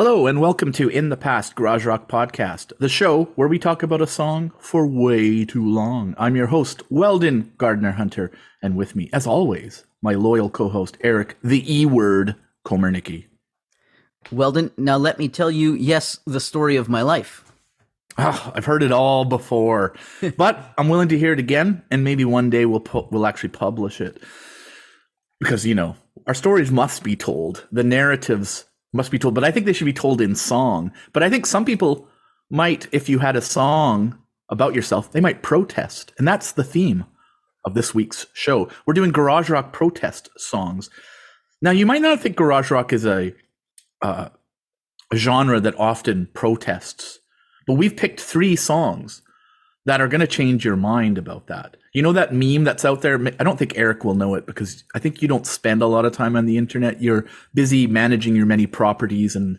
Hello and welcome to In the Past Garage Rock Podcast, the show where we talk about a song for way too long. I'm your host, Weldon Gardner Hunter, and with me, as always, my loyal co-host Eric, the E word Komernicki. Weldon, now let me tell you, yes, the story of my life. Oh, I've heard it all before, but I'm willing to hear it again, and maybe one day we'll pu- we'll actually publish it because you know our stories must be told. The narratives must be told, but I think they should be told in song. But I think some people might, if you had a song about yourself, they might protest, and that's the theme of this week's show. We're doing garage rock protest songs. Now, you might not think garage rock is a, uh, genre that often protests, but we've picked three songs that are going to change your mind about that. You know that meme that's out there? I don't think Eric will know it because I think you don't spend a lot of time on the internet. You're busy managing your many properties and,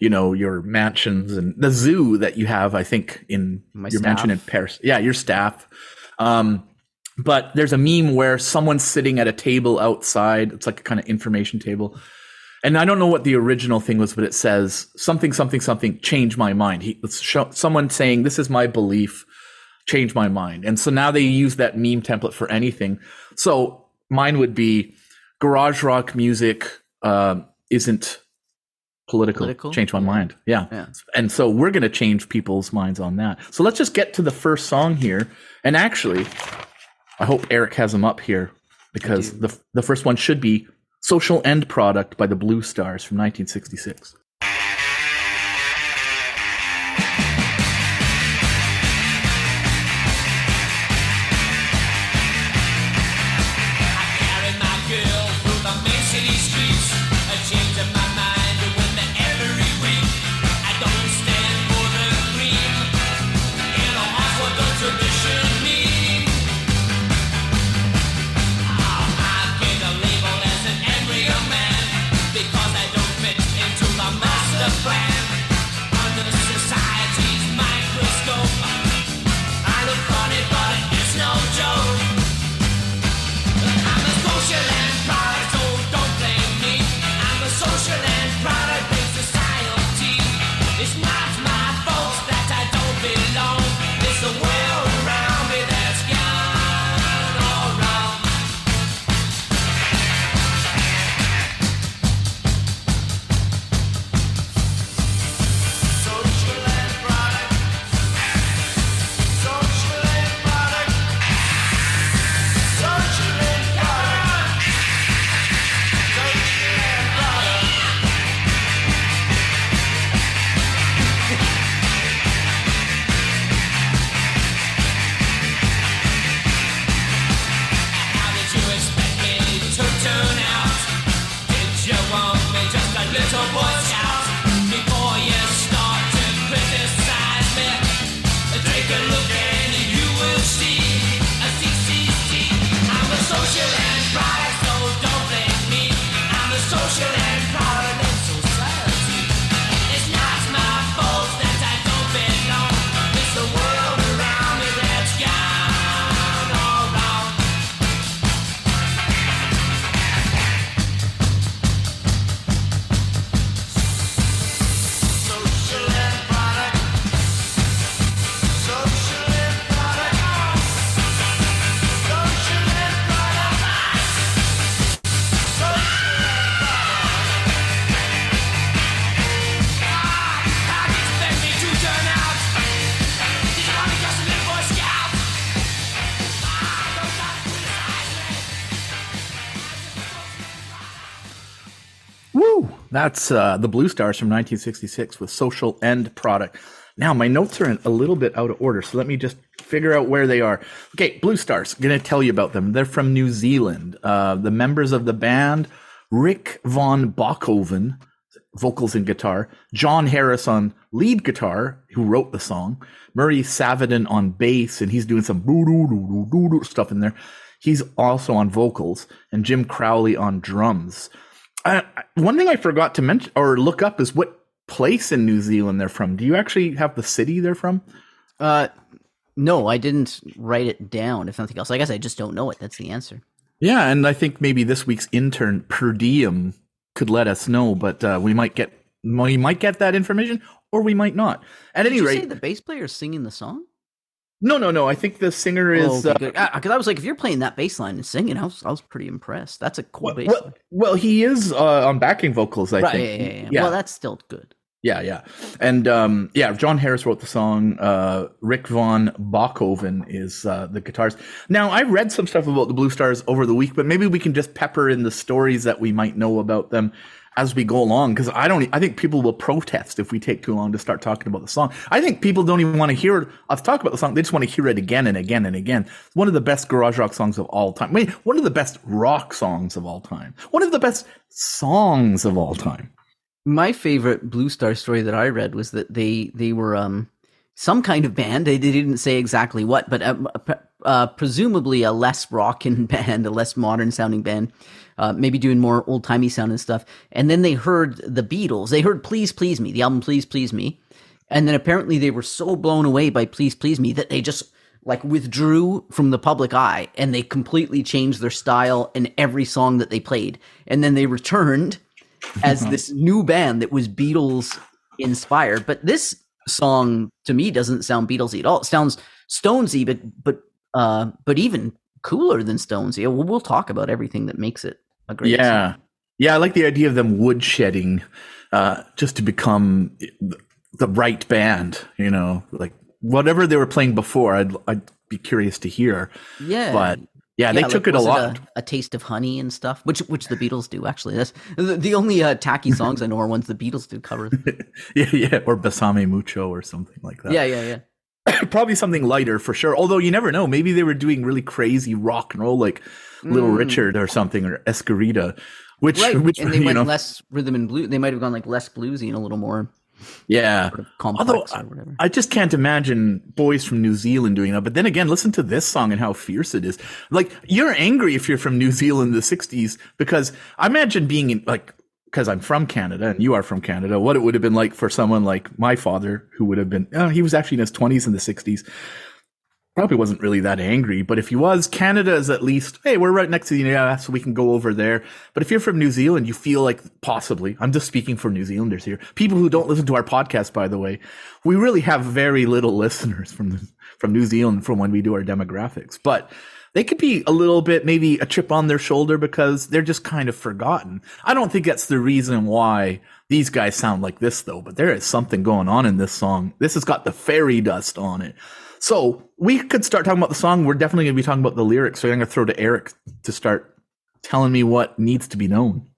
you know, your mansions and the zoo that you have, I think, in My your staff. mansion in Paris. Yeah, your staff. Um, but there's a meme where someone's sitting at a table outside. It's like a kind of information table. And I don't know what the original thing was, but it says something, something, something, change my mind. He, it's show, someone saying, this is my belief, change my mind. And so now they use that meme template for anything. So mine would be garage rock music uh, isn't political. Political? Change my mind. Yeah. Yeah. And so we're going to change people's minds on that. So let's just get to the first song here. And actually, I hope Eric has them up here because the the first one should be Social End Product by the Bluestars from 1966. That's uh, the Bluestars from 1966 with Social End Product. Now, my notes are a little bit out of order, so let me just figure out where they are. Okay, Bluestars, going to tell you about them. They're from New Zealand. Uh, the members of the band, Rick Von Bachhoven, vocals and guitar, John Harris on lead guitar, who wrote the song, Murray Savadin on bass, and he's doing some stuff in there. He's also on vocals, and Jim Crowley on drums. Uh, one thing I forgot to mention or look up is what place in New Zealand they're from. Do you actually have the city they're from? Uh, no, I didn't write it down. If nothing else, I guess I just don't know it. That's the answer. Yeah, and I think maybe this week's intern per diem could let us know, but uh, we might get we might get that information or we might not. At Did any you rate, say the bass player is singing the song? No, no, no. I think the singer is. oh, uh, okay. Because I was like, if you're playing that bass line and singing, I was, I was pretty impressed. That's a cool well, bass well, well, he is uh, on backing vocals. I Right, think. yeah, yeah, yeah. yeah. Well, that's still good. Yeah, yeah. And um, yeah, John Harris wrote the song. Uh, Rick Von Bachhoven is uh, the guitarist. Now, I read some stuff about the Bluestars over the week, but maybe we can just pepper in the stories that we might know about them as we go along. Because I don't, I think people will protest if we take too long to start talking about the song. I think people don't even want to hear us talk about the song; they just want to hear it again and again and again. One of the best garage rock songs of all time. Wait, one of the best rock songs of all time. One of the best songs of all time. My favorite Bluestar story that I read was that they they were um some kind of band. They, they didn't say exactly what, but um, uh, presumably a less rockin' band, a less modern sounding band, uh, maybe doing more old timey sound and stuff. And then they heard the Beatles. They heard "Please Please Me," the album "Please Please Me," and then apparently they were so blown away by "Please Please Me" that they just like withdrew from the public eye and they completely changed their style in every song that they played. And then they returned as this new band that was Beatles inspired. But this song to me doesn't sound Beatlesy at all. It sounds Stonesy, but but uh, but even cooler than Stonesy. We'll, we'll talk about everything that makes it a great. Yeah. song. Yeah, I like the idea of them woodshedding uh, just to become the right band, you know, like whatever they were playing before, I'd, I'd be curious to hear. yeah. But yeah, they Yeah, took like, it a lot. A, taste of honey and stuff, which which the Beatles do actually. That's the, the only uh, tacky songs I know are ones the Beatles did cover. yeah, yeah, or Besame Mucho or something like that. yeah, yeah, yeah. Probably something lighter for sure. Although you never know. Maybe they were doing really crazy rock and roll like Little Richard or something or Esquerita. Which, Mm. Right, which and they you went know, less rhythm and blues. They might have gone like less bluesy and a little more yeah. sort of Although or whatever. I just can't imagine boys from New Zealand doing that. But then again, listen to this song and how fierce it is. Like you're angry if you're from New Zealand in the '60s because I imagine being in like because I'm from Canada and you are from Canada. What it would have been like for someone like my father who would have been oh, he was actually in his 20s in the '60s. Probably wasn't really that angry, but if he was, Canada is at least, hey, we're right next to the US, so we can go over there. But if you're from New Zealand, you feel like possibly, I'm just speaking for New Zealanders here. People who don't listen to our podcast, by the way, we really have very little listeners from from New Zealand from when we do our demographics. But they could be a little bit maybe a chip on their shoulder because they're just kind of forgotten. I don't think that's the reason why these guys sound like this though, but there is something going on in this song. This has got the fairy dust on it. So we could start talking about the song. We're definitely going to be talking about the lyrics. So I'm going to throw to Eric to start telling me what needs to be known.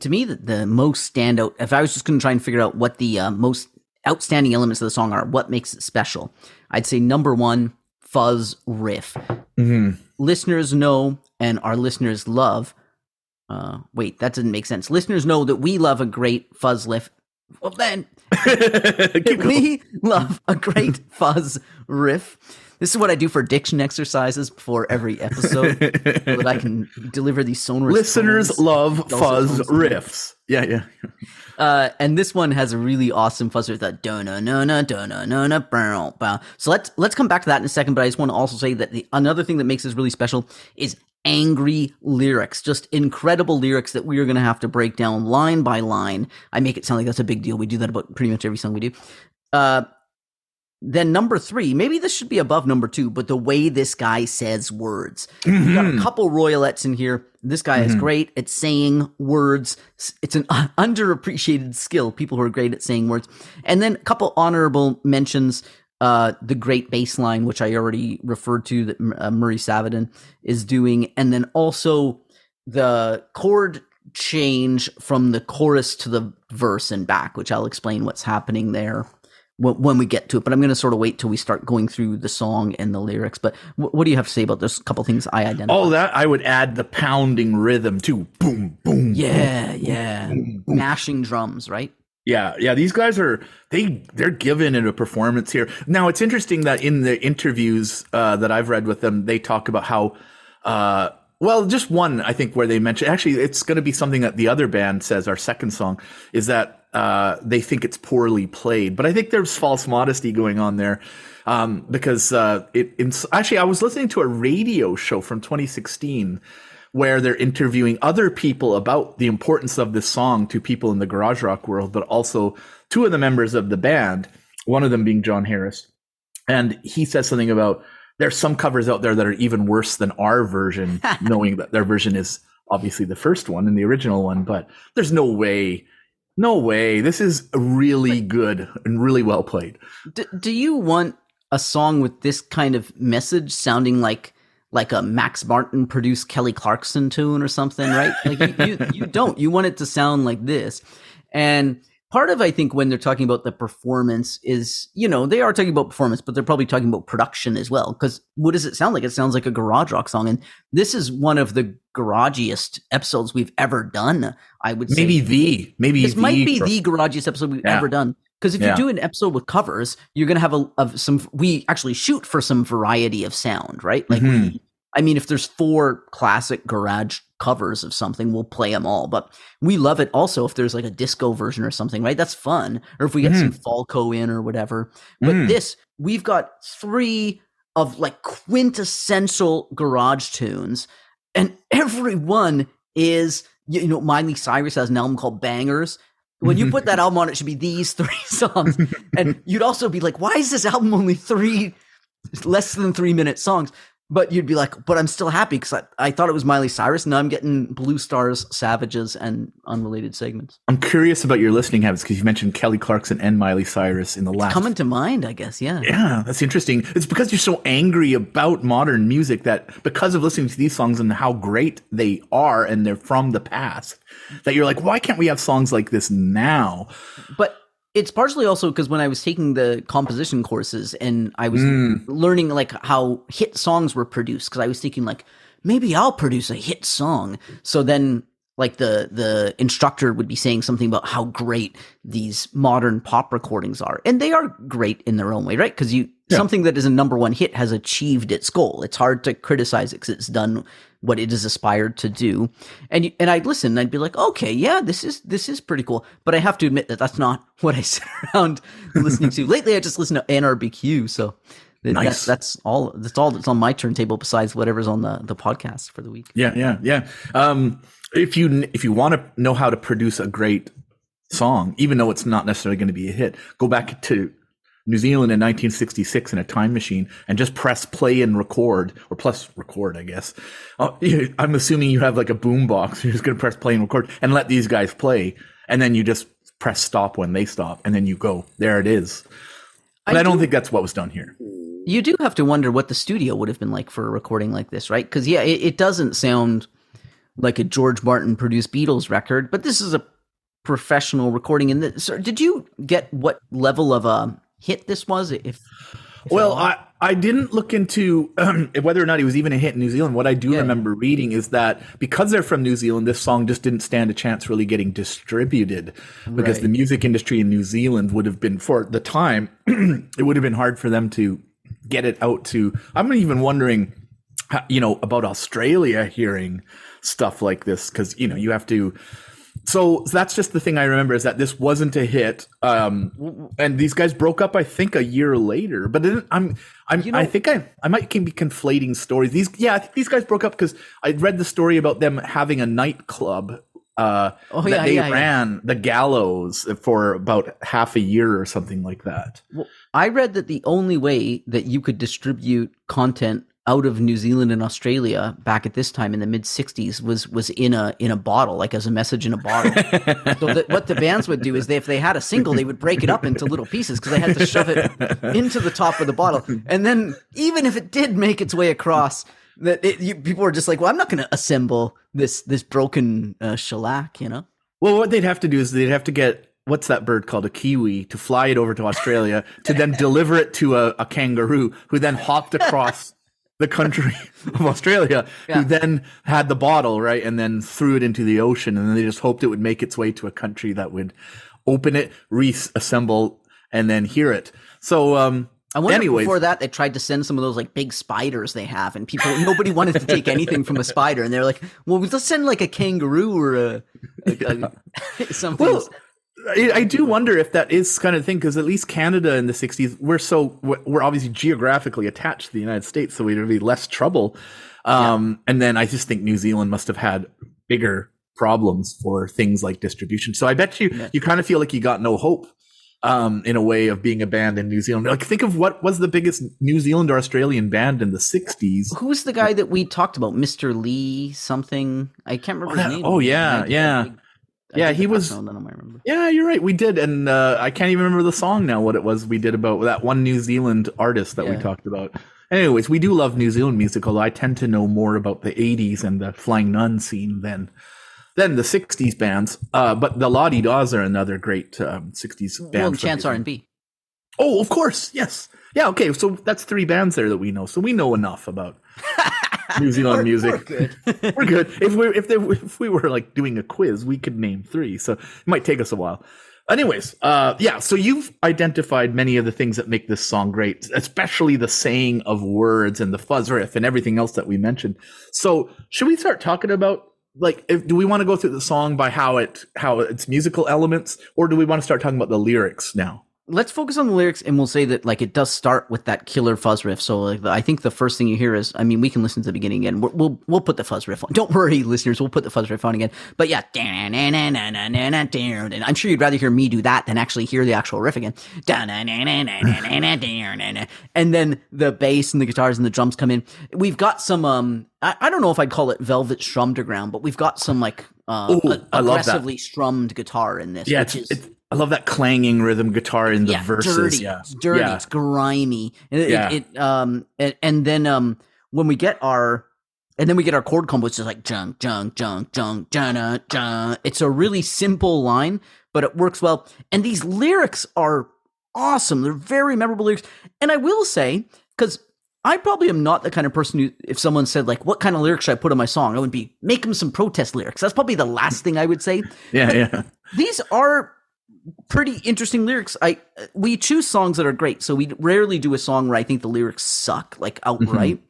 to me, the, the most standout, if I was just going to try and figure out what the uh, most outstanding elements of the song are, what makes it special, I'd say number one, fuzz riff. Mm-hmm. Listeners know and our listeners love. Uh, wait, that doesn't make sense. Listeners know that we love a great fuzz riff. Well, then we love a great fuzz riff. This is what I do for diction exercises before every episode, so that I can deliver these sonorous. Listeners tones. love fuzz riffs. Yeah, yeah. Uh, and this one has a really awesome fuzz with that da na na na da na na na bow bow. So let's let's come back to that in a second. But I just want to also say that the another thing that makes this really special is angry lyrics, just incredible lyrics that we are going to have to break down line by line. I make it sound like that's a big deal. We do that about pretty much every song we do. Uh, then number three, maybe this should be above number two, but the way this guy says words. We got a couple royalettes in here. This guy is great at saying words. It's an underappreciated skill. People who are great at saying words. And then a couple honorable mentions. Uh, the great bass line, which I already referred to, that uh, Murray Savadin is doing, and then also the chord change from the chorus to the verse and back, which I'll explain what's happening there when, when we get to it. But I'm going to sort of wait till we start going through the song and the lyrics. But wh- what do you have to say about those couple things I identify? Oh, that I would add the pounding rhythm too. Boom, boom. yeah, yeah, mashing drums, right? Yeah, yeah, these guys are they they're giving it a performance here. Now it's interesting that in the interviews uh, that I've read with them, they talk about how uh, well, just one I think where they mention actually it's going to be something that the other band says. Our second song is that uh, they think it's poorly played, but I think there's false modesty going on there um, because uh, it. In, actually, I was listening to a radio show from 2016 where they're interviewing other people about the importance of this song to people in the garage rock world, but also two of the members of the band, one of them being John Harris. And he says something about there's some covers out there that are even worse than our version, knowing that their version is obviously the first one and the original one, but there's no way, no way. This is really good and really well played. D- do you want a song with this kind of message sounding like like a Max Martin produced Kelly Clarkson tune or something, right? Like you, you, you don't. You want it to sound like this. And part of I think when they're talking about the performance is, you know, they are talking about performance, but they're probably talking about production as well. Because what does it sound like? It sounds like a garage rock song, and this is one of the garagiest episodes we've ever done. I would say Maybe the, maybe this the, might be the garagiest episode we've Yeah. ever done. Because if Yeah. you do an episode with covers, you're gonna have a of some. We actually shoot for some variety of sound, right? Like, Mhm. we, I mean, if there's four classic garage covers of something, we'll play them all. But we love it also if there's like a disco version or something, right? That's fun. Or if we get some Falco in or whatever. But Mm. this, we've got three of like quintessential garage tunes, and every one is you know Miley Cyrus has an album called Bangers. When you put that album on, it should be these three songs, and you'd also be like, "Why is this album only three, less than three minute songs?" But you'd be like, "But I'm still happy because I, I thought it was Miley Cyrus. Now I'm getting Bluestars, Savages, and unrelated segments. I'm curious about your listening habits because you mentioned Kelly Clarkson and Miley Cyrus in the last. Coming to mind, I guess. Yeah. yeah, that's interesting. It's because you're so angry about modern music that because of listening to these songs and how great they are and they're from the past, that you're like, why can't we have songs like this now? But it's partially also because when I was taking the composition courses and I was Mm. learning like how hit songs were produced, because I was thinking like maybe I'll produce a hit song. So then like the the instructor would be saying something about how great these modern pop recordings are, and they are great in their own way, right? Because you Yeah. something that is a number one hit has achieved its goal. It's hard to criticize it because it's done what it is aspired to do. And and I'd listen, and I'd be like, okay, yeah, this is this is pretty cool. But I have to admit that that's not what I sit around listening to. Lately, I just listen to NRBQ. So Nice. that's that's all. That's all that's on my turntable besides whatever's on the the podcast for the week. Yeah, yeah, yeah. Um, if you if you want to know how to produce a great song, even though it's not necessarily going to be a hit, go back to New Zealand in 1966 in a time machine and just press play and record, or plus record, I guess. Uh, I'm assuming you have like a boom box. You're just going to press play and record and let these guys play, and then you just press stop when they stop, and then you go. There it is. But I, don't do- think that's what was done here. You do have to wonder what the studio would have been like for a recording like this, right? Because yeah, it, it doesn't sound like a George Martin produced Beatles record, but this is a professional recording. And this, did you get what level of a hit this was? If, if Well. I, I didn't look into um, whether or not he was even a hit in New Zealand. What I do Yeah. remember reading is that because they're from New Zealand, this song just didn't stand a chance really getting distributed because Right. the music industry in New Zealand would have been, for the time, it would have been hard for them to get it out to. I'm even wondering, you know, about Australia hearing stuff like this because, you know, you have to so that's just the thing I remember is that this wasn't a hit, um, and these guys broke up. I think a year later, but it, I'm, I'm, You know- I think I, I might can be conflating stories. These, yeah, I think these guys broke up because I read the story about them having a nightclub. Uh, Oh, that yeah, they yeah, yeah. ran the gallows for about half a year or something like that. Well, I read that the only way that you could distribute content out of New Zealand and Australia back at this time in the mid '60s was was in a in a bottle, like as a message in a bottle. so that what the bands would do is they, if they had a single, they would break it up into little pieces because they had to shove it into the top of the bottle, and then even if it did make its way across. That it, you, people were just like, well, I'm not going to assemble this this broken uh, shellac, you know. Well, what they'd have to do is they'd have to get what's that bird called a kiwi to fly it over to Australia to then deliver it to a, a kangaroo who then hopped across the country of Australia Yeah. who then had the bottle right and then threw it into the ocean and then they just hoped it would make its way to a country that would open it reassemble and then hear it. So um I wonder anyways before that they tried to send some of those like big spiders they have, and people nobody wanted to take anything from a spider, and they're like, "Well, let's send like a kangaroo or a, a, a something." Well, I, I do wonder if that is kind of thing because at least Canada in the '60s, we're so we're obviously geographically attached to the United States, so we'd be less trouble. Um, And then I just think New Zealand must have had bigger problems for things like distribution. So I bet you Yeah. you kind of feel like you got no hope. Um, in a way of being a band in New Zealand, like think of what was the biggest New Zealand or Australian band in the '60s. Who's the guy that we talked about? Mr. Lee something? I can't remember Oh, his name. oh, yeah, yeah. I Yeah, he was- background on him, I remember. Yeah, you're right. We did, and uh, I can't even remember the song now. What it was we did about that one New Zealand artist that we talked about. Anyways, we do love New Zealand music, although I tend to know more about the '80s and the Flying Nun scene than than the '60s bands. Uh, but the La De Das are another great um, '60s band. Well, Chants R and B. Oh, of course, yes, yeah. Okay, so that's three bands there that we know. So we know enough about New Zealand music. good. we're good. If we if there if we were like doing a quiz, we could name three. So it might take us a while. Anyways, uh, yeah. So you've identified many of the things that make this song great, especially the saying of words and the fuzz riff and everything else that we mentioned. So should we start talking about like if, do we want to go through the song by how it how its musical elements, or do we want to start talking about the lyrics now? Let's focus on the lyrics, and we'll say that like it does start with that killer fuzz riff. So like, the, I think the first thing you hear is, I mean, we can listen to the beginning again. We'll we'll, we'll put the fuzz riff on. Don't worry, listeners, we'll put the fuzz riff on again. But yeah, I'm sure you'd rather hear me do that than actually hear the actual riff again. And then the bass and the guitars and the drums come in. We've got some um, I, I don't know if I'd call it velvet strummed ground, but we've got some like uh, Ooh, a- aggressively strummed guitar in this. Yeah, which is, it's, I love that clanging rhythm guitar in the yeah, verses. dirty. Yeah, It's dirty. Yeah. It's grimy. And it, Yeah. it, it, um and, and then um when we get our and then we get our chord combo, it's just like junk, junk, junk, junk, jana, junk. It's a really simple line, but it works well. And these lyrics are awesome. They're very memorable lyrics. And I will say, because I probably am not the kind of person who, if someone said like, "What kind of lyrics should I put on my song?" I would be make them some protest lyrics. That's probably the last thing I would say yeah, yeah. these are pretty interesting lyrics. I we choose songs that are great, so we rarely do a song where I think the lyrics suck like outright.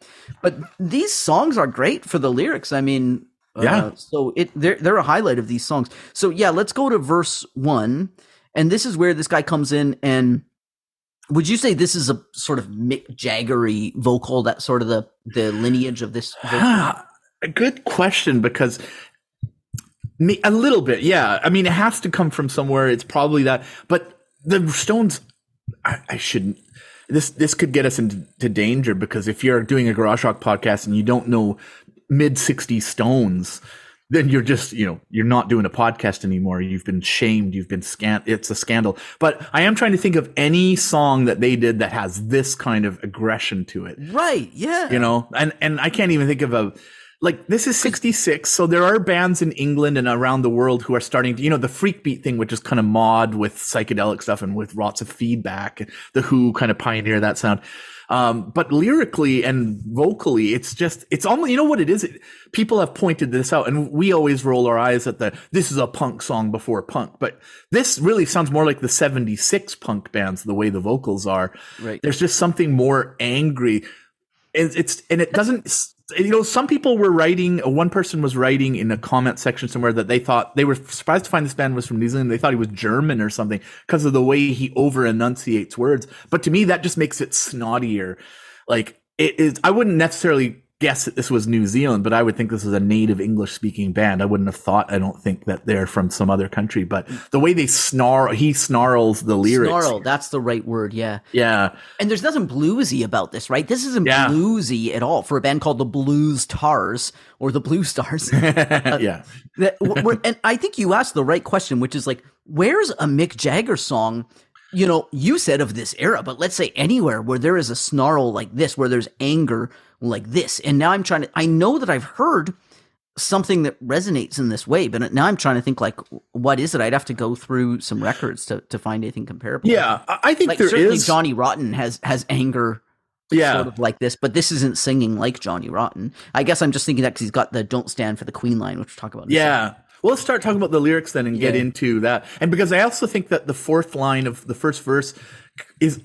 But these songs are great for the lyrics. I mean, uh, Yeah. so it they're they're a highlight of these songs. So yeah, let's go to verse one, and this is where this guy comes in and. Would you say this is a sort of Mick Jaggery vocal? That sort of the the lineage of this. Vocal? A good question because a little bit, yeah. I mean, it has to come from somewhere. It's probably that, but the Stones. I, I shouldn't. This this could get us into danger because if you're doing a garage rock podcast and you don't know mid '60s Stones, then you're just you know you're not doing a podcast anymore. You've been shamed. You've been scant. It's a scandal. But I am trying to think of any song that they did that has this kind of aggression to it right? Yeah. you know and and i can't even think of a like this is 66 so there are bands in england and around the world who are starting to you know the freak beat thing which is kind of mod with psychedelic stuff and with lots of feedback. The who kind of pioneer that sound. Um, but lyrically and vocally it's just it's almost you know what it is? It, people have pointed this out and we always roll our eyes at the this is a punk song before punk. But this really sounds more like the 76 punk bands the way the vocals are. Right. there's just something more angry. And it's and it doesn't you know some people were writing one person was writing in a comment section somewhere that they thought they were surprised to find this band was from new zealand. They thought he was german or something because of the way he over enunciates words. But to me that just makes it snottier. Like it is i wouldn't necessarily guess that this was new zealand but i would think this is a native english speaking band i wouldn't have thought i don't think that they're from some other country but the way they snarl he snarls the lyrics Snarl, that's the right word, yeah. yeah And there's nothing bluesy about this, right? This isn't Yeah. bluesy at all for a band called the Blues Tars or the Bluestars. yeah uh, That- and I think you asked the right question, which is like, where's a Mick Jagger song? You know, you said of this era, but let's say anywhere where there is a snarl like this, where there's anger like this. And now I'm trying to, I know that I've heard something that resonates in this way, but now I'm trying to think like, what is it? I'd have to go through some records to, to find anything comparable. yeah i think like there certainly is- Johnny Rotten has has anger yeah sort of like this, but this isn't singing like Johnny Rotten. I guess I'm just thinking that because he's got the "Don't Stand for the Queen" line, which we'll talk about. second. Well, let's start talking about the lyrics then and get Yeah. into that. And because I also think that the fourth line of the first verse is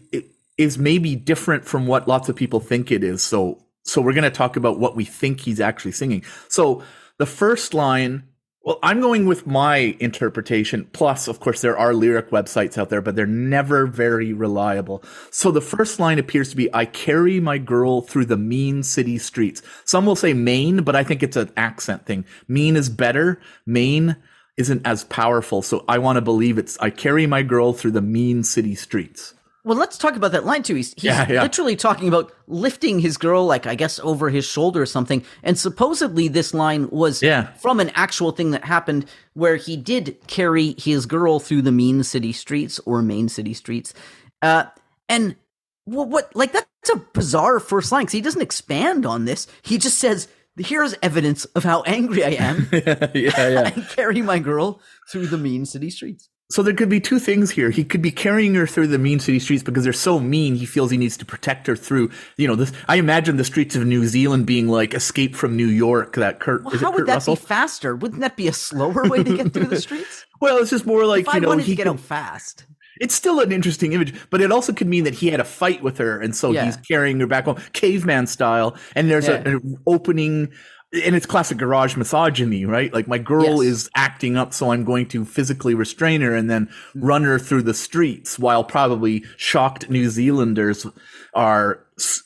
is maybe different from what lots of people think it is. So so we're going to talk about what we think he's actually singing. So the first line Well, I'm going with my interpretation. Plus, of course, there are lyric websites out there, but they're never very reliable. So the first line appears to be, I carry my girl through the mean city streets. Some will say Maine, but I think it's an accent thing. Mean is better. Maine isn't as powerful. So I want to believe it's, I carry my girl through the mean city streets. Well, let's talk about that line too. He's, he's Yeah, yeah. literally talking about lifting his girl, like I guess over his shoulder or something. And supposedly, this line was Yeah. from an actual thing that happened where he did carry his girl through the mean city streets or main city streets. Uh, and what, what, like that's a bizarre first line because he doesn't expand on this. He just says, "Here's evidence of how angry I am. yeah, yeah. I carry my girl through the mean city streets." So there could be two things here. He could be carrying her through the mean city streets because they're so mean. He feels he needs to protect her through, you know, this. I imagine the streets of New Zealand being like Escape from New York. That Kurt, Well, is how would that Russell? be faster? Wouldn't that be a slower way to get through the streets? well, it's just more like if I you know wanted he to get out fast. It's still an interesting image, but it also could mean that he had a fight with her, and so Yeah. he's carrying her back home, caveman style. And there's a, an opening, and it's classic garage misogyny, right? Like my girl Yes. is acting up, so I'm going to physically restrain her and then run her through the streets, while probably shocked New Zealanders are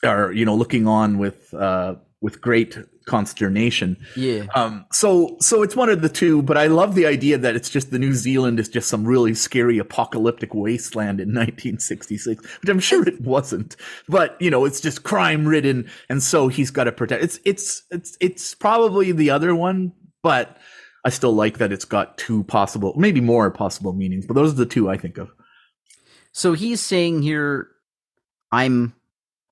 are you know looking on with uh, with great consternation. Yeah. Um, so so it's one of the two, but I love the idea that it's just the New Zealand is just some really scary apocalyptic wasteland in 1966, which I'm sure it wasn't. But you know, it's just crime ridden, and so he's got to protect. It's it's it's it's probably the other one, but I still like that it's got two possible, maybe more possible meanings. But those are the two I think of. So he's saying here, I'm,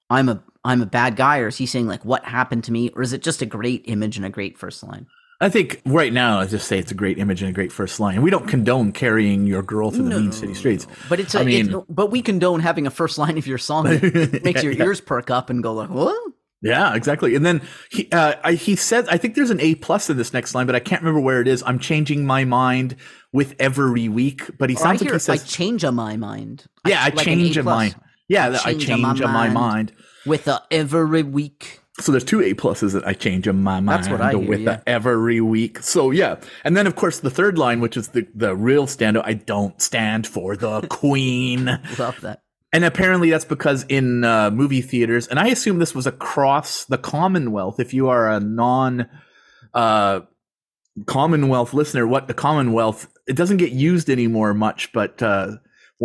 I'm a, I'm a bad guy, or is he saying like what happened to me, or is it just a great image and a great first line? I think right now, I just say it's a great image and a great first line. We don't condone carrying your girl through the mean city streets. But it's, a, I mean- it's- but we condone having a first line of your song that makes your Yeah. ears perk up and go like, what? Yeah, exactly. And then he uh, I, he said, I think there's an A plus in this next line, but I can't remember where it is. I'm changing my mind with every week, but he Or I sounds like hear he I says, change a my mind. "Yeah, I like change A mind." Yeah, I Change a change a my mind. mind. With a every week. So there's two A pluses that I change in my mind That's what I hear, with yeah. the every week. So yeah, and then of course the third line, which is the the real standout. I don't stand for the queen. Love that. And apparently that's because in uh, movie theaters, and I assume this was across the Commonwealth. If you are a non uh, Commonwealth listener, what the Commonwealth it doesn't get used anymore much, but uh,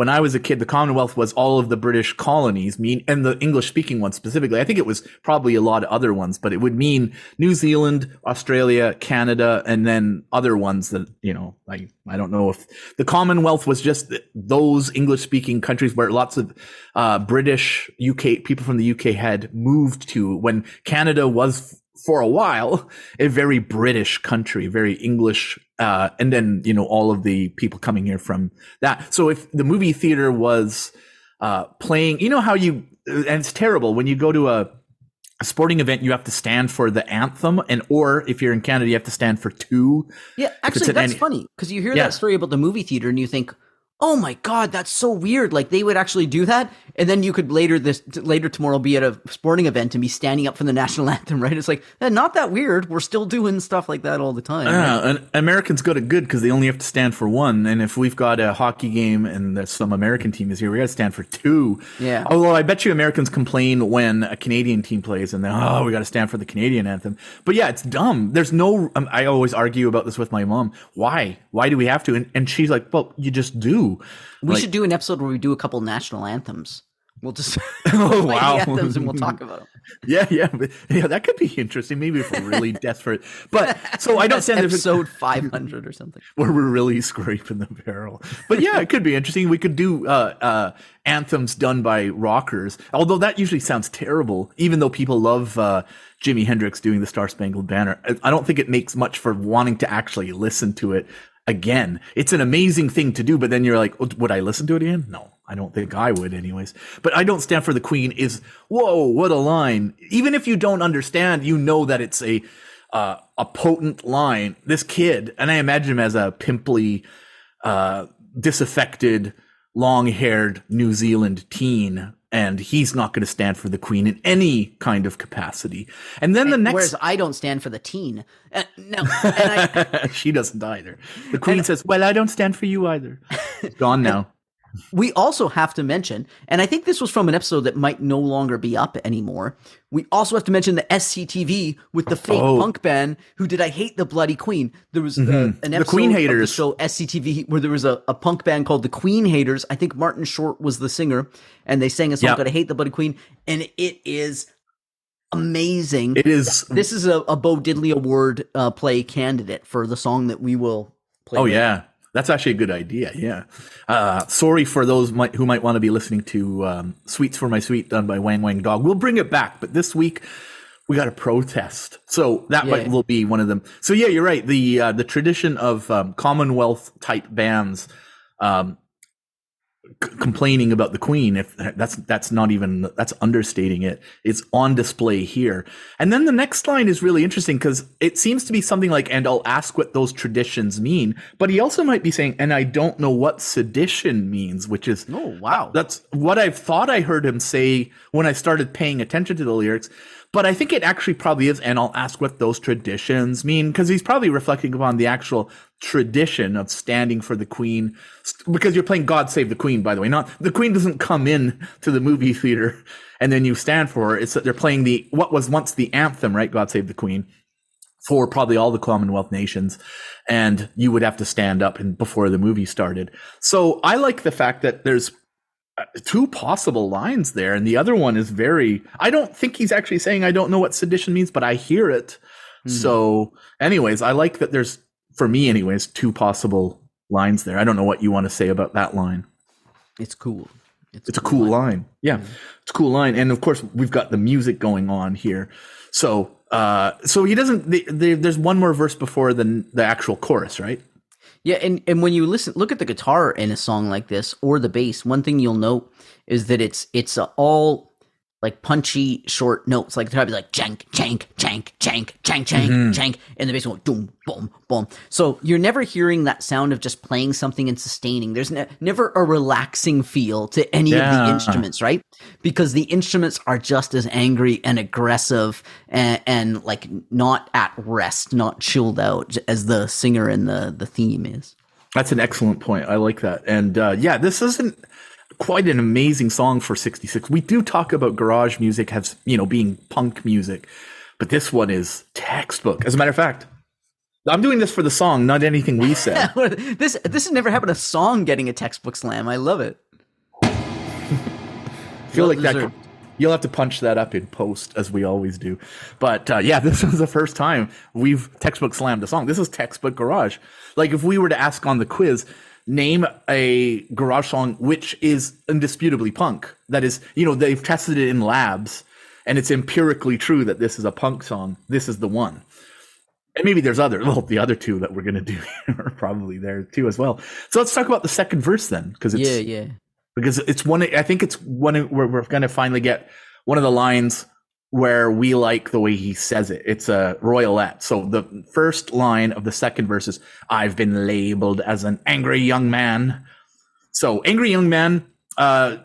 when I was a kid, the Commonwealth was all of the British colonies, mean and the English speaking ones specifically. I think it was probably a lot of other ones, but it would mean New Zealand, Australia, Canada, and then other ones that you know. I I don't know if the Commonwealth was just those English speaking countries where lots of uh, British UK people from the UK had moved to when Canada was for a while a very British country, very English, uh, and then you know all of the people coming here from that. So if the movie theater was uh, playing, you know how you and it's terrible when you go to a, a sporting event, you have to stand for the anthem, and or if you're in Canada, you have to stand for two. Yeah, actually, that's any- funny because you hear Yeah. that story about the movie theater and you think, "Oh my god, that's so weird!" Like they would actually do that, and then you could later this later tomorrow be at a sporting event and be standing up for the national anthem. Right? It's like eh, not that weird. We're still doing stuff like that all the time. right? Yeah, and Americans got it good because they only have to stand for one. And if we've got a hockey game and there's some American team is here, we got to stand for two. Yeah. Although I bet you Americans complain when a Canadian team plays and then oh we got to stand for the Canadian anthem. But yeah, it's dumb. There's no. Um, I always argue about this with my mom. Why? Why do we have to? And, and she's like, well, you just do. We Like- should do an episode where we do a couple national anthems. We'll just Oh, play wow. the anthems and we'll talk about them. Yeah, yeah, yeah. That could be interesting. Maybe if we're really desperate. But so I don't stand episode five hundred or something. where we're really scraping the barrel. But yeah, it could be interesting. We could do uh, uh, anthems done by rockers, although that usually sounds terrible. Even though people love uh, Jimi Hendrix doing the Star Spangled Banner, I don't think it makes much for wanting to actually listen to it again. It's an amazing thing to do, but then you're like, "Oh, would I listen to it again? No. I don't think I would, anyways. But I don't stand for the Queen. Is whoa, what a line! Even if you don't understand, you know that it's a uh, a potent line. This kid, and I imagine him as a pimply, uh, disaffected, long haired New Zealand teen and he's not going to stand for the queen in any kind of capacity. And then the next, Whereas I don't stand for the teen. Uh, no, and I, she doesn't either. The queen says, "Well, I don't stand for you either." It's gone now. we also have to mention, and I think this was from an episode that might no longer be up anymore. We also have to mention the SCTV with the fake Oh. punk band who did I hate the bloody Queen. There was uh, an episode Mm-hmm. Queen of Haters. the show SCTV where there was a, a punk band called the Queen Haters. I think Martin Short was the singer, and they sang a song Yep. called "I Hate the Bloody Queen," and it is amazing. It is. this is a, a Bo Diddley Award uh, play candidate for the song that we will play. Oh yeah, that's actually a good idea. Yeah. Uh, sorry for those might, who might want to be listening to um, "Sweets for My Sweet" done by Wang Wang Dog. We'll bring it back, but this week we got a protest, so that might will be one of them. So yeah, you're right. The uh, the tradition of um, Commonwealth type bands. Um, c- complaining about the queen if that's that's not even that's understating it. It's on display here. And then the next line is really interesting because it seems to be something like and i'll ask what those traditions mean. But he also might be saying and i don't know what sedition means which is Oh wow. that's what i've thought i heard him say when i started paying attention to the lyrics but i think it actually probably is and i'll ask what those traditions mean because he's probably reflecting upon the actual tradition of standing for the queen because you're playing god save the queen by the way not the queen doesn't come in to the movie theater and then you stand for her it's that they're playing the what was once the anthem right god save the queen for probably all the Commonwealth nations, and you would have to stand up and before the movie started. So I like the fact that there's two possible lines there, and the other one is very. I don't think he's actually saying I don't know what sedition means, but I hear it. So, anyways, I like that there's for me, anyways, two possible lines there. I don't know what you want to say about that line. It's cool. It's a cool line. Yeah, it's a cool line, and of course we've got the music going on here. So, uh, so he doesn't. The, the, there's one more verse before the the actual chorus, right? Yeah, and, and when you listen, look at the guitar in a song like this or the bass. One thing you'll note is that it's it's all like punchy short notes. Like the guitar be like jank, jank, jank, jank, jank, jank, jank, and the bass go boom, boom, boom. So you're never hearing that sound of just playing something and sustaining. There's ne- never a relaxing feel to any of the instruments, right? Because the instruments are just as angry and aggressive and, and like not at rest, not chilled out as the singer in the the theme is. That's an excellent point. I like that. And uh, yeah, this isn't quite an amazing song for 66. We do talk about garage music as, you know, being punk music, but this one is textbook. As a matter of fact, I'm doing this for the song, not anything we said. this this has never happened. A song getting a textbook slam. I love it. I feel Well like that deserved. you'll have to punch that up in post as we always do. But uh, yeah, this was the first time we've textbook slammed a song. This is textbook garage. Like if we were to ask on the quiz, name a garage song which is indisputably punk. That is, you know, they've tested it in labs and it's empirically true that this is a punk song. This is the one. And maybe there's other, well, the other two that we're going to do are probably there too as well. So let's talk about the second verse then, because it's, Yeah, yeah. because it's one i think it's one of where we're going to finally get one of the lines where we like the way he says it it's a royalette so the first line of the second verse is i've been labeled as an angry young man so angry young man uh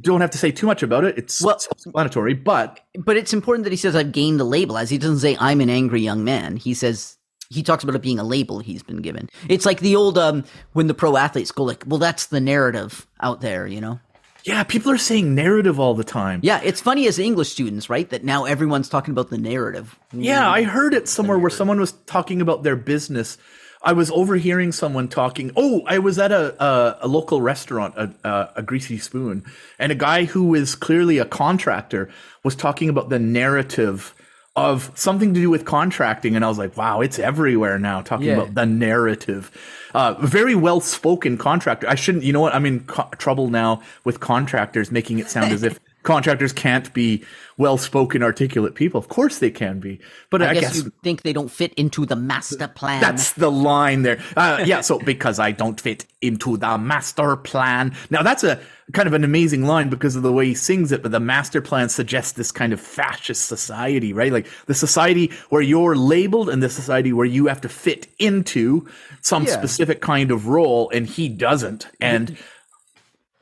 don't have to say too much about it it's Well- self-explanatory but But it's important that he says I've gained a label, as he doesn't say I'm an angry young man. He says he talks about it being a label he's been given. It's like the old um when the pro athletes go like, well, that's the narrative out there, you know. Yeah people are saying narrative all the time Yeah, it's funny as English students, right? That now everyone's talking about the narrative. Yeah, I heard it somewhere where someone was talking about their business. I was overhearing someone talking. Oh, I was at a a, a local restaurant, a, a, a Greasy Spoon, and a guy who is clearly a contractor was talking about the narrative of something to do with contracting, and I was like, wow, it's everywhere now. Talking Yeah. about the narrative. Uh, very well spoken contractor. I shouldn't. You know what? I'm in co- trouble now with contractors making it sound as if contractors can't be well spoken, articulate people. Of course they can be, but I, I guess, guess, you think they don't fit into the master plan. that's the line there. Uh, yeah. So because I don't fit into the master plan. Now that's a kind of an amazing line because of the way he sings it. But the master plan suggests this kind of fascist society, right? Like the society where you're labeled and the society where you have to fit into some Yeah. specific kind of role, and he doesn't. And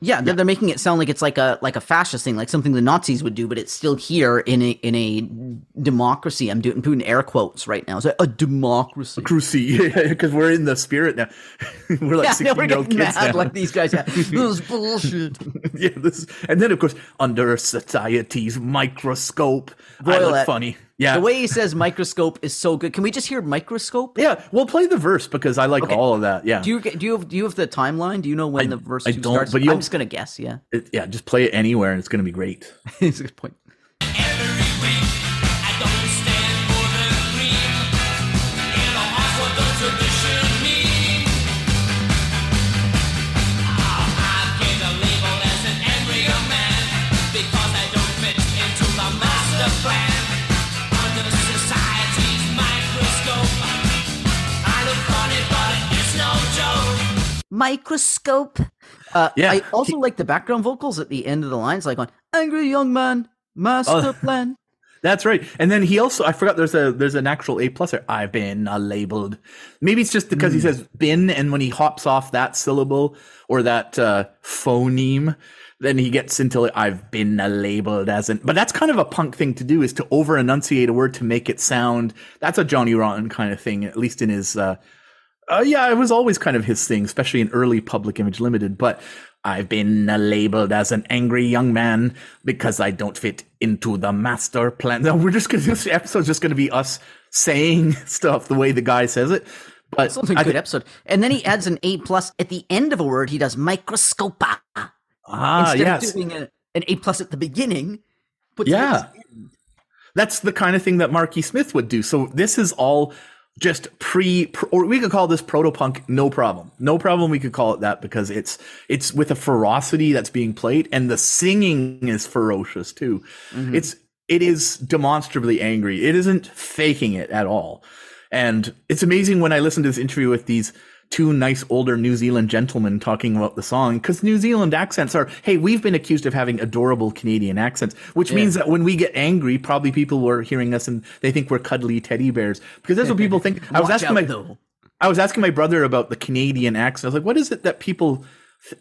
Yeah, they're, they're making it sound like it's like a like a fascist thing, like something the Nazis would do, but it's still here in a in a democracy. I'm doing putting air quotes right now. It's like a democracy. Cruci, because we're in the spirit now. we're like Yeah, 16 year old kids mad now. like these guys. Yeah. this is bullshit. yeah, this, and then of course under society's microscope. I look funny. Yeah, The way he says microscope is so good. Can we just hear microscope? yeah. We'll play the verse because I like Okay. all of that. Yeah, Do you do you have do you have the timeline? Do you know when the verse I don't, starts? but I'm just gonna guess. Yeah, It- yeah. Just play it anywhere, and it's going to be great. it's a good point. Microscope. Uh, Yeah. I also like the background vocals at the end of the lines, like on "Angry Young Man, Master Oh. Plan." That's right. And then he also I forgot there's a there's an actual A plus there. I've been uh, labeled. Maybe it's just because he Hmm. says been and when he hops off that syllable or that uh, phoneme, then he gets into like, I've been labeled as an but that's kind of a punk thing to do is to over enunciate a word to make it sound that's a Johnny Rotten kind of thing, at least in his uh uh, yeah, it was always kind of his thing, especially in early Public Image Limited. But I've been uh, labeled as an angry young man because I don't fit into the master plan. No, we're just gonna this episode's just gonna be us saying stuff the way the guy says it. But it's I good thi- episode. And then he adds an A plus at the end of a word. He does microscopa ah, instead yes, of doing a, an A plus at the beginning. Yeah. the that's the kind of thing that Marky Smith would do. So this is all just pre, pr- or we could call this proto punk. No problem, no problem. We could call it that because it's it's with a ferocity that's being played, and the singing is ferocious too. Mm-hmm. It's it is demonstrably angry. It isn't faking it at all, and it's amazing when I listen to this interview with these two nice older New Zealand gentlemen talking about the song because New Zealand accents are, hey, we've been accused of having adorable Canadian accents, which means that when we get angry, probably people were hearing us and they think we're cuddly teddy bears because that's what people think. I was asking my, though. I was asking my brother about the Canadian accent. I was like, what is it that people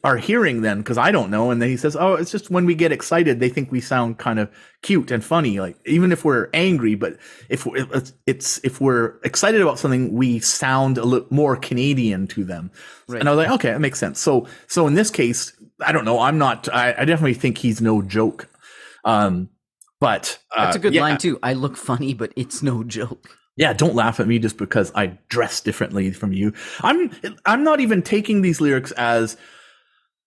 are hearing then? Because I don't know. And then he says, oh, it's just when we get excited, they think we sound kind of cute and funny, like even if we're angry. But if it's, it's if we're excited about something, we sound a little more Canadian to them. And I was like, okay, that makes sense. So, so in this case, I don't know. I'm not. I, I definitely think he's no joke. Um, but uh, That's a good yeah, line too. I look funny, but it's no joke. yeah, don't laugh at me just because I dress differently from you. I'm I'm not even taking these lyrics as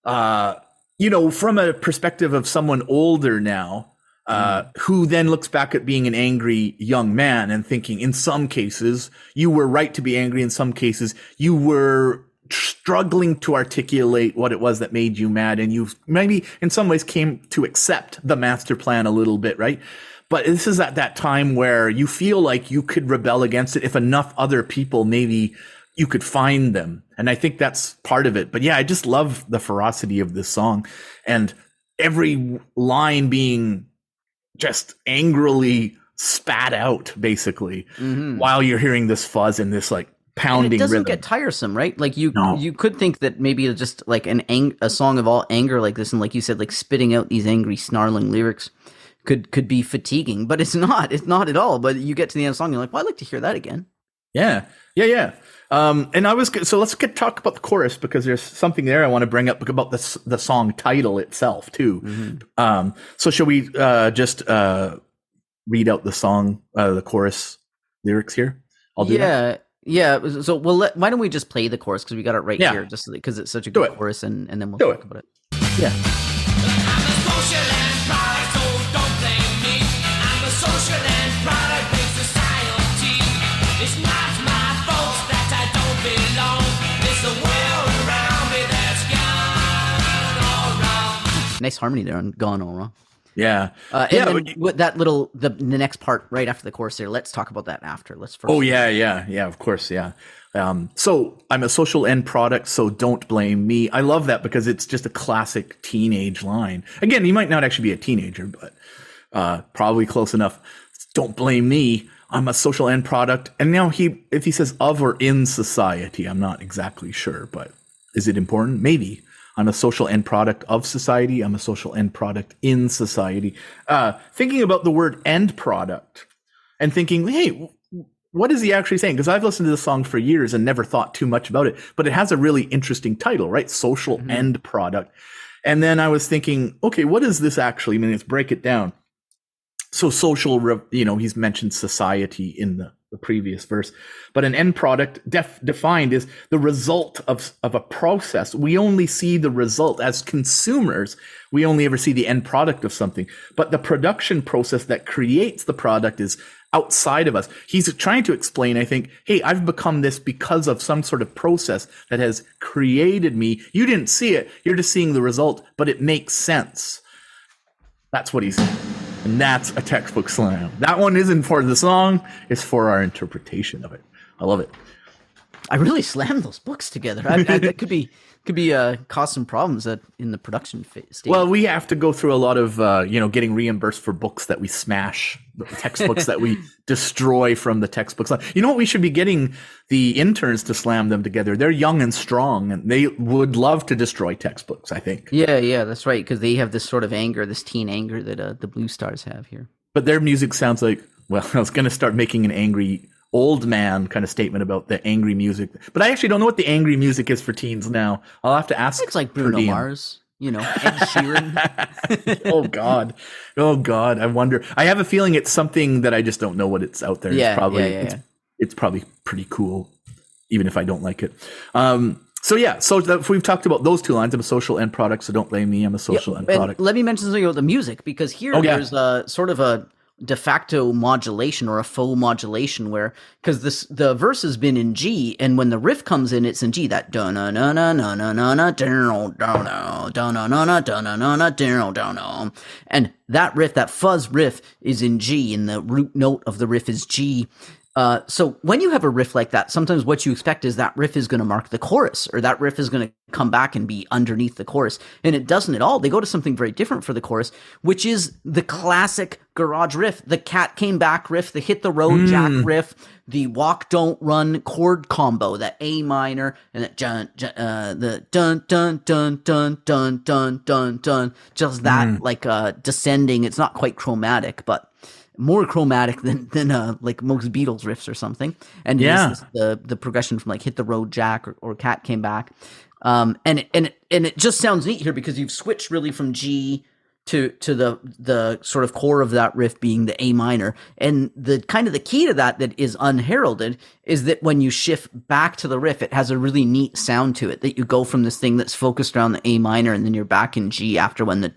uh you know, from a perspective of someone older now, uh, who then looks back at being an angry young man and thinking, in some cases, you were right to be angry. In some cases, you were struggling to articulate what it was that made you mad. And you maybe in some ways came to accept the master plan a little bit, right? But this is at that time where you feel like you could rebel against it if enough other people maybe you could find them. And I think that's part of it. But yeah, I just love the ferocity of this song and every line being just angrily spat out basically mm-hmm. while you're hearing this fuzz and this like And pounding it doesn't rhythm. get tiresome, right? Like you, No. you could think that maybe just like an ang- a song of all anger like this, and like you said, like spitting out these angry, snarling lyrics could could be fatiguing, but it's not. It's not at all. But you get to the end of the song, you're like, well, I'd like to hear that again. Yeah, yeah, yeah. Um, and I was so let's get talk about the chorus because there's something there I want to bring up about the the song title itself too. Mm-hmm. Um, so shall we uh, just uh, read out the song, uh, the chorus lyrics here? I'll do that. yeah, yeah. So well, let, why don't we just play the chorus because we got it right Yeah. here, just because it's such a Do good it. chorus, and and then we'll Do talk it. about it. Yeah. Nice harmony there on "Gone All Wrong." Yeah. Uh, and yeah. then with that little the, the next part right after the chorus there. Let's talk about that after. Let's first. Oh yeah, yeah, yeah. Of course, yeah. Um, so I'm a social end product, so don't blame me. I love that because it's just a classic teenage line. Again, you might not actually be a teenager, but uh, probably close enough. Don't blame me. I'm a social end product. And now he, if he says of or in society, I'm not exactly sure, but is it important? Maybe. I'm a social end product of society. I'm a social end product in society. Uh, thinking about the word end product and thinking, hey, what is he actually saying? Because I've listened to this song for years and never thought too much about it, but it has a really interesting title, right? Social end product. And then I was thinking, okay, what does this actually I mean? Let's break it down. So social, re- you know, he's mentioned society in the, the previous verse, but an end product def- defined is the result of, of a process. We only see the result as consumers. We only ever see the end product of something, but the production process that creates the product is outside of us. He's trying to explain, I think, hey, I've become this because of some sort of process that has created me. You didn't see it. You're just seeing the result, but it makes sense. That's what he's and that's a textbook slam. That one isn't for the song, it's for our interpretation of it. I love it. I really slammed those books together. I, I, that could be could be uh, cause some problems at, in the production phase. Well, we have to go through a lot of, uh, you know, getting reimbursed for books that we smash, textbooks that we destroy from the textbooks. You know what? We should be getting the interns to slam them together. They're young and strong, and they would love to destroy textbooks. I think, yeah, yeah, that's right. Because they have this sort of anger, this teen anger that uh, the Bluestars have here. but their music sounds like. Well, I was going to start making an angry old man kind of statement about the angry music, but I actually don't know what the angry music is for teens now. I'll have to ask. It's like Bruno. Mars, you know, Ed Sheeran. oh God, oh God! I wonder. I have a feeling it's something that I just don't know what it's out there. Yeah, it's probably yeah, yeah, it's, yeah. it's probably pretty cool, even if I don't like it. Um, so yeah, so that, we've talked about those two lines. I'm a social end product, so don't blame me. I'm a social end product. let me mention something about the music because here Oh, yeah. there's a sort of a de facto modulation or a faux modulation where because this the verse has been in G and when the riff comes in it's in G that da na na na na na na na da na na na da na na na da da and that riff that fuzz riff is in G and the root note of the riff is G uh, so when you have a riff like that, sometimes what you expect is that riff is going to mark the chorus, or that riff is going to come back and be underneath the chorus, and it doesn't at all. They go to something very different for the chorus, which is the classic garage riff, the cat came back riff, the hit the road jack riff, the walk don't run chord combo, that A minor and that dun, dun, uh, the dun dun dun dun dun dun dun dun, just that like uh descending. It's not quite chromatic, but more chromatic than than uh, like most Beatles riffs or something. And Yeah. this- the the progression from like hit the road Jack or, or Cat came back, um, and and and it just sounds neat here because you've switched really from G to to the the sort of core of that riff being the A minor, and the kind of the key to that that is unheralded is that when you shift back to the riff, it has a really neat sound to it. That you go from this thing that's focused around the A minor, and then you're back in G after when the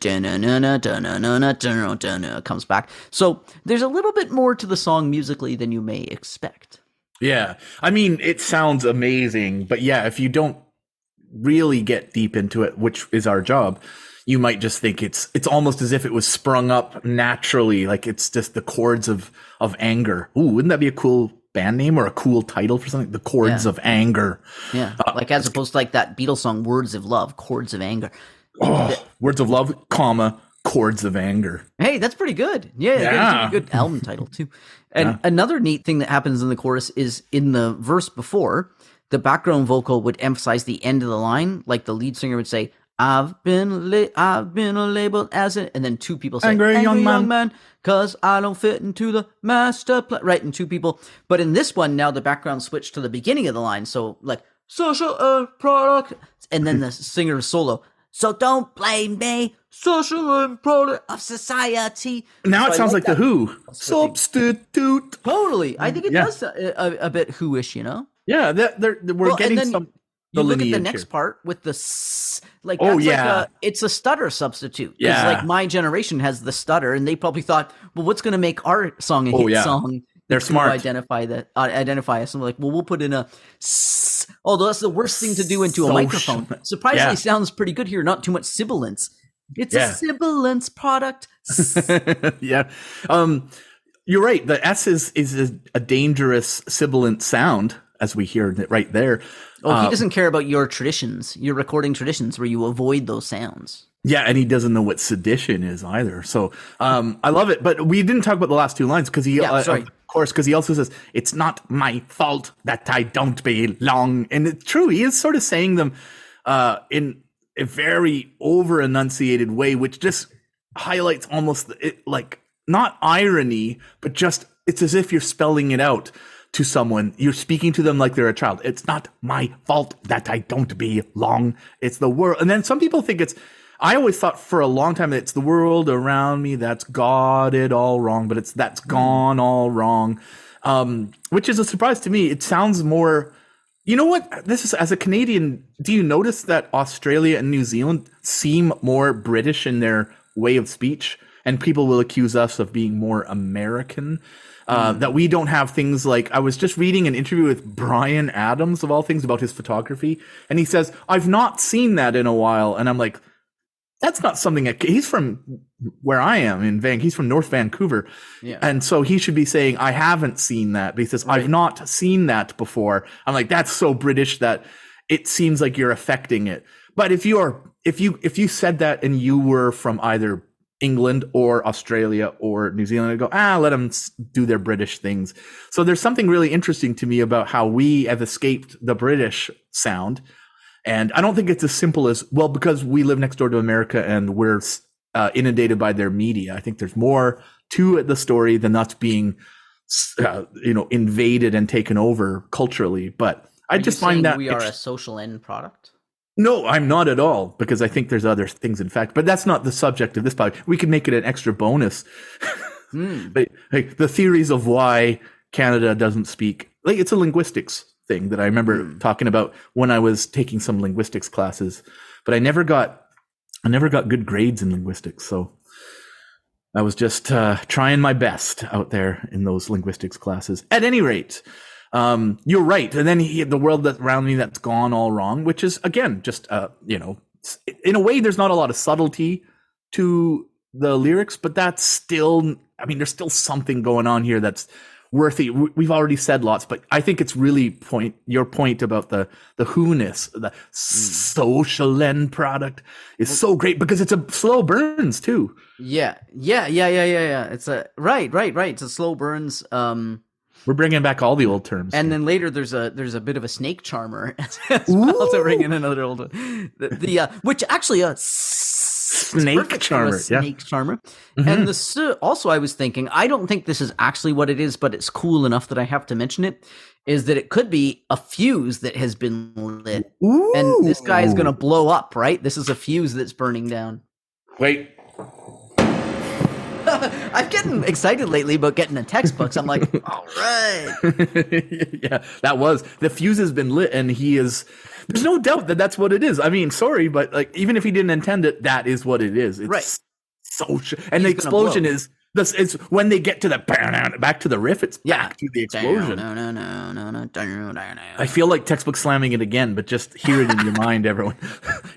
comes back. So there's a little bit more to the song musically than you may expect. Yeah. I mean, it sounds amazing, but yeah, if you don't really get deep into it, which is our job, you might just think it's it's almost as if it was sprung up naturally, like it's just the chords of of anger. Ooh, wouldn't that be a cool band name or a cool title for something? The chords Yeah. of anger. Yeah, uh, like as opposed to like that Beatles song "Words of Love," chords of anger. Oh, words of love, comma, chords of anger. Hey, that's pretty good. Yeah, yeah. Yeah. good album title too. And another neat thing that happens in the chorus is in the verse before, the background vocal would emphasize the end of the line, like the lead singer would say, "I've been la- I've been labeled as it," and then two people say, Angry young man." man, cause I don't fit into the master plan." Right, and two people. But in this one, now the background switched to the beginning of the line, so like social uh, product, and then the singer solo. So don't blame me, social and product of society. Now So it I sounds like, the Who. Substitute. Totally, I think it Yeah. does a, a, a bit who-ish, you know. Yeah, that, we're Well, getting then some. You look at the next here. part with the s, like Oh, that's yeah. like a, it's a stutter substitute Yeah. like my generation has the stutter, and they probably thought, well, what's going to make our song a Oh, hit yeah. song? They're smart. Identify that uh, identify us. Like, well, we'll put in a. S. Although that's the worst thing to do into a microphone. Surprisingly, Yeah. sounds pretty good here. Not too much sibilance. It's Yeah. a sibilance product. yeah. Um, you're right. The S is is a, a dangerous sibilant sound, as we hear it right there. Oh, Uh, he doesn't care about your traditions, your recording traditions, where you avoid those sounds. Yeah, and he doesn't know what sedition is either. So um, I love it. But we didn't talk about the last two lines because he, Yeah, uh, of course, because he also says it's not my fault that I don't belong, and it's true. He is sort of saying them uh, in a very over enunciated way, which just highlights almost it, like not irony, but just it's as if you're spelling it out to someone. You're speaking to them like they're a child. It's not my fault that I don't belong. It's the world. And then some people think it's, I always thought for a long time that it's the world around me that's got it all wrong, but it's that's gone all wrong. Um, which is a surprise to me. It sounds more, you know what? This is as a Canadian, do you notice that Australia and New Zealand seem more British in their way of speech? And people will accuse us of being more American. Uh, That we don't have things like I was just reading an interview with Bryan Adams of all things about his photography, and he says I've not seen that in a while, and I'm like, that's not something that he's from where I am in Van. He's from North Vancouver, Yeah. and so he should be saying I haven't seen that. But he says I've not seen that before. I'm like that's so British that it seems like you're affecting it. But if you are if you if you said that and you were from either England or Australia or New Zealand, I go ah let them do their British things. So there's something really interesting to me about how we have escaped the British sound. And I don't think it's as simple as, well, because we live next door to America and we're uh, inundated by their media. I think there's more to the story than us being, uh, you know, invaded and taken over culturally. But I Are just find that. we are a social end product. No, I'm not at all because I think there's other things in fact, but that's not the subject of this podcast. We could make it an extra bonus. Hmm. but like the theories of why Canada doesn't speak, like it's a linguistics thing that I remember Hmm. talking about when I was taking some linguistics classes, but I never got, I never got good grades in linguistics. So I was just uh, trying my best out there in those linguistics classes. At any rate, um, you're right. And then he, the world that around me that's gone all wrong, which is again just uh, you know, in a way, there's not a lot of subtlety to the lyrics, but that's still. I mean, there's still something going on here that's worthy. we- We've already said lots, but I think it's really point your point about the the who-ness, the social end product is so great because it's a slow burns too. Yeah, yeah, yeah, yeah, yeah, yeah. It's a right, right, right. It's a slow burns. Um, We're bringing back all the old terms. and here. then later there's a there's a bit of a snake charmer as well to bring in another old one. The, the uh, which actually a Snake charmer, yeah. snake charmer. Mm-hmm. And the s- also I was thinking I don't think this is actually what it is, but it's cool enough that I have to mention it. Is that it could be a fuse that has been lit, and this guy is going to blow up, right? This is a fuse that's burning down. wait. I'm getting excited lately about getting the textbooks. I'm like, all right. yeah, that was the fuse has been lit, and he is. There's no doubt that that's what it is. I mean, sorry, but like, even if he didn't intend it, that is what it is. It's Right. So, sh- and the He's gonna explosion is this. It's when they get to the back to the riff. It's Yeah. to the explosion. No, no, no, no, no. I feel like textbook slamming it again, but just hear it in your mind, everyone.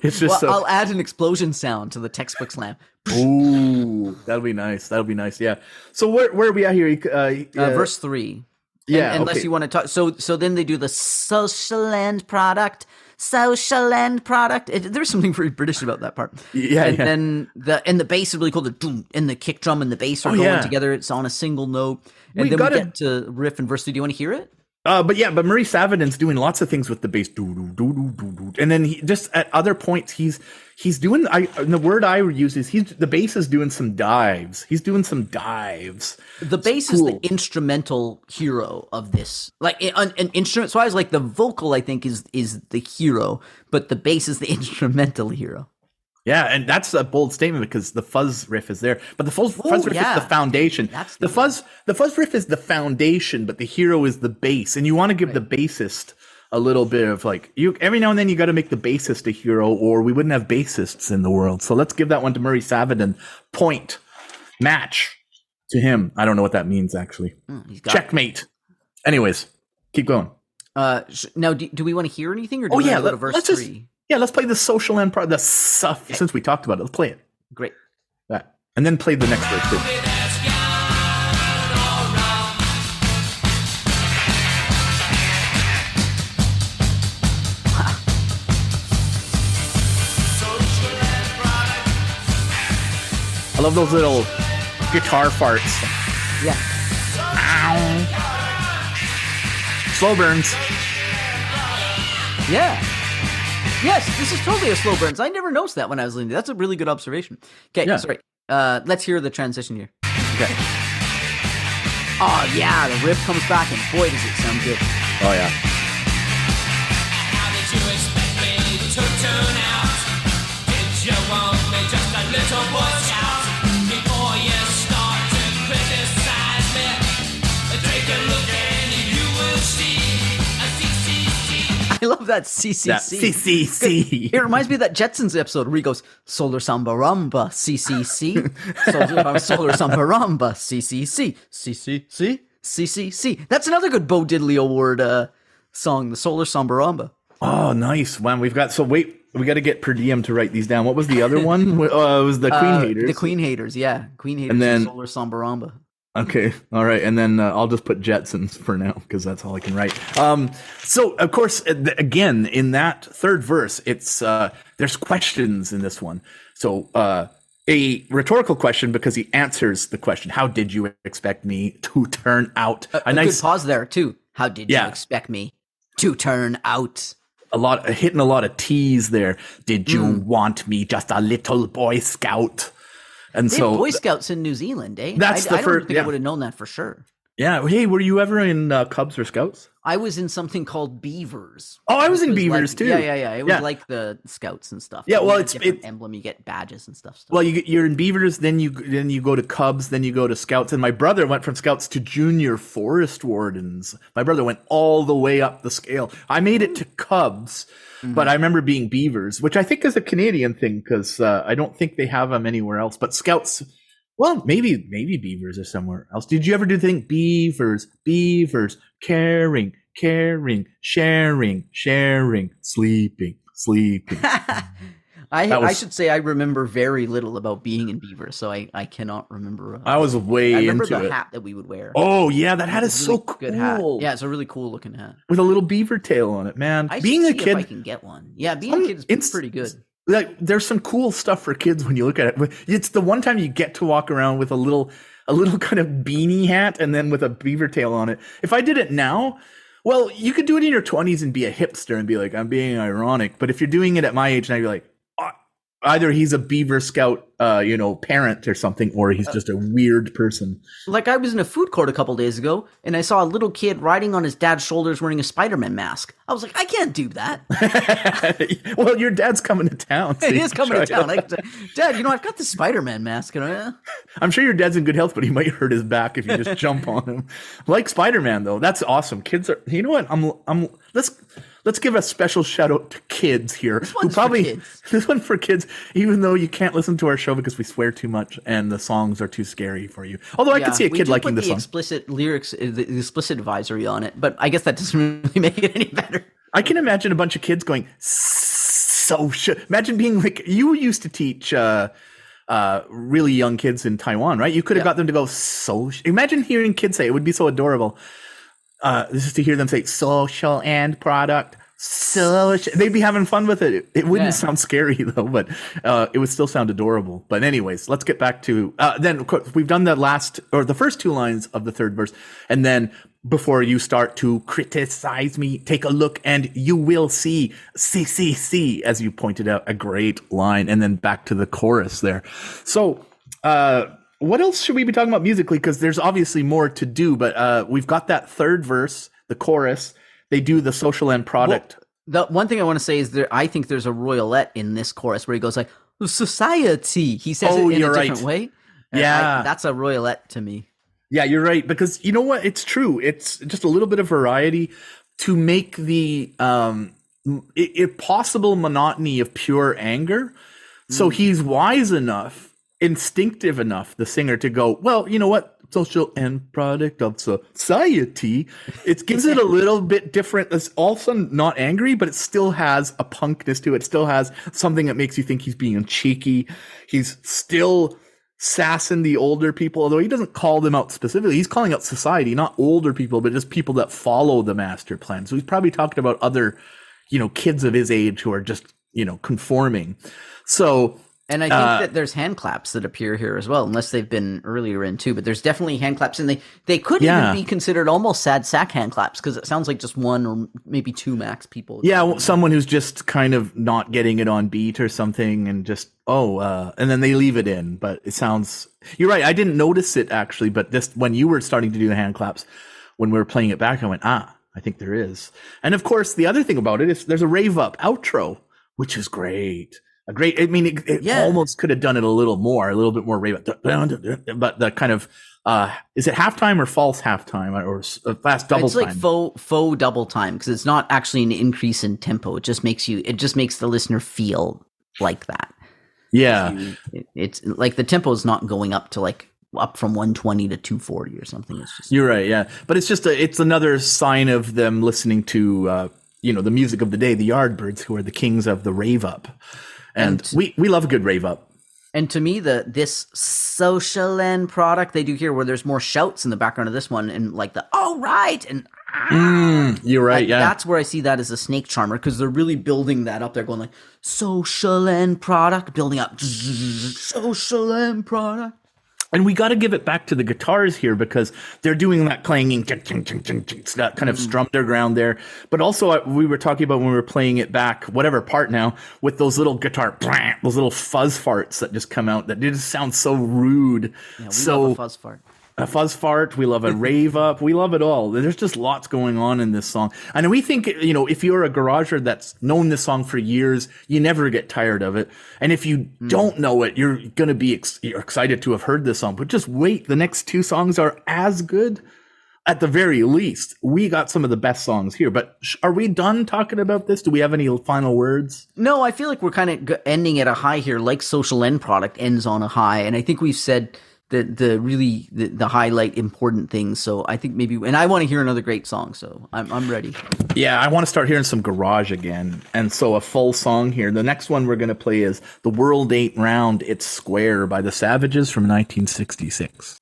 It's just Well, so. I'll add an explosion sound to the textbook slam. Ooh, that'll be nice. That'll be nice. Yeah. So where where are we at here? Uh, Uh, uh, verse three. Yeah. unless okay. you want to talk. So, so then they do the social end product. Social end product. It, there's something very British about that part. Yeah, and yeah. then the and the bass is really cool. The doom and the kick drum and the bass are Oh, going yeah. together. It's on a single note. And We then gotta- we get to riff and verse. three. Do you want to hear it? Uh, but yeah, but Murray Savidan's doing lots of things with the bass, and then he just at other points he's he's doing. I the word I would use is he's the bass is doing some dives. He's doing some dives. The bass is the instrumental hero of this. Like an, an instrument wise, like the vocal, I think is is the hero, but the bass is the instrumental hero. Yeah, and that's a bold statement because the fuzz riff is there, but the fuzz, fuzz riff yeah. is the foundation. That's the the- fuzz. The fuzz riff is the foundation, but the hero is the bass, and you want to give the bassist a little bit of like you. Every now and then, you got to make the bassist a hero, or we wouldn't have bassists in the world. So let's give that one to Murray Savidan. Point match to him. I don't know what that means actually. Got Checkmate. Anyways, keep going. Uh, sh- now, do, do we want to hear anything, or do Oh we yeah, want to go let, verse us just yeah, let's play the social end part. The stuff since we talked about it. Let's play it. Great. That. And then play the next verse too. I love those little guitar farts. Yeah. Slow burns. Yeah. Yes, this is totally a slow burns. I never noticed that when I was listening. That's a really good observation. Okay, Yeah. sorry. Uh, let's hear the transition here. Okay. Oh yeah, the riff comes back, and boy, does it sound good. Oh yeah. How did you expect me to turn out? Did you want me just a little boy love that CCC. That CCC. It reminds me of that Jetsons episode where he goes Solar Sambaramba CCC Solar, Solar Sambaramba CCC CCC CCC. That's another good Bo Diddley Award uh, song, the Solar Sambaramba. Oh, nice. Man, we've got so wait, we got to get per diem to write these down. What was the other one? uh, it was the Queen Uh, Haters. The Queen Haters, yeah, Queen Haters, And and then- Solar Sambaramba. Okay, all right, and then uh, I'll just put Jetsons for now because that's all I can write. Um, so of course, uh, again, in that third verse, it's uh, there's questions in this one. So uh, a rhetorical question because he answers the question: How did you expect me to turn out? A, A nice, pause there too. How did Yeah. you expect me to turn out? a lot, hitting a lot of T's there. Did you want me just a little boy scout? And They so Boy Scouts in New Zealand, eh? That's I, the I don't think yeah. I would have known that for sure. Yeah. Hey, were you ever in uh, Cubs or Scouts? I was in something called Beavers. Oh, I was in It Beavers like- too. Yeah, yeah, yeah. It was Yeah. like the Scouts and stuff. Yeah, well, it's- emblem. You get badges and stuff. Well, you, you're in Beavers, then you then you go to Cubs, then you go to Scouts, and my brother went from Scouts to Junior Forest Wardens. My brother went all the way up the scale. I made it to Cubs, but I remember being Beavers, which I think is a Canadian thing because uh, I don't think they have them anywhere else. But Scouts, well, maybe maybe Beavers are somewhere else. Did you ever do think Beavers, Beavers, caring, caring, sharing, sharing, sleeping, sleeping? I, That I should say I remember very little about being in Beaver, so I, I cannot remember. Uh, I was way I remember into the it. hat that we would wear. Oh yeah, that hat is was so cool. Good hat. Yeah, it's a really cool looking hat. with a little beaver tail on it, man. I being a kid, I can get one. Yeah, being Um, a kid is it's- pretty good. Like there's some cool stuff for kids when you look at it. It's the one time you get to walk around with a little, a little kind of beanie hat, and then with a beaver tail on it. If I did it now, well, you could do it in your 20s and be a hipster and be like, I'm being ironic. But if you're doing it at my age, now you're like, "Ah, either he's a beaver scout, uh, you know, parent or something, or he's just a weird person. Like I was in a food court a couple days ago, and I saw a little kid riding on his dad's shoulders wearing a Spider-Man mask. I was like, I can't do that. well, your dad's coming to town. so it you is coming to town. I Dad, you know I've got the Spider-Man mask. And I, I'm sure your dad's in good health, but he might hurt his back if you just jump on him. Like Spider-Man, though, that's awesome. Kids are. You know what? I'm. I'm. Let's let's give a special shout out to kids here who one's for probably kids. this one for kids. Even though you can't listen to our show because we swear too much and the songs are too scary for you. Although I could see a kid liking put the song. explicit lyrics, uh, the, explicit advisory on it, but I guess that doesn't really make it any better. I can imagine a bunch of kids going so sh-. Imagine being like you used to teach uh uh really young kids in Taiwan, right? You could have Yeah. got them to go so sh-. Imagine hearing kids say it would be so adorable. Uh this is to hear them say social and product. So they'd be having fun with it. It, wouldn't Yeah. sound scary though, but uh, it would still sound adorable. But anyways, let's get back to uh, then. Of course, we've done the last or the first two lines of the third verse, and then before you start to criticize me, take a look and you will see C C C as you pointed out a great line, and then back to the chorus there. So. uh what else should we be talking about musically? Because there's obviously more to do, but uh, we've got that third verse, the chorus. They do the social end product. The one thing I want to say is there. I think there's a royalette in this chorus where he goes like society. He says Oh, it in a right. different way. And Yeah. I- that's a royalette to me. Yeah, you're right. Because you know what? It's true. It's just a little bit of variety to make the um possible monotony of pure anger. So he's wise enough, instinctive enough, the singer to go, well, you know what? Social end product of society. It gives it a little bit different. It's also not angry, but it still has a punkness to it. It still has something that makes you think he's being cheeky. He's still sassing the older people, although he doesn't call them out specifically. He's calling out society, not older people, but just people that follow the master plan. So he's probably talking about other, you know, kids of his age who are just, you know, conforming. So And I think Uh, that there's hand claps that appear here as well, unless they've been earlier in too. But there's definitely hand claps, and they they could Yeah. even be considered almost sad sack hand claps because it sounds like just one or maybe two max people. Yeah, well, someone who's just kind of not getting it on beat or something, and just oh, uh, and then they leave it in. But it sounds. You're right. I didn't notice it actually, but this when you were starting to do the hand claps, when we were playing it back, I went ah, I think there is. And of course, the other thing about it is there's a rave up outro, which is great. A great. I mean, it, it Yeah. almost could have done it a little more, a little bit more rave up, but the kind of. Uh, is it halftime or false halftime or uh, fast double time. it's like faux faux double time because it's not actually an increase in tempo. It just makes you. It just makes the listener feel like that. yeah. It, it's like the tempo is not going up to like up from 120 to 240 or something. It's just You're right, yeah. But it's just a, it's another sign of them listening to uh, you know the music of the day, the Yardbirds, who are the kings of the rave up, and, And- we we love a good rave up. And to me, the this social end product they do here, where there's more shouts in the background of this one, and like the "all right" and Mm, you're right, like, yeah. that's where I see that as a snake charmer because they're really building that up. They're going like social end product, building up social end product. And we got to give it back to the guitars here because they're doing that clanging, ching, ching, ching, ching, ching, that kind of Mm. strum their ground there. But also, uh, we were talking about when we were playing it back, whatever part now, with those little guitar, those little fuzz farts that just come out that just sound so rude. Yeah, we so fuzz fart. A fuzz fart. We love a rave up. We love it all. There's just lots going on in this song. And we think, you know, if you're a garager that's known this song for years, you never get tired of it. And if you hmm. don't know it, you're going to be ex- you're excited to have heard this song. But just wait. The next two songs are as good. At the very least, we got some of the best songs here. But sh- are we done talking about this? Do we have any final words? No, I feel like we're kind of g- ending at a high here, like social end product ends on a high, and I think we've said the the really the, the highlight important things. So I think maybe, and I want to hear another great song, so I'm I'm ready. Yeah, I want to start hearing some garage again. And so a full song here. The next one we're going to play is The World Ain't Round, It's Square by the Savages from 1966.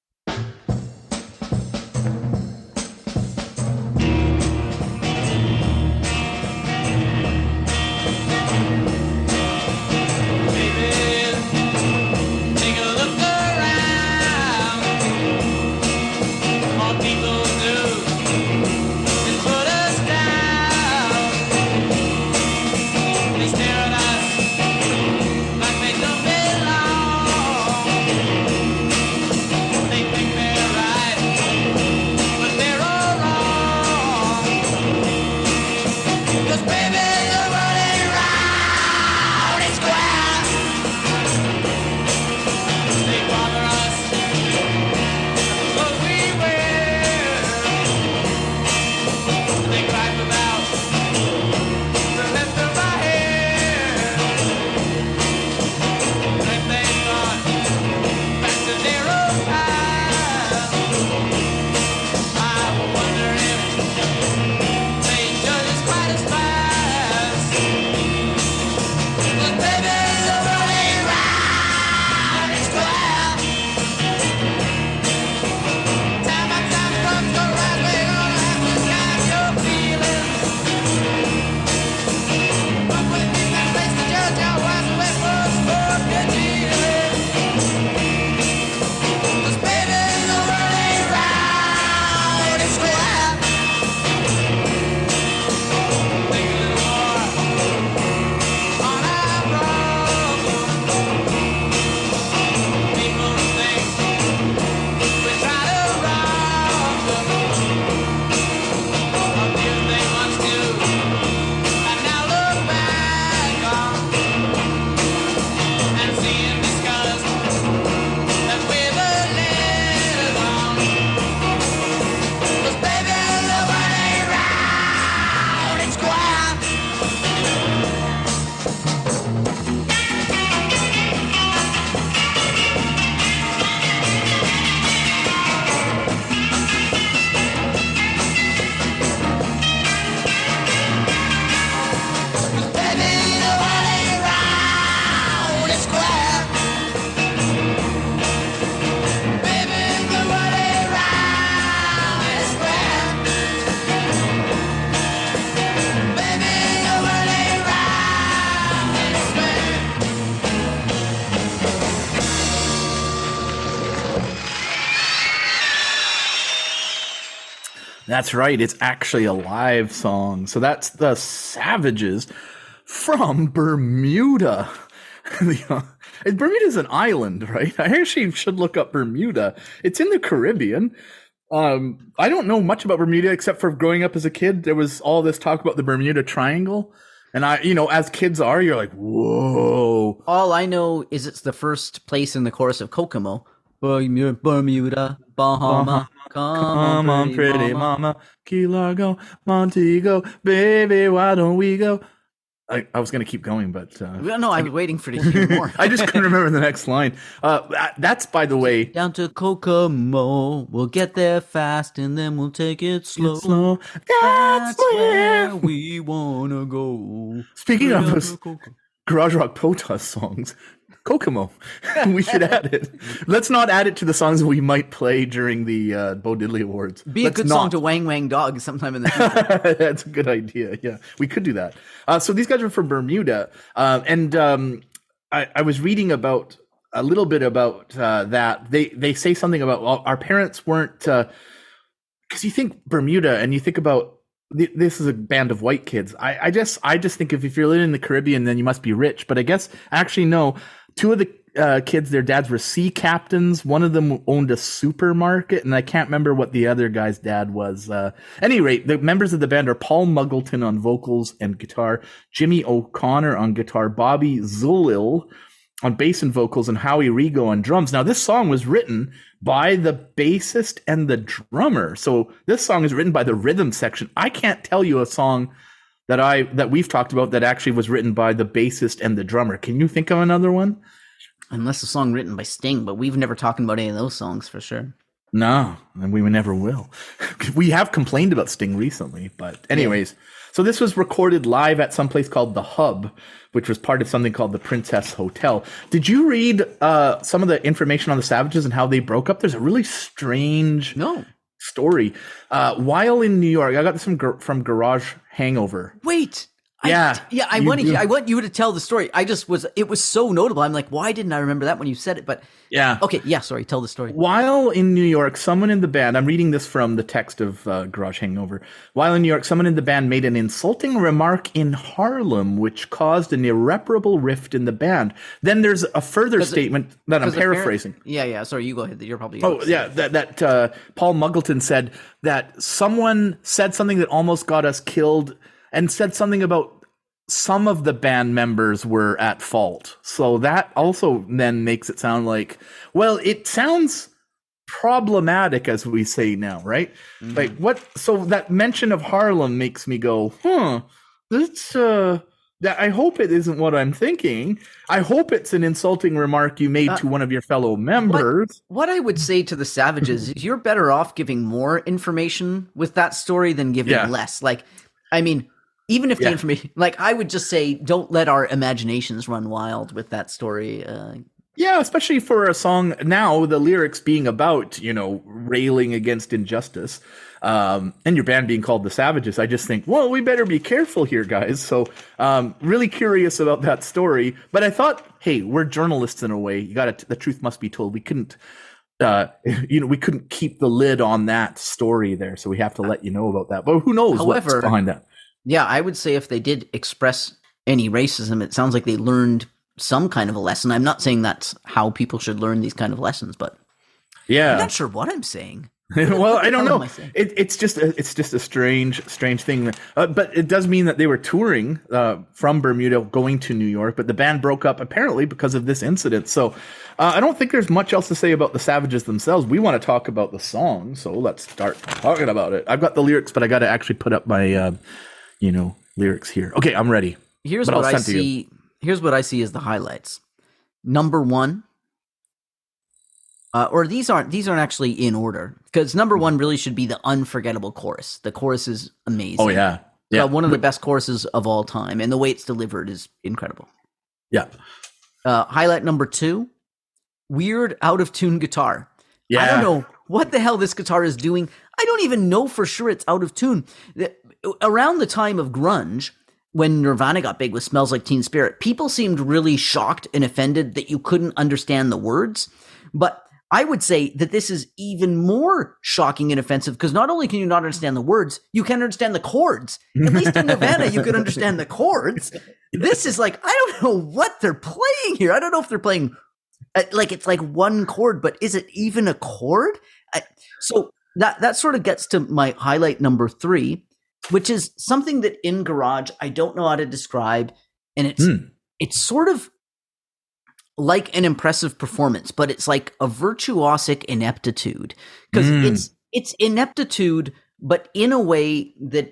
That's right. It's actually a live song. So that's the Savages from Bermuda. Uh, Bermuda's an island, right? I actually should look up Bermuda. It's in the Caribbean. Um, I don't know much about Bermuda except for growing up as a kid. There was all this talk about the Bermuda Triangle. And I, you know, as kids are, you're like, whoa. All I know is it's the first place in the chorus of Kokomo. Bermuda, Bermuda Bahama, Come on, pretty mama. Key Largo, Montego, baby, why don't we go? I, I was going to keep going, but uh, Well, no, I was waiting for to hear more. I just couldn't remember the next line. Uh, that's, by the way, Down to Kokomo, we'll get there fast and then we'll take it slow. slow. That's where. we wanna go. Speaking of those garage rock protest songs, Kokomo. we should add it. Let's not add it to the songs we might play during the uh, Bo Diddley Awards. Be a Let's good not. song to Wang Wang Dog sometime in the future. That's a good idea. Yeah, we could do that. Uh, so these guys are from Bermuda, uh, and um, I, I was reading about a little bit about uh, that. They they say something about well, our parents weren't because you think Bermuda and you think about this is a band of white kids. I, I just I just think if, if you're living in the Caribbean, then you must be rich. But I guess actually no. Two of the uh, kids, their dads were sea captains. One of them owned a supermarket, and I can't remember what the other guy's dad was. Uh, any rate, the members of the band are Paul Muggleton on vocals and guitar, Jimmy O'Connor on guitar, Bobby Zuill on bass and vocals, and Howie Rigo on drums. Now, this song was written by the bassist and the drummer. So this song is written by the rhythm section. I can't tell you a song that I that we've talked about that actually was written by the bassist and the drummer. Can you think of another one? Unless a song written by Sting, but we've never talked about any of those songs for sure. No, and we never will. we have complained about Sting recently, but anyways, so this was recorded live at some place called the Hub, which was part of something called the Princess Hotel. Did you read uh, some of the information on the Savages and how they broke up? There's a really strange No. Story. Uh, while in New York, I got this from from Garage Hangover. Wait. Yeah, I, yeah. I you want. I want you to tell the story. I just was. It was so notable. I'm like, why didn't I remember that when you said it? But Yeah. okay, yeah. Sorry. Tell the story. While in New York, someone in the band, I'm reading this from the text of uh, Garage Hangover. While in New York, someone in the band made an insulting remark in Harlem, which caused an irreparable rift in the band. Then there's a further statement that I'm paraphrasing. Yeah, yeah. Sorry, you go ahead. You're probably. Oh yeah, that that uh, Paul Muggleton said that someone said something that almost got us killed, and said something about some of the band members were at fault. So that also then makes it sound like, well, it sounds problematic as we say now, right? Like what? So that mention of Harlem makes me go, huh? That's uh. That I hope it isn't what I'm thinking. I hope it's an insulting remark you made to one of your fellow members. What I would say to the Savages is you're better off giving more information with that story than giving Yeah. less. Like, I mean, even if the Yeah. information, like, I would just say, don't let our imaginations run wild with that story. Uh, Yeah, especially for a song now, the lyrics being about, you know, railing against injustice, um, and your band being called the Savages. I just think, well, we better be careful here, guys. So, um, really curious about that story. But I thought, hey, we're journalists in a way. You got to, the truth must be told. We couldn't, uh, you know, we couldn't keep the lid on that story there. So we have to let you know about that. But who knows what's behind that? Yeah, I would say if they did express any racism, it sounds like they learned some kind of a lesson. I'm not saying that's how people should learn these kind of lessons, but yeah, I'm not sure what I'm saying. well, I don't know. I? It, it's just a, it's just a strange, strange thing. Uh, but it does mean that they were touring uh, from Bermuda, going to New York. But the band broke up apparently because of this incident. So uh, I don't think there's much else to say about the Savages themselves. We want to talk about the song, so let's start talking about it. I've got the lyrics, but I got to actually put up my, uh, you know, lyrics here. Okay, I'm ready. Here's But what I send to you. see. Here's what I see as the highlights. Number one, uh, or these aren't these aren't actually in order because number one really should be the unforgettable chorus. The chorus is amazing. Oh yeah, yeah, Uh, one of the best choruses of all time, and the way it's delivered is incredible. yeah, Uh, highlight number two, weird out of tune guitar. yeah. I don't know what the hell this guitar is doing. I don't even know for sure it's out of tune. Around the time of grunge, when Nirvana got big with Smells Like Teen Spirit, people seemed really shocked and offended that you couldn't understand the words. But I would say that this is even more shocking and offensive because not only can you not understand the words, you can't understand the chords. At least in Nirvana, you could understand the chords. This is like, I don't know what they're playing here. I don't know if they're playing uh, like it's like one chord, but is it even a chord? So that that sort of gets to my highlight number three, which is something that in Garage I don't know how to describe, and it's Hmm. it's sort of like an impressive performance, but it's like a virtuosic ineptitude because Mm. it's it's ineptitude, but in a way that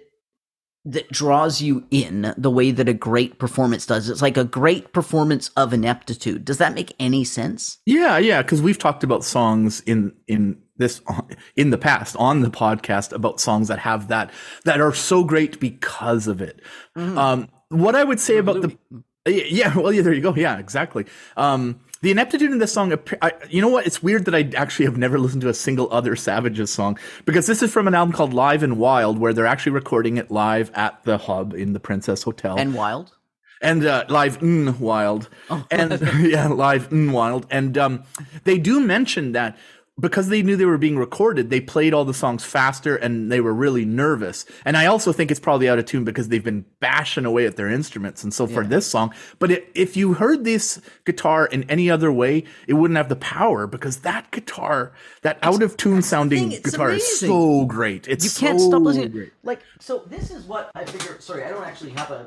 that draws you in the way that a great performance does. It's like a great performance of ineptitude. Does that make any sense? Yeah, yeah, because we've talked about songs in in this in the past on the podcast about songs that have that that are so great because of it. Um, what I would say about the yeah, well, yeah, there you go. Yeah, exactly. Um, the ineptitude in this song, I, you know what? It's weird that I actually have never listened to a single other Savages song because this is from an album called Live and Wild, where they're actually recording it live at the hub in the Princess Hotel And wild. and uh, live mm, wild and yeah live mm, wild and um, they do mention that because they knew they were being recorded they played all the songs faster and they were really nervous and i also think it's probably out of tune because they've been bashing away at their instruments and so for this song but it, if you heard this guitar in any other way it wouldn't have the power because that guitar that out of tune sounding thing, guitar is so great it's You can't so stop listening. great. Like, so this is what I figure. Sorry, I don't actually have a.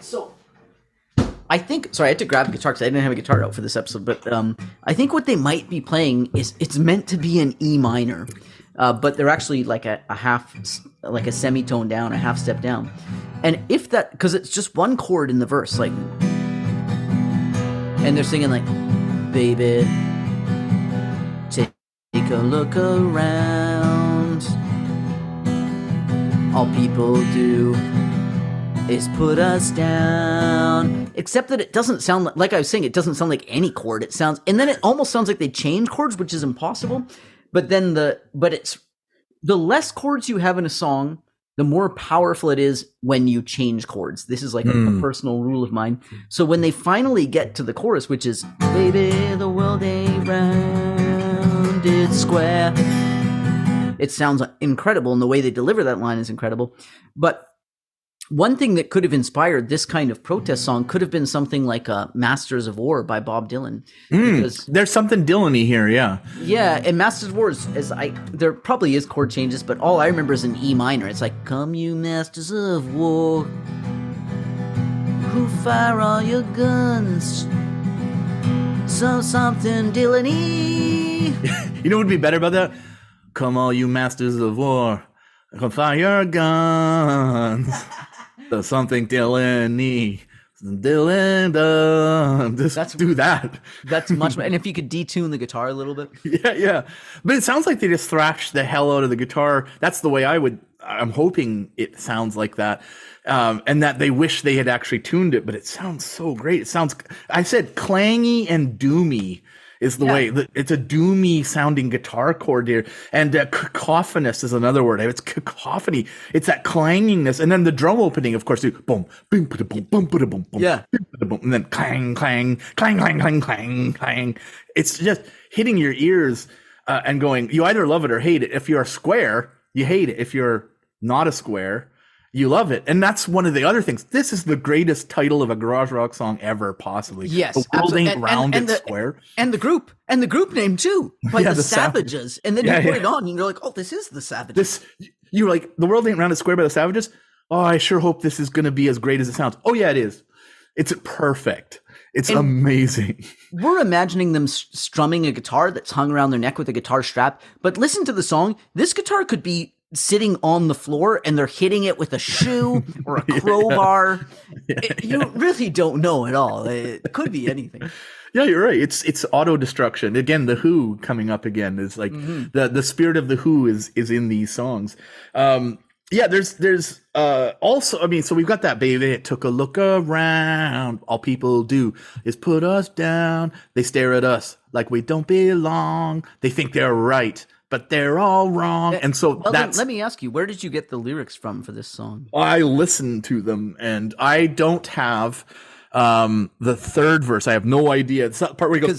So, I think. Sorry, I had to grab a guitar because I didn't have a guitar out for this episode. But um, I think what they might be playing is it's meant to be an E minor, uh, but they're actually like a, a half, like a semitone down, a half step down. And if that, because it's just one chord in the verse, like, and they're singing like, "Baby, take a look around." all people do is put us down. Except that it doesn't sound like, like I was saying, it doesn't sound like any chord. It sounds, and then it almost sounds like they change chords, which is impossible. But then the, but it's the less chords you have in a song, the more powerful it is when you change chords. This is like a, a hmm. personal rule of mine. So when they finally get to the chorus, which is "Baby, the world ain't round, it's square," it sounds incredible, and the way they deliver that line is incredible. But one thing that could have inspired this kind of protest song could have been something like uh, "Masters of War" by Bob Dylan, because there's something Dylan-y here yeah yeah, and Masters of War is, is I there probably is chord changes, but all I remember is an E minor. It's like, "Come, you masters of war, who fire all your guns." So something Dylan-y. You know what would be better about that? Come all you masters of war, come fire your guns. There's something Dylan E. Dylan. Just That's- do that. That's much. And if you could detune the guitar a little bit, Yeah, yeah. But it sounds like they just thrashed the hell out of the guitar. That's the way I would. I'm hoping it sounds like that, um, and that they wish they had actually tuned it. But it sounds so great. It sounds. I said clangy and doomy is the Yeah. way. It's a doomy sounding guitar chord here, and uh, cacophonous is another word. It's cacophony. It's that clangingness, and then the drum opening, of course, do boom, boom, boom, boom, boom, boom, boom, Yeah. boom, and then clang, clang, clang, clang, clang, clang, clang. It's just hitting your ears uh, and going. You either love it or hate it. If you're a square, you hate it. If you're not a square, you love it. And that's one of the other things. This is the greatest title of a garage rock song ever, possibly. Yes, the world ain't And- round; and- and the- square. and the group and the group name too by Yeah, the, the Savages, and then Yeah, you put yeah. it on, and you're like, oh, this is the Savages. This you're like the world ain't round; it's square by the Savages. Oh, I sure hope this is going to be as great as it sounds. Oh yeah, it is. It's perfect. It's And- amazing. We're imagining them strumming a guitar that's hung around their neck with a guitar strap, but listen to the song. This guitar could be sitting on the floor and they're hitting it with a shoe or a crowbar. It- you really don't know at all. It could be anything. Yeah, you're right. It's it's auto destruction. Again, the Who coming up again is like the the spirit of the Who is is in these songs. Um yeah, there's there's uh also I mean, so we've got that baby. It took a look around. All people do is put us down. They stare at us like we don't belong. They think they're right, but they're all wrong. Eh, and so Well, that's let me ask you, where did you get the lyrics from for this song? I listen to them and I don't have Um, the third verse, I have no idea. It's that part where he goes, 'Cause-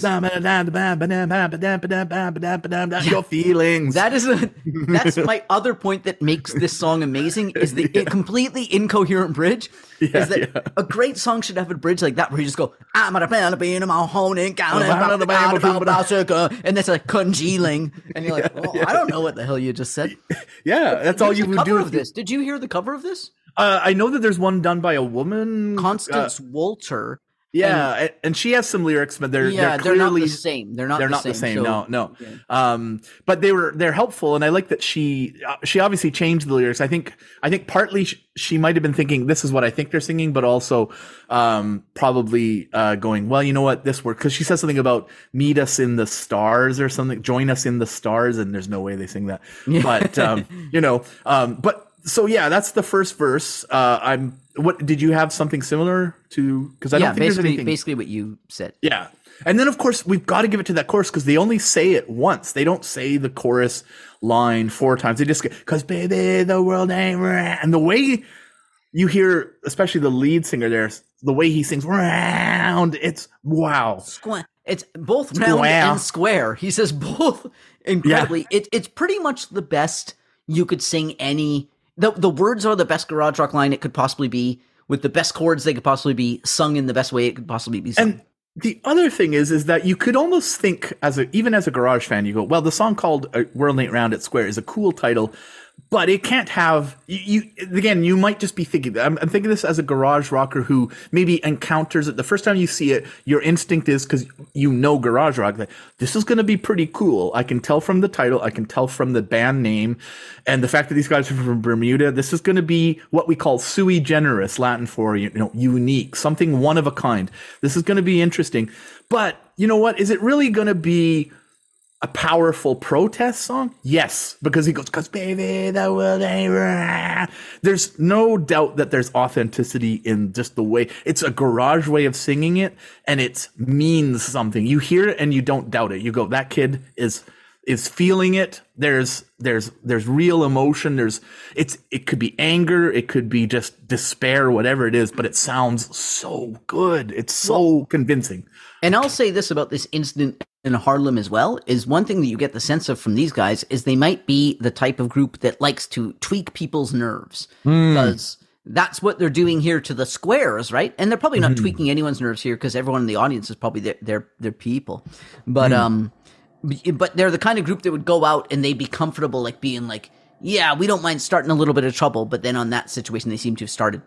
your feelings. That is a that's my other point that makes this song amazing is the i- completely incoherent bridge. is that yeah. a great song should have a bridge like that where you just go, I'm at a plan to be in my home and down and about the bad about about circle," and it's like congealing, and you're like, oh, I don't know what the hell you just said. yeah, that's all you a would do. of this. Did you hear the cover of this? Uh, I know that there's one done by a woman. Constance Uh, Walter. yeah, and, and she has some lyrics, but they're Yeah, they're they're, not clearly the same. They're not. they're the not same. the same. so- no, no. Um, but they were they're helpful, and I like that she uh, she obviously changed the lyrics. I think I think partly sh- she might have been thinking this is what I think they're singing, but also um, probably uh, going well. You know what? This works because she says something about meet us in the stars or something. Join us in the stars, and there's no way they sing that. But um, you know, um, but so yeah, that's the first verse. Uh, I'm. What did you have something similar to? Because I Yeah, don't think there's basically, anything. basically what you said. Yeah. And then, of course, we've got to give it to that chorus because they only say it once. They don't say the chorus line four times. They just because baby, the world ain't right. And the way you hear, especially the lead singer there, the way he sings round, it's wow. Square. It's both round Square. and square. He says both incredibly. It, it's pretty much the best you could sing any. The, the words are the best garage rock line it could possibly be, with the best chords they could possibly be, sung in the best way it could possibly be sung. And the other thing is, is that you could almost think as a, even as a garage fan, you go, well, the song called uh, "World Ain't Round at Square" is a cool title, but it can't have you. you again, you might just be thinking. I'm, I'm thinking this as a garage rocker who maybe encounters it the first time you see it. Your instinct is because you know garage rock that this is going to be pretty cool. I can tell from the title. I can tell from the band name, and the fact that these guys are from Bermuda. This is going to be what we call sui generis, Latin for you know unique, something one of a kind. This is going to be interesting. But you know what? Is it really going to be? A powerful protest song? Yes, because he goes, "Cause baby, the world ain't right." There's no doubt that there's authenticity in just the way it's a garage way of singing it, and it means something. You hear it and you don't doubt it. You go, "That kid is." is feeling it there's there's there's real emotion there's it's it could be anger it could be just despair whatever it is but it sounds so good it's so convincing And I'll say this about this incident in Harlem as well is one thing that you get the sense of from these guys is they might be the type of group that likes to tweak people's nerves. Hmm. Because that's what they're doing here to the squares, right? And they're probably not hmm. tweaking anyone's nerves here because everyone in the audience is probably their their, their people. But hmm. um but they're the kind of group that would go out and they'd be comfortable like being like, yeah, we don't mind starting a little bit of trouble, but then on that situation they seem to have started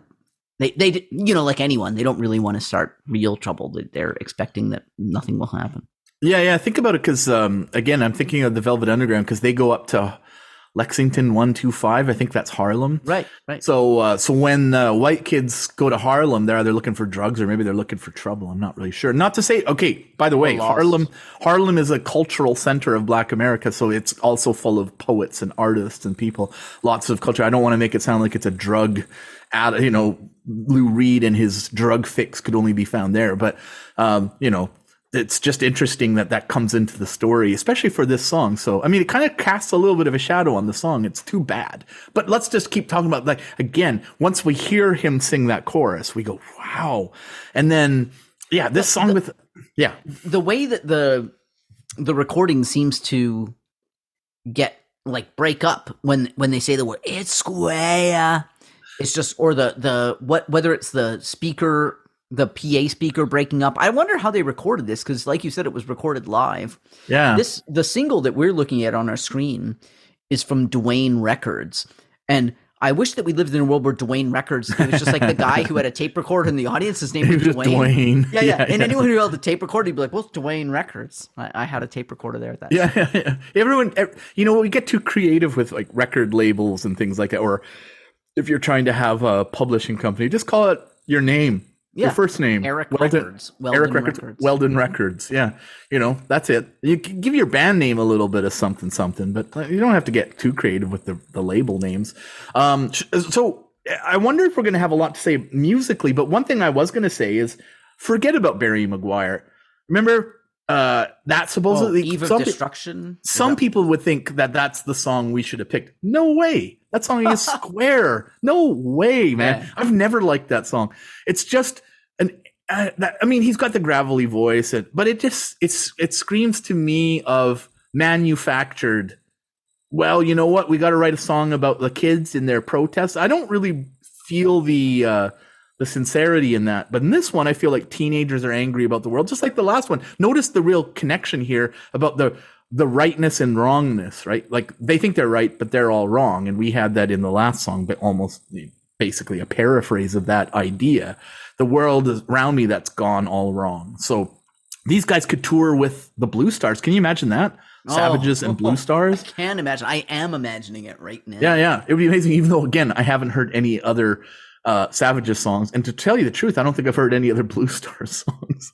they they you know like anyone they don't really want to start real trouble. They- they're expecting that nothing will happen Yeah, yeah. Think about it because um, again, I'm thinking of the Velvet Underground because they go up to Lexington one two five. I think that's Harlem. right right So, uh, so when uh, white kids go to Harlem, they're either looking for drugs or maybe they're looking for trouble. I'm not really sure. Not to say, okay. By the way. Harlem, Harlem is a cultural center of Black America, so it's also full of poets and artists and people. Lots of culture. I don't want to make it sound like it's a drug. Ad, you know, Lou Reed and his drug fix could only be found there, but um, you know, it's just interesting that that comes into the story, especially for this song. So, I mean, it kind of casts a little bit of a shadow on the song. It's too bad. But let's just keep talking about like again. Once we hear him sing that chorus, we go, "Wow!" And then, yeah, this song with, yeah, the way that the the recording seems to get like break up when when they say the word it's square it's just or the the what whether it's the speaker the PA speaker breaking up. I wonder how they recorded this because, like you said, it was recorded live. yeah, This the single that we're looking at on our screen is from Duane Records, and I wish that we lived in a world where Duane Records it was just like the guy who had a tape recorder in the audience. His name was was Dwayne. Dwayne. Yeah, yeah. Yeah, and yeah. anyone who held the tape recorder, he'd be like, "What's Duane Records?" I, I had a tape recorder there at that. Yeah, yeah, yeah. Everyone, you know, we get too creative with like record labels and things like that. Or if you're trying to have a publishing company, just call it your name, Yeah. your first name, Eric Records, Eric Weldon Records, Records. Weldon Records. Yeah, you know, that's it. You can give your band name a little bit of something, something, but uh, you don't have to get too creative with the the label names. Um, so I wonder if we're going to have a lot to say musically. But one thing I was going to say is forget about Barry McGuire. Remember. Uh, that Oh, supposedly Eve of some Destruction. Is some that- people would think that that's the song we should have picked. No way. That song is square. No way, man. Yeah. I've never liked that song. It's just an uh, that, I mean, he's got the gravelly voice, and, but it just it's it screams to me of manufactured. Well, you know what? We got to write a song about the kids in their protests. I don't really feel the uh, the sincerity in that, but in this one, I feel like teenagers are angry about the world, just like the last one. Notice the real connection here about the the rightness and wrongness, right? Like they think they're right, but they're all wrong, and we had that in the last song, but almost basically a paraphrase of that idea. The world is around me that's gone all wrong. So these guys could tour with the Bluestars. Can you imagine that? Savages and Blue Stars. I can imagine. I am imagining it right now. Yeah, yeah. It would be amazing, even though, again, I haven't heard any other uh, Savages songs. And to tell you the truth, I don't think I've heard any other Blue Stars songs.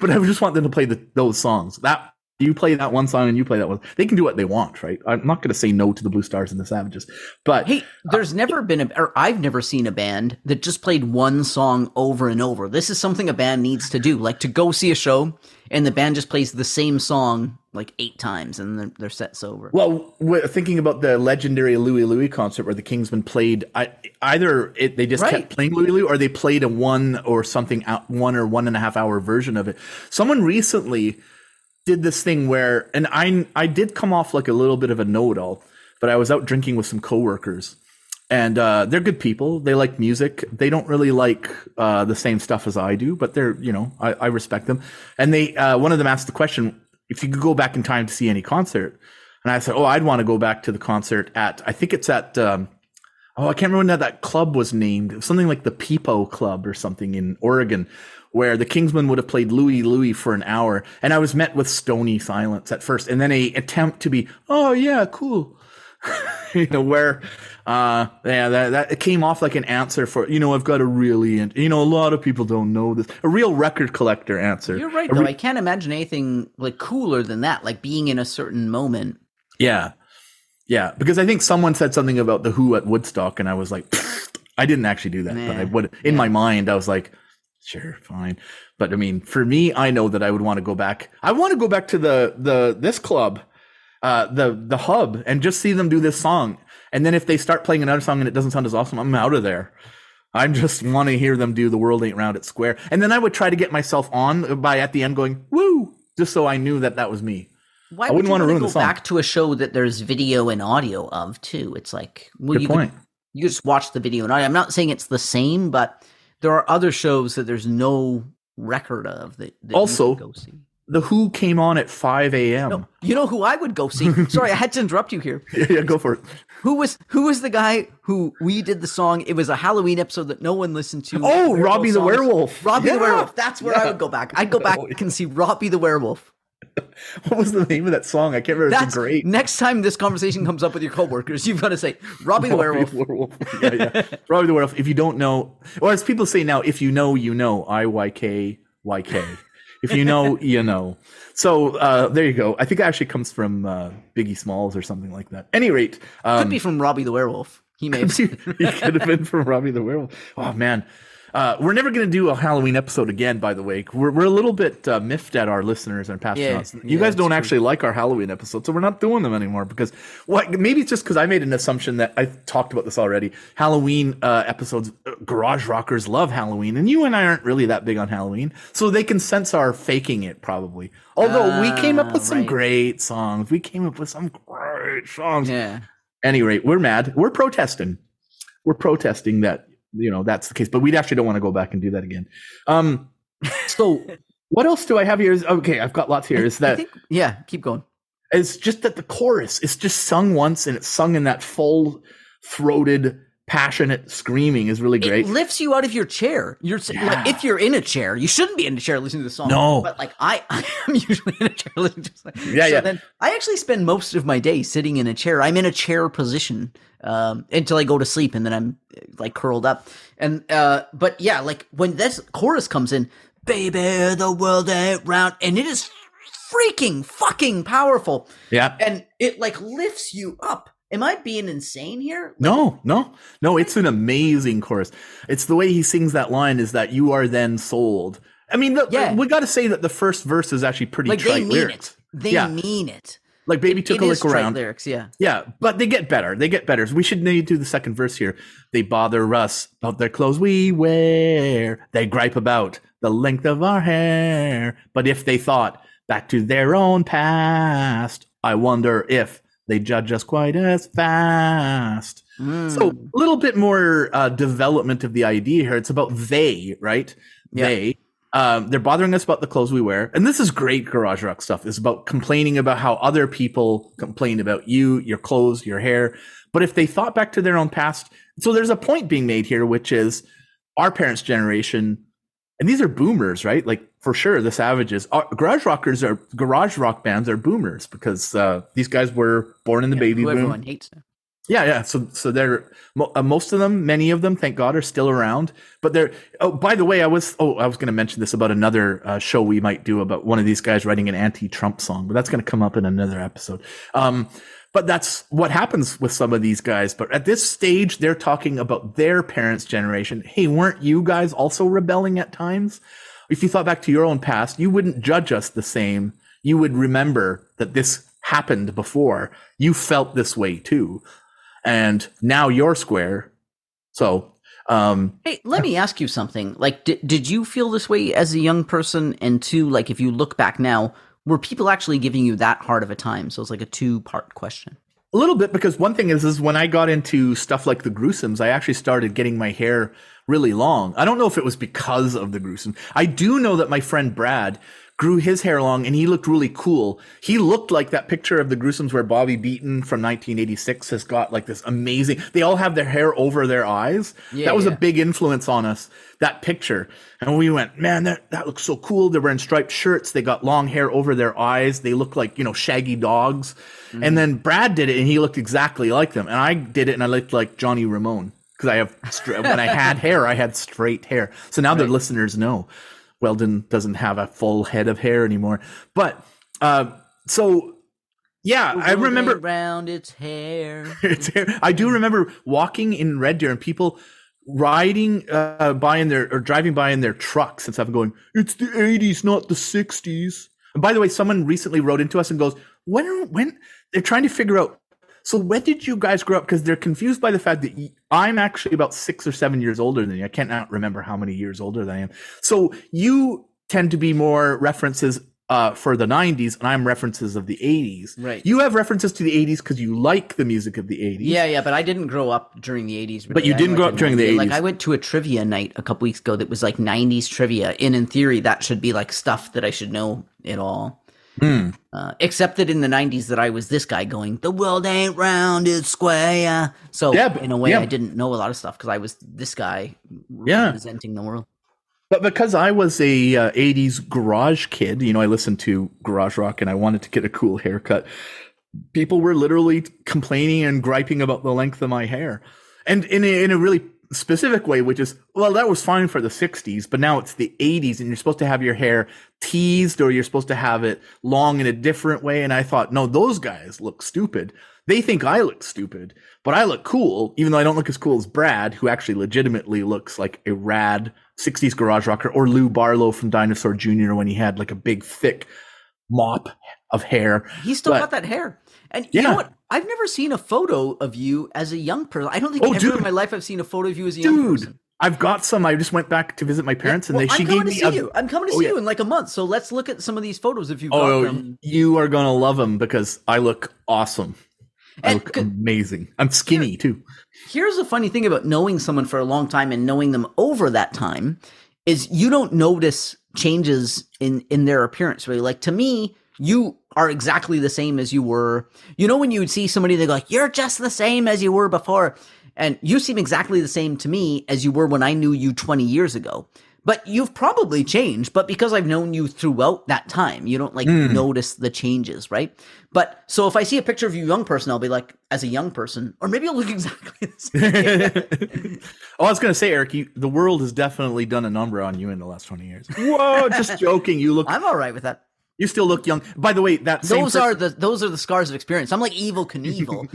but I just want them to play the, those songs. That you play that one song and you play that one. They can do what they want, right? I'm not going to say no to the Bluestars and the Savages. But Hey, there's never been a, or I've never seen a band that just played one song over and over. This is something a band needs to do, like to go see a show and the band just plays the same song like eight times and then their set's over. Well, we're thinking about the legendary Louie Louie concert where the Kingsmen played. I, either it, they just Right. kept playing Louie Louie, or they played a one or something out one or one and a half hour version of it. Someone recently did this thing where, and I I did come off like a little bit of a know it all, but I was out drinking with some coworkers. And uh, they're good people. They like music. They don't really like uh, the same stuff as I do, but they're you know I, I respect them. And they uh, one of them asked the question if you could go back in time to see any concert, and I said, oh, I'd want to go back to the concert at I think it's at um, oh I can't remember what that club was named. Something like the Peepo Club or something in Oregon, where the Kingsmen would have played Louie Louie for an hour, and I was met with stony silence at first, and then a attempt to be oh yeah cool you know where uh yeah that, that it came off like an answer for you know i've got a really and you know a lot of people don't know this a real record collector answer You're right A though. re- I can't imagine anything like cooler than that, like being in a certain moment. yeah yeah because i think someone said something about the who at woodstock and i was like i didn't actually do that but i would in yeah. my mind i was like sure fine but i mean for me i know that i would want to go back i want to go back to the the this club uh, the the hub and just see them do this song. And then if they start playing another song and it doesn't sound as awesome, I'm out of there. I just want to hear them do "The World Ain't Round It's Square," and then I would try to get myself on by at the end going "Woo," just so I knew that that was me. Why I would wouldn't you wanna wanna ruin go the song. back to a show that there's video and audio of too? It's like well, Good you point. Could, you just watch the video and audio. I'm not saying it's the same, but there are other shows that there's no record of that. that Also- go see. The Who came on at 5 a.m. No, you know who I would go see? Sorry, I had to interrupt you here. Yeah, yeah, go for it. Who was who was the guy who we did the song? It was a Halloween episode that no one listened to. Oh, Robbie the. Werewolf. Robbie Yeah, the Werewolf. That's where I would go back. I'd go back and see Robbie the Werewolf. What was the name of that song? I can't remember. That's It's great. Next time this conversation comes up with your coworkers, you've got to say Robbie the Werewolf. werewolf. yeah, yeah. Robbie the werewolf. If you don't know, or as people say now, if you know, you know. I Y K Y K. If you know, you know. So uh, there you go. I think it actually comes from uh, Biggie Smalls or something like that. Any rate, um, Could be from Robbie the Werewolf. He may have. he could have been from Robbie the Werewolf. Oh man, uh, we're never going to do a Halloween episode again. By the way, we're we're a little bit uh, miffed at our listeners and past Yeah, you yeah, guys don't actually like our Halloween episodes, so we're not doing them anymore because what? Maybe it's just because I made an assumption that I talked about this already. Halloween uh, episodes, uh, garage rockers love Halloween, and you and I aren't really that big on Halloween, so they can sense our faking it probably. Although we came up with some right. great songs, we came up with some great songs yeah. any rate, we're mad. We're protesting. We're protesting that you know that's the case, but we actually don't want to go back and do that again. Um, so what else do I have here? Is okay, I've got lots here. Is that think. Yeah. Keep going. it's just that the chorus is just sung once and it's sung in that full throated, passionate screaming is really great. It lifts you out of your chair. You're Yeah. like, if you're in a chair, you shouldn't be in a chair listening to the song. No. but like I, I am usually in a chair listening to. The song. Yeah, so yeah. Then I actually spend most of my day sitting in a chair. I'm in a chair position um, until I go to sleep, and then I'm like curled up. And uh, but yeah, like when this chorus comes in, baby, the world ain't round, and it is freaking fucking powerful, yeah. and it like lifts you up. Am I being insane here? No, no, no. It's an amazing chorus. It's the way he sings that line is that you are then sold. I mean, the, Yeah. we got to say that the first verse is actually pretty Like they trite mean lyrics. it. They Yeah. mean it. Like baby took It a trite around. lyrics, yeah. Yeah, but they get better. They get better. So we should maybe do the second verse here. They bother us about their clothes we wear. They gripe about the length of our hair. But if they thought back to their own past, I wonder if they judge us quite as fast. Mm. So a little bit more uh, development of the idea here. It's about they, right? Yeah. They. Um, they're bothering us about the clothes we wear, and this is great garage rock stuff. It's about complaining about how other people complain about you, your clothes, your hair. But if they thought back to their own past, so there's a point being made here, which is our parents' generation, and these are boomers, right? Like for sure, the Savages, Our- garage rockers are garage rock bands are boomers because uh, these guys were born in the baby boom. everyone hates now. Yeah, yeah. So, so they're uh, most of them, many of them, thank God, are still around. But they're. Oh, by the way, I was. Oh, I was going to mention this about another uh, show we might do about one of these guys writing an anti-Trump song, but that's going to come up in another episode. Um, but that's what happens with some of these guys. But at this stage, they're talking about their parents' generation. Hey, weren't you guys also rebelling at times? If you thought back to your own past, you wouldn't judge us the same. You would remember that this happened before. You felt this way too and now you're square. So, um, Hey, let me ask you something. Like, did, did you feel this way as a young person? And two, like, if you look back now, were people actually giving you that hard of a time? So it's like a two part question. a little bit because one thing is, is when I got into stuff like the gruesomes, I actually started getting my hair really long. I don't know if it was because of the gruesome. I do know that my friend Brad grew his hair long and he looked really cool. He looked like that picture of the gruesomes where Bobby Beaton from 1986 has got like this amazing, they all have their hair over their eyes. Yeah, that was yeah. a big influence on us, that picture. And we went, man, that, that looks so cool. They're wearing striped shirts. They got long hair over their eyes. They look like, you know, shaggy dogs. Mm-hmm. And then Brad did it and he looked exactly like them. And I did it and I looked like Johnny Ramone because I have, when I had hair, I had straight hair. So now the listeners know Weldon doesn't have a full head of hair anymore. But, uh, so yeah, I remember around its hair. it's, hair. I do remember walking in Red Deer and people riding uh, by in their or driving by in their trucks and stuff, going, "It's the '80s, not the '60s." And by the way, someone recently wrote into us and goes, "When? Are, when?" They're trying to figure out. So when did you guys grow up? Because they're confused by the fact that I'm actually about six or seven years older than you. I can't not remember how many years older than I am. So you tend to be more references uh, for the 90s, and I'm references of the 80s. Right. You have references to the 80s because you like the music of the 80s. Yeah, yeah, but I didn't grow up during the 80s. But you didn't grow up during the 90s. Like, 80s. I went to a trivia night a couple weeks ago that was like 90s trivia. And in theory, that should be like stuff that I should know it all. Hmm. Uh, except that in the 90s that I was this guy going, the world ain't round, it's square. So Yeah, but- in a way, yeah. I didn't know a lot of stuff because I was this guy Yeah. representing the world. But because I was a uh, 80s garage kid, you know, I listened to garage rock and I wanted to get a cool haircut. People were literally complaining and griping about the length of my hair. And in a, in a really specific way, which is, well, that was fine for the 60s, but now it's the 80s and you're supposed to have your hair teased or you're supposed to have it long in a different way. And I thought, no, those guys look stupid. They think I look stupid, but I look cool, even though I don't look as cool as Brad, who actually legitimately looks like a rad 60s garage rocker, or Lou Barlow from Dinosaur Jr. when he had like a big, thick mop of hair. He still But- got that hair. And you know what? I've never seen a photo of you as a young person. I don't think Oh, ever dude. in my life I've seen a photo of you as a young Dude, person. I've got some. I just went back to visit my parents and Well, they, she I'm gave coming me to see a, you. I'm coming to Oh, see yeah. you in like a month. So let's look at some of these photos if you've oh, got Oh, them. you are going to love them because I look awesome. I look c- amazing. I'm skinny too. Here's the funny thing about knowing someone for a long time and knowing them over that time is you don't notice changes in in their appearance really. Like to me, you are exactly the same as you were. You know when you would see somebody they go like, "You're just the same as you were before." And you seem exactly the same to me as you were when I knew you 20 years ago. But you've probably changed, but because I've known you throughout that time, you don't like hmm. notice the changes, right? But so if I see a picture of you young person, I'll be like, as a young person, or maybe I'll look exactly the same. oh, I was going to say, Eric, you, the world has definitely done a number on you in the last 20 years. Whoa, just joking. You look, I'm all right with that. You still look young. By the way, that same Those person- are the those are the scars of experience. I'm like Evel Knievel.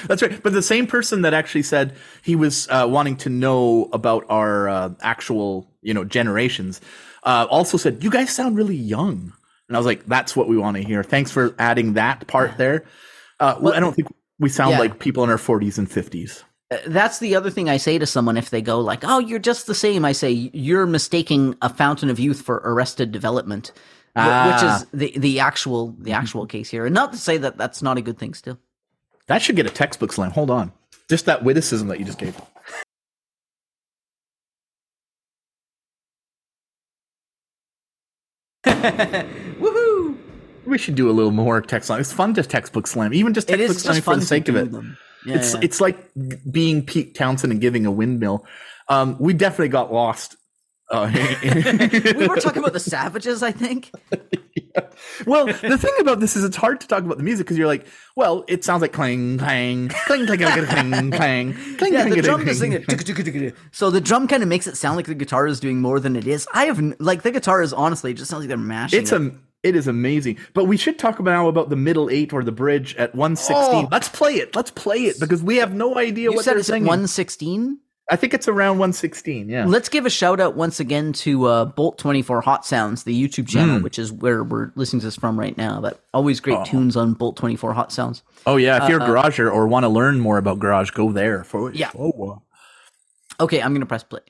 That's right. But the same person that actually said he was uh, wanting to know about our uh, actual, you know, generations, uh, also said, "You guys sound really young." And I was like, "That's what we want to hear." Thanks for adding that part there. Uh, well, I don't think we sound Yeah. like people in our 40s and 50s. Uh, That's the other thing I say to someone if they go like, "Oh, you're just the same." I say you're mistaking a fountain of youth for arrested development, wh- which Ah. is the the actual the actual case here. And not to say that that's not a good thing. Still, That should get a textbook slam. Hold on. Just that witticism that you just gave. woohoo! We should do a little more text slam. It's fun to textbook slam, even just textbook slam for the sake of it. Yeah, it's yeah. it's like being Pete Townshend and giving a windmill. Um, we definitely got lost. Oh, we were talking about the Savages, I think. yeah. Well, the thing about this is it's hard to talk about the music because you're like, well, it sounds like clang, clang, clang, clang, clang, clang, clang, clang. Yeah, the drum is singing. So the drum kind of makes it sound like the guitar is doing more than it is. I have like the guitar is honestly just sounds like they're mashing. It's a it is amazing. But we should talk now about the middle eight or the bridge at 116. Oh. Let's play it. Let's play it because we have no idea you what they're saying. 116? I think it's around 116. Yeah. Let's give a shout out once again to uh, Bolt Twenty Four Hot Sounds, the YouTube channel, hmm. which is where we're listening to this from right now. But always great oh. tunes on Bolt Twenty Four Hot Sounds. Oh yeah, if you're a uh, uh, garager or want to learn more about garage, go there. For Yeah. Oh, Okay, I'm gonna press play.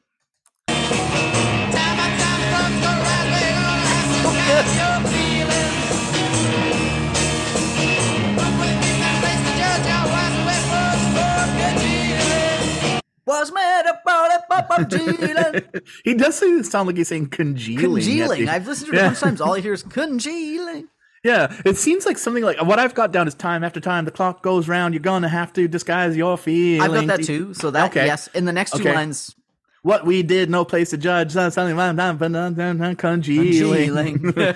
Was made up all up up up congealing. he does say- sound like he's saying congealing. congealing. I've listened to it a bunch of times. All I hear is congealing. Yeah, it seems like something like what I've got down is time after time. The clock goes round. You're gonna have to disguise your feelings. I've got that too. So that Okay. yes. In the next two Okay. lines, What we did, no place to judge. uh, Something like that, but, uh, uh, uh, congealing. congealing.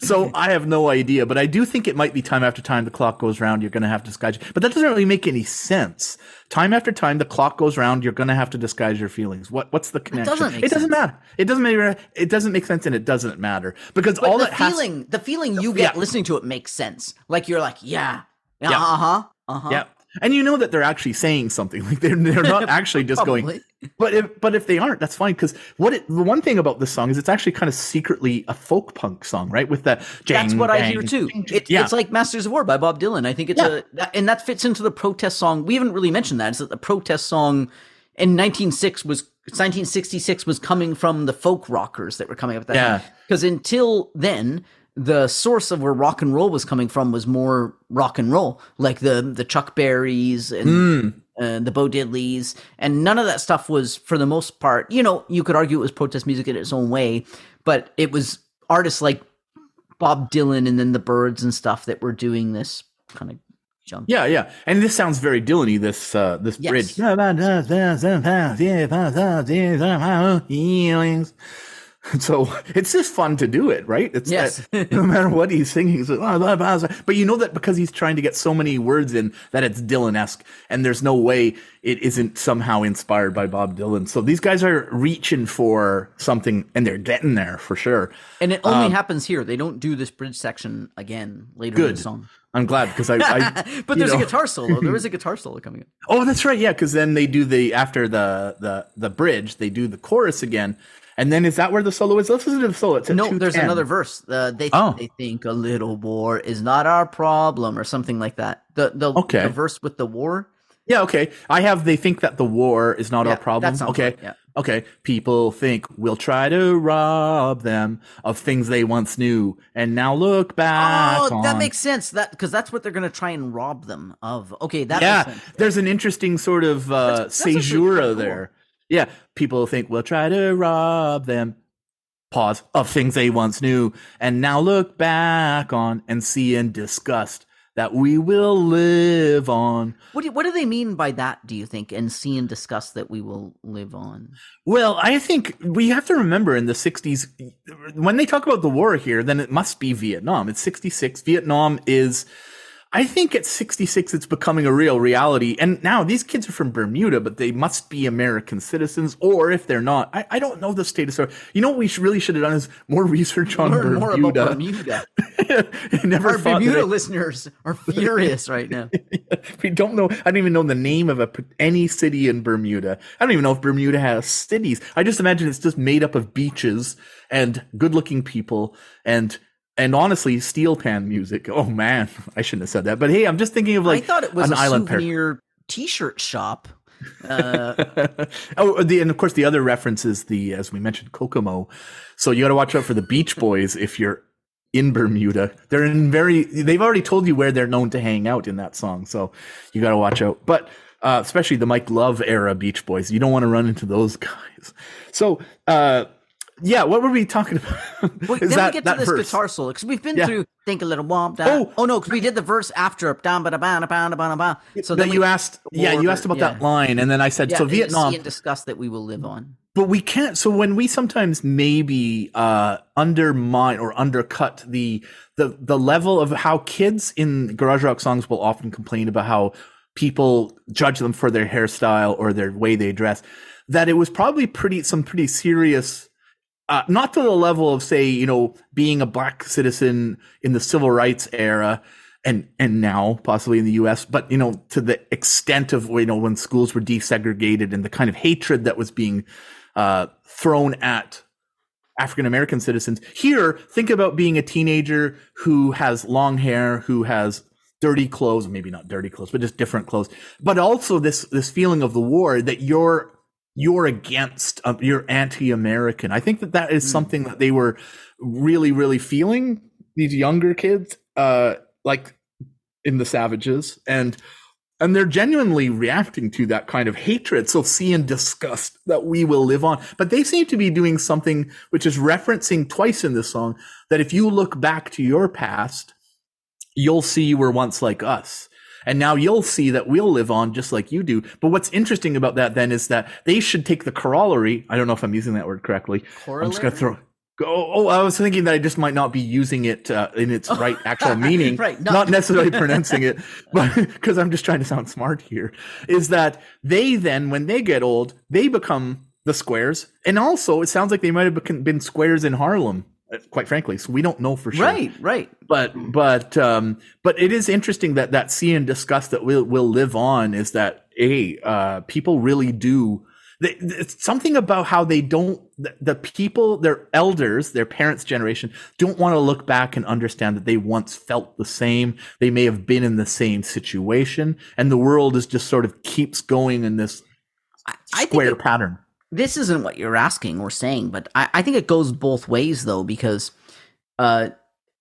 so I have no idea, but I do think it might be time after time the clock goes round. You're going to have to disguise. But that doesn't really make any sense. Time after time the clock goes round. You're going to have to disguise your feelings. What What's the connection? doesn't make it doesn't sense. matter. It doesn't matter. It doesn't make sense, and it doesn't matter because But all the it has. feeling, the feeling you get Yeah. listening to it makes sense. Like you're like, yeah, yeah, Yeah. uh huh, uh huh. Yeah. And you know that they're actually saying something. Like they're they're not actually just going. But if but if they aren't, that's fine. Because what it, the one thing about this song is it's actually kind of secretly a folk punk song, right? With that. That's jang, what I hear too. jing, jing. It, yeah. It's like Masters of War by Bob Dylan. I think it's Yeah. a, and that fits into the protest song. We haven't really mentioned that. Is that the protest song in 1906 was 1966 was coming from the folk rockers that were coming up at that Yeah. time. Because until then, the source of where rock and roll was coming from was more rock and roll, like the the Chuck Berrys and Hmm. uh, the Bo Diddleys, and none of that stuff was, for the most part, you know, you could argue it was protest music in its own way, but it was artists like Bob Dylan and then the Byrds and stuff that were doing this kind of junk. Yeah, yeah, and this sounds very Dylan-y. This uh, this Yes. bridge. So it's just fun to do it, right? It's Yes. that- no matter what he's singing, it's like, "Ah, blah, blah, blah." but you know that because he's trying to get so many words in that it's Dylan-esque, and there's no way it isn't somehow inspired by Bob Dylan. So these guys are reaching for something, and they're getting there for sure. And it only happens here. They don't do this bridge section again later in Um, the song. I'm glad because I, I But there's know- a guitar solo. There is a guitar solo coming up. Oh, that's right. Yeah, because then they do the after the the the bridge, they do the chorus again, and then is that where the solo is? Let's listen to the solo. It's No, there's another verse. Uh, they Oh. they think a little war is not our problem, or something like that. The the, Okay. the verse with the war. Yeah, okay. I have. They think that the war is not Yeah, our problem. Okay, right, yeah. okay. People think we'll try to rob them of things they once knew, and now look back. Oh, that makes sense. That because that's what they're gonna try and rob them of. Okay, that yeah. makes sense. There's an interesting sort of uh, That's- that's kinda cool. Yeah, people think we'll try to rob them. Pause of things they once knew, and now look back on and see in disgust that we will live on. What do what do they mean by that? Do you think? And see and discuss that we will live on. Well, I think we have to remember in the 60s, when they talk about the war here, then it must be Vietnam. It's 66. Vietnam is, I think at 66, it's becoming a real reality. And now these kids are from Bermuda, but they must be American citizens, or if they're not, I, I don't know the status. Of, you know what we should, really should have done is more research on Learn Bermuda. more about Bermuda. Never Our Bermuda it- listeners are furious right now. we don't know. I don't even know the name of a any city in Bermuda. I don't even know if Bermuda has cities. I just imagine it's just made up of beaches and good-looking people and and honestly, steel pan music. Oh man, I shouldn't have said that. But hey, I'm just thinking of like I thought it was an a island pair. souvenir T-shirt shop. oh, the and of course the other reference is the as we mentioned Kokomo. So you got to watch out for the Beach Boys if you're in Bermuda. They're in very. They've already told you where they're known to hang out in that song, so you got to watch out. But uh, especially the Mike Love era Beach Boys, you don't want to run into those guys. So. uh yeah, what were we talking about? Wait, then that- we get to this verse? guitar solo because we've been Yeah. through think a little womp down. Oh. Oh, no, because we did the verse after down ba da ba da ba da ba ba. So that then you we- asked, yeah, you asked about yeah. that line, and then I said, Yeah, so Vietnam. and discuss that we will live on. but we can't so when we sometimes maybe uh undermine or undercut the the the level of how kids in garage rock songs will often complain about how people judge them for their hairstyle or their way they dress that it was probably pretty some pretty serious uh, not to the level of say you know being a black citizen in the civil rights era and and now possibly in the US but you know to the extent of you know when schools were desegregated and the kind of hatred that was being uh, thrown at African American citizens. Here think about being a teenager who has long hair who has dirty clothes maybe not dirty clothes but just different clothes but also this this feeling of the war that you're you're against uh, you're anti-american. I think that that is something that they were really really feeling these younger kids uh like in the savages. And and they're genuinely reacting to that kind of hatred. So see and disgust that we will live on. But they seem to be doing something which is referencing twice in this song that if you look back to your past you'll see you were once like us. And now you'll see that we'll live on just like you do. But what's interesting about that then is that they should take the corollary. I don't know if I'm using that word correctly. I'm just going to throw. Go, oh, I was thinking that I just might not be using it uh, in its right actual meaning, Right, not, not- necessarily pronouncing it, but because I'm just trying to sound smart here. Is that they then, when they get old, they become the squares, and also it sounds like they might have been squares in Harlem, quite frankly. So we don't know for sure Right, right. but but um but it is interesting that that see and discuss that will will live on is that a uh people really do they, it's something about how they don't the, the people their elders their parents generation don't want to look back and understand that they once felt the same they may have been in the same situation and the world is just sort of keeps going in this I, I think square it- pattern this isn't what you're asking or saying, but I, I think it goes both ways though, because uh,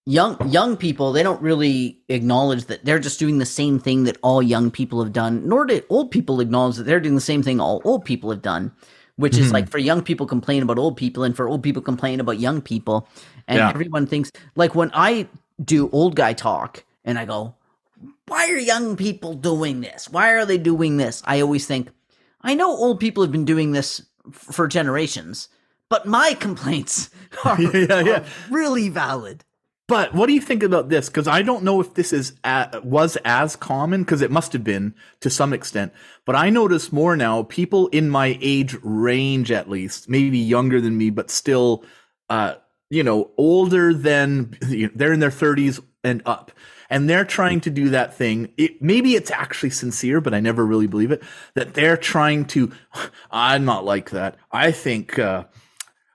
young young people they don't really acknowledge that they're just doing the same thing that all young people have done, nor do old people acknowledge that they're doing the same thing all old people have done. Which is like for young people complain about old people, and for old people complain about young people, and Yeah. everyone thinks like when I do old guy talk, and I go, why are young people doing this? Why are they doing this? I always think, I know old people have been doing this for generations, but my complaints are, Yeah, yeah. are really valid. But what do you think about this? Because I don't know if this is a was as common because it must have been to some extent. But I notice more now people in my age range, at least, maybe younger than me, but still, uh, you know, older than you know, they're in their thirties and up, and they're trying to do that thing. It, maybe it's actually sincere, but I never really believe it. That they're trying to. I'm not like that. I think. Uh,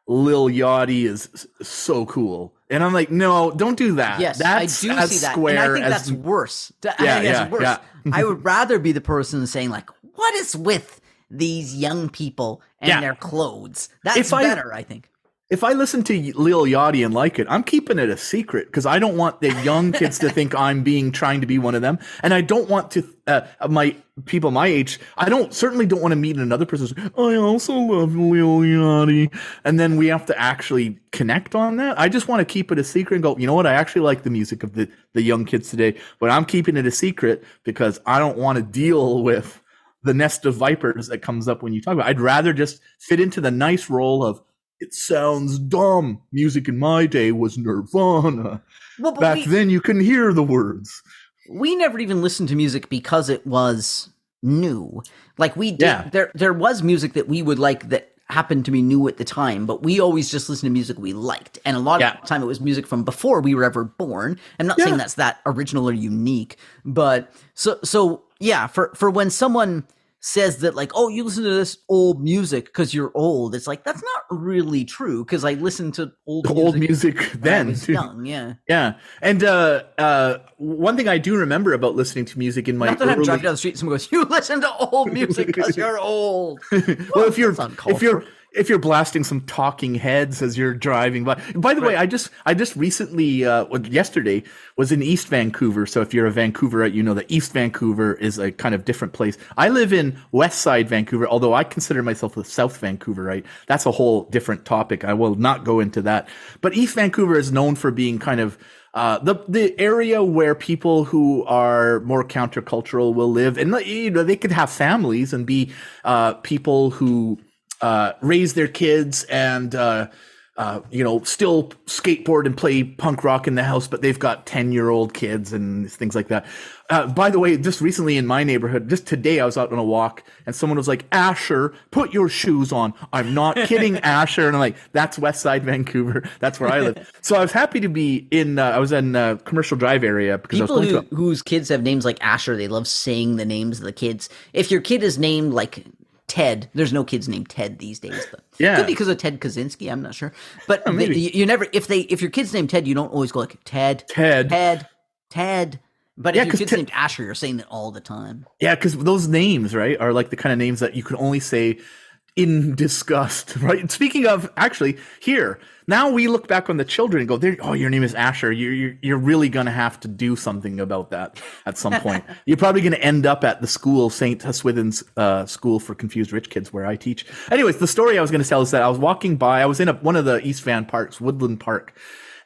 Lil Yachty is so cool. And I'm like, no, don't do that. Yes, that's I do as see that, square and I think as that's worse. I think Yeah, that's yeah, worse. yeah. I would rather be the person saying like, "What is with these young people and Yeah. their clothes?" That's If I- better, I think. If I listen to Lil Yachty and like it, I'm keeping it a secret because I don't want the young kids to think I'm being trying to be one of them, and I don't want to uh, my people my age. I don't certainly don't want to meet another person. I also love Lil Yachty, and then we have to actually connect on that. I just want to keep it a secret and go. You know what? I actually like the music of the the young kids today, but I'm keeping it a secret because I don't want to deal with the nest of vipers that comes up when you talk about. it. I'd rather just fit into the nice role of it sounds dumb. Music in my day was Nirvana. Well, but Back we, then you couldn't hear the words. we never even listened to music because it was new. Like we did Yeah. there there was music that we would like that happened to be new at the time, but we always just listened to music we liked. And a lot Yeah. of the time it was music from before we were ever born. I'm not saying that's that original or unique, but so so yeah, for for when someone says that like, oh, you listen to this old music because you're old. It's like that's not really true because I listened to old music Old music then. too. young. Yeah, Yeah, and uh, uh, one thing I do remember about listening to music in my not that I'm driving down the street and someone goes, "You listen to old music because you're old." well, if you're if you're. If you're blasting some talking heads as you're driving by. By the way, I just I just recently uh, yesterday was in East Vancouver. So if you're a Vancouverite, you know that East Vancouver is a kind of different place. I live in West Side Vancouver, although I consider myself a South Vancouverite. That's a whole different topic. I will not go into that. But East Vancouver is known for being kind of uh, the the area where people who are more countercultural will live, and you know they could have families and be uh, people who uh, raise their kids and uh, uh, you know still skateboard and play punk rock in the house, but they've got ten year old kids and things like that. Uh, by the way, just recently in my neighborhood, just today I was out on a walk and someone was like, "Asher, put your shoes on." I'm not kidding, Asher, and I'm like, "That's West Side Vancouver. That's where I live." so I was happy to be in. Uh, I was in uh, Commercial Drive area because People I was who, whose kids have names like Asher, they love saying the names of the kids. If your kid is named like Ted, there's no kids named Ted these days, but Yeah. could be because of Ted Kaczynski. I'm not sure, but oh, they- you, you never if they if your kid's named Ted, you don't always go like Ted, Ted. Ted, Ted. But Yeah, if your kid's Ted- named Asher, you're saying it all the time. Yeah, because those names, right, are like the kind of names that you can only say in disgust, right? Speaking of, actually, here now we look back on the children and go, "There, oh, your name is Asher. You're you're, you're really gonna have to do something about that at some point. you're probably gonna end up at the school, Saint Swithin's uh, School for Confused Rich Kids, where I teach. Anyways, the story I was gonna tell is that I was walking by. I was in a, one of the East Van parks, Woodland Park.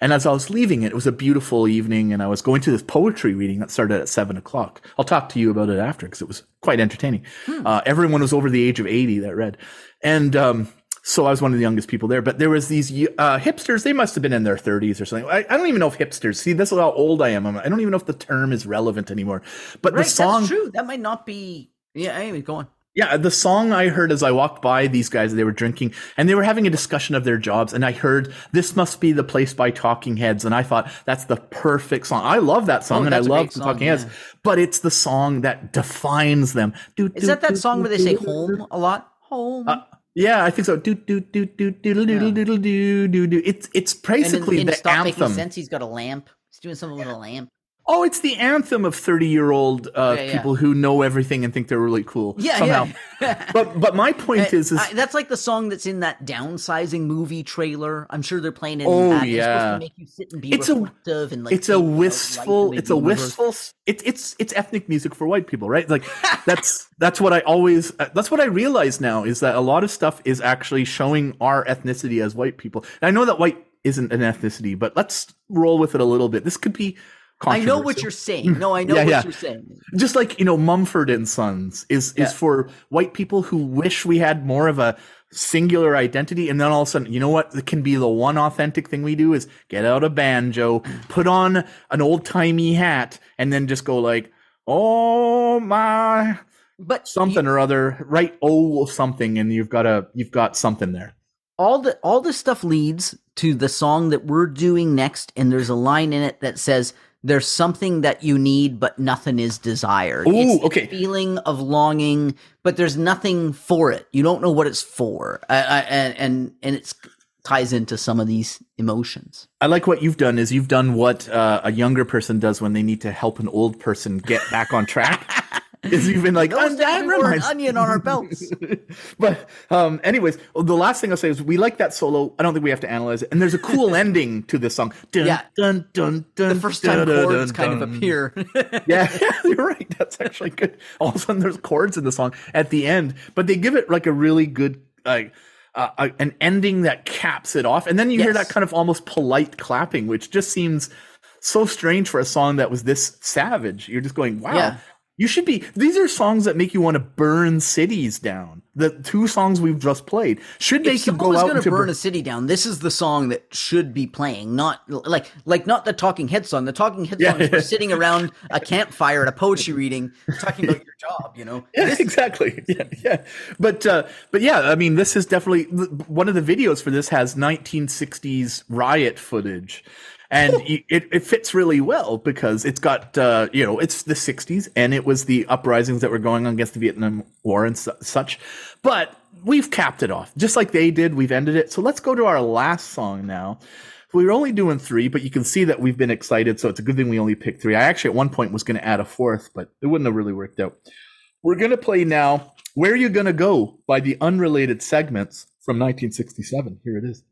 And as I was leaving it, it was a beautiful evening, and I was going to this poetry reading that started at seven o'clock. I'll talk to you about it after because it was quite entertaining. Uh, everyone was over the age of eighty that read, and um, so I was one of the youngest people there. But there was these uh, hipsters; they must have been in their thirties or something. I, I don't even know if hipsters. See, this is how old I am. I'm- I don't even know if the term is relevant anymore. But Right, the song, that's true. That might not be. Yeah. Anyway, go on. yeah, the song I heard as I walked by these guys, they were drinking and they were having a discussion of their jobs. And I heard This Must Be the Place by Talking Heads. And I thought that's the perfect song. I love that song Oh, and I love song, Talking Heads, but it's the song that defines them. Do, Is that that song where they say home a lot? Home. Yeah, I think so. Do, do, do, do, doodle, doodle, doodle, do, do, do. It's, it's and in, basically in the Stop Making anthem. Sense, he's got a lamp. He's doing something with a lamp. Oh, it's the anthem of 30 year old uh, Yeah, yeah. people who know everything and think they're really cool. Yeah, somehow. yeah. but, but my point is, is I- that's like the song that's in that downsizing movie trailer. I'm sure they're playing it. Oh, in that. It's yeah. to make you sit and be It's a- reflective and like. it's a think about life wistful it's a wistful it's it's it's ethnic music for white people right like that's that's what i always uh, that's what i realize now is that a lot of stuff is actually showing our ethnicity as white people and i know that white isn't an ethnicity but let's roll with it a little bit this could be I know what you're saying. No, I know Yeah, what yeah. you're saying. just like you know mumford and sons is Yeah. is for white people who wish we had more of a singular identity and then all of a sudden you know what it can be the one authentic thing we do is get out a banjo put on an old-timey hat and then just go like oh my But something or other right oh something and you've got a you've got something there all the all this stuff leads to the song that we're doing next, and there's a line in it that says. There's something that you need, but nothing is desired. Ooh, it's okay. Feeling of longing, but there's nothing for it. You don't know what it's for, I, I, and and and it ties into some of these emotions. I like what you've done is you've done what uh, a younger person does when they need to help an old person get back on track. is been like, Those "Oh, that we wore an reminds onion on our belts. but um anyways the last thing i'll say is we like that solo. I don't think we have to analyze it. And there's a cool ending to this song. Dun, Yeah. dun, dun, dun, The first time dun, dun, chords dun, kind of appear. yeah, you're right. That's actually good. All of a sudden there's chords in the song at the end but they give it like a really good like uh, uh, an ending that caps it off. And then you hear that kind of almost polite clapping which just seems so strange for a song that was this savage. You're just going wow Yeah. You should be. These are songs that make you want to burn cities down. The two songs we've just played should make if you go out going to to burn a city down, this is the song that should be playing. Not like like not the Talking Head song. The Talking Head Yeah, song is yeah. sitting around a campfire at a poetry reading, talking about your job. You know, Yeah, exactly. Yeah, yeah. But uh, but yeah, I mean, this is definitely one of the videos for this has 1960s riot footage. And it, it fits really well because it's got uh, you know it's the 60s and it was the uprisings that were going on against the vietnam war and su- such. But we've capped it off just like they did. We've ended it. So let's go to our last song now. We were only doing three but you can see that we've been excited so it's a good thing we only picked three. I actually at one point was going to add a fourth but it wouldn't have really worked out. We're going to play now where you gonna go by the unrelated segments from 1967 here it is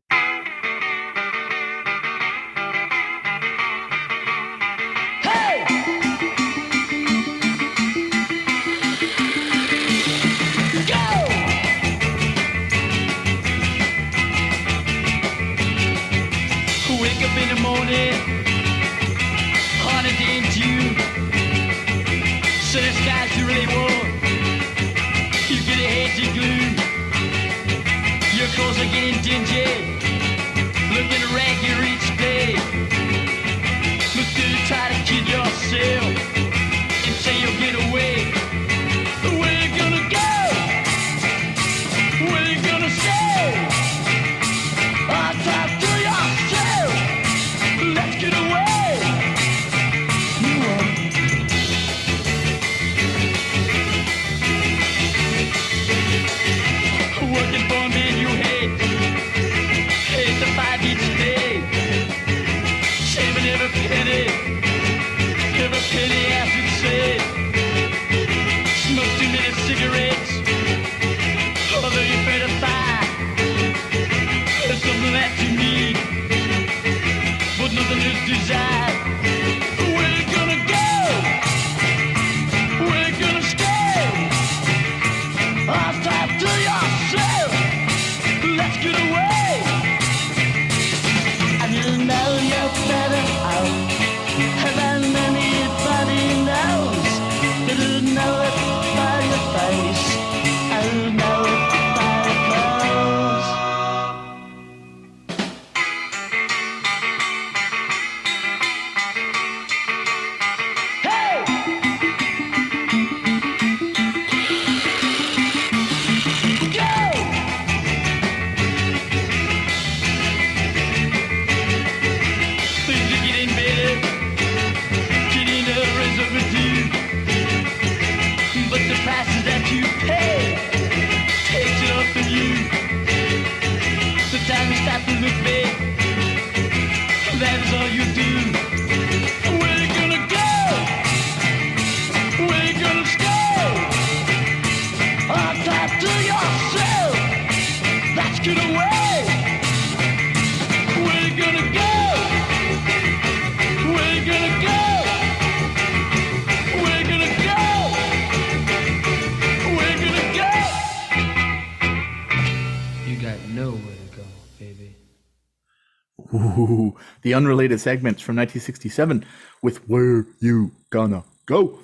unrelated segments from 1967 with Where You Gonna Go.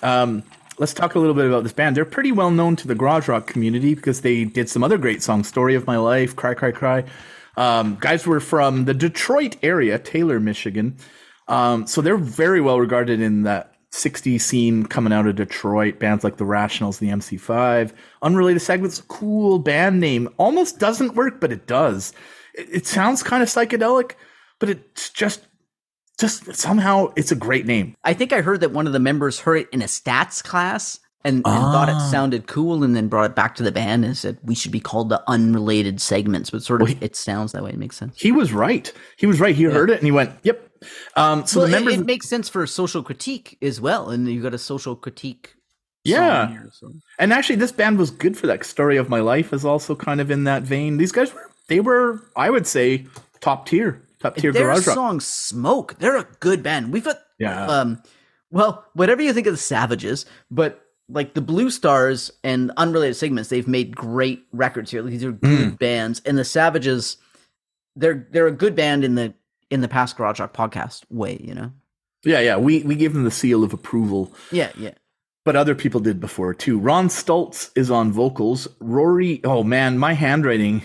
Um, let's talk a little bit about this band. They're pretty well known to the garage rock community because they did some other great songs Story of My Life, Cry, Cry, Cry. Um, guys were from the Detroit area, Taylor, Michigan. Um, so they're very well regarded in that 60s scene coming out of Detroit. Bands like The Rationals, the MC5. Unrelated segments, cool band name. Almost doesn't work, but it does. It, it sounds kind of psychedelic, but it's just, just somehow it's a great name. I think I heard that one of the members heard it in a stats class and, and thought it sounded cool and then brought it back to the band and said we should be called the unrelated segments, but sort of it sounds that way. It makes sense. He was right. He was right. He heard it and he went, "Yep." Um, so Well, the members, it, makes sense for social critique as well, and you got a social critique. yeah. here, so. And actually, this band was good for that. Story of My Life is also kind of in that vein. These guys were, they were, I would say, top tier, top tier Their garage rock. song "Smoke." They're a good band. We've got Yeah. Um, well, whatever you think of the Savages, but like the Bluestars and unrelated segments, they've made great records here. These are good bands, and the Savages, they're they're a good band in the in the past garage rock podcast way. You know. Yeah, yeah. We we gave them the seal of approval, Yeah, yeah. but other people did before too. Ron Stultz is on vocals. Rory, oh man, my handwriting.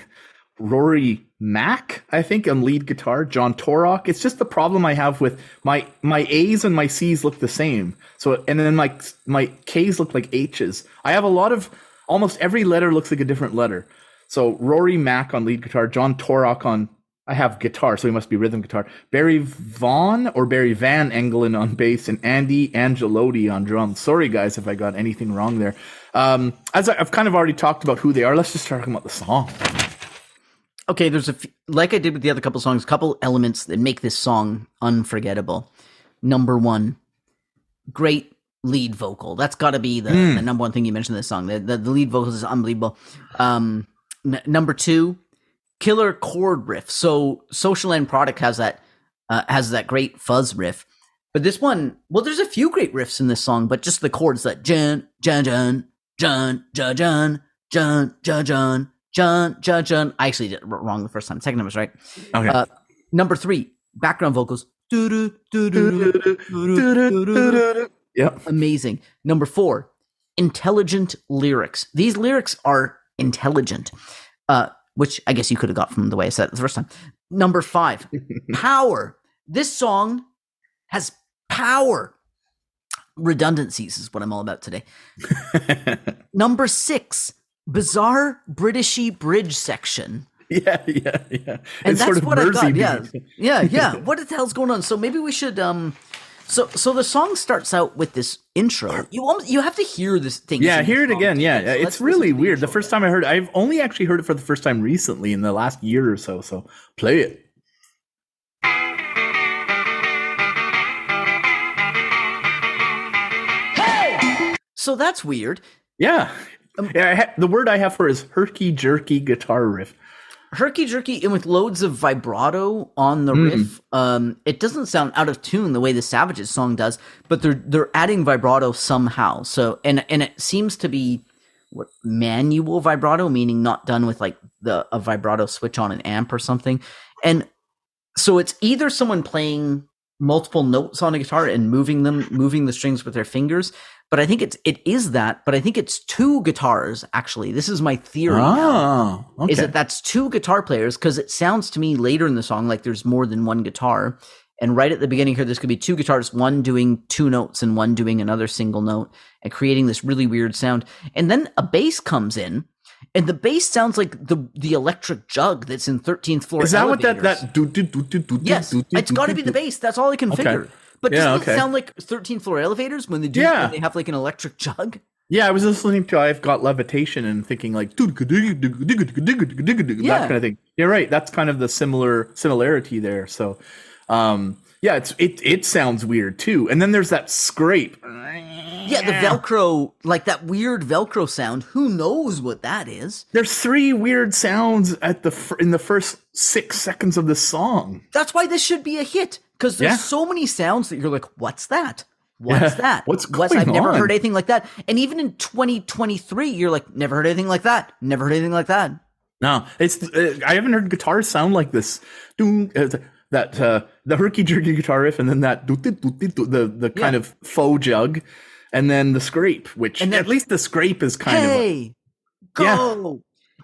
Rory Mack, I think, on lead guitar. John Torok. It's just the problem I have with my my A's and my C's look the same. So and then my my K's look like H's. I have a lot of almost every letter looks like a different letter. So Rory Mack on lead guitar, John Torok on I have guitar, so he must be rhythm guitar. Barry Vaughn or Barry Van Engelen on bass and Andy Angelotti on drums. Sorry, guys, if I got anything wrong there. Um, as I, I've kind of already talked about who they are, let's just start talking about the song. Okay, there's a f- like I did with the other couple songs, a couple elements that make this song unforgettable. Number one, great lead vocal. That's got to be the, the number one thing you mentioned in this song. The, the, the lead vocals is unbelievable. Um, n- number two, killer chord riff. So Social End Product has that uh, has that great fuzz riff. But this one, well, there's a few great riffs in this song, but just the chords that Jan, Jan, Jan, Jan, Jan, Jan, Jan, Jan, Jan, Jan, Jan, Jan. I actually did it wrong the first time. Second time was right. Okay. Uh, number three, background vocals. Yep. Amazing. Number four, intelligent lyrics. These lyrics are intelligent, uh, which I guess you could have got from the way I said it the first time. Number five, power. This song has power. Redundancies is what I'm all about today. Number six, bizarre Britishy bridge section. Yeah, yeah, yeah. And that's what I've got. Mersey Yeah, beat. yeah, yeah. What the hell's going on? So maybe we should. Um, so so the song starts out with this intro. You almost, you have to hear this thing. Yeah, hear it again. Yeah, So it's really to the weird. The first time I heard it, I've only actually heard it for the first time recently in the last year or so. So play it. So that's weird. Yeah. Um, yeah I ha- the word I have for is herky jerky guitar riff. Herky jerky and with loads of vibrato on the Mm. riff. Um, it doesn't sound out of tune the way the Savages song does, but they're they're adding vibrato somehow. So and and it seems to be what manual vibrato, meaning not done with like the a vibrato switch on an amp or something. And so it's either someone playing multiple notes on a guitar and moving them, moving the strings with their fingers. But I think it's it is that. But I think it's two guitars actually. This is my theory. Oh, okay. is that that's two guitar players because it sounds to me later in the song like there's more than one guitar and right at the beginning here there's going to be two guitars one doing two notes and one doing another single note and creating this really weird sound and then a bass comes in and the bass sounds like the the electric jug that's in 13th floor is that what that elevators. that do do do do do yes do, do, it's got to be the bass that's all i can Okay. figure but Yeah, doesn't okay. it sound like 13 floor elevators when they do Yeah. when they have like an electric jug Yeah, I was listening to I've Got Levitation and thinking like that kind of thing. You're right. That's kind of the similar similarity there. So um yeah, it's it it sounds weird too. And then there's that scrape. yeah the velcro like that weird velcro sound who knows what that is There's three weird sounds at the in the first 6 seconds of the song. That's why this should be a hit because there's Yeah. so many sounds that you're like, "What's that? What's Yeah. that? What's What's going I've never heard anything like that." And even in 2023, you're like, "Never heard anything like that. Never heard anything like that." No, it's uh, I haven't heard guitars sound like this. Doom, uh, that uh, the herky jerky guitar riff, and then that the the kind Yeah. of faux jug, and then the scrape, which And then- at least the scrape is kind of. hey, go!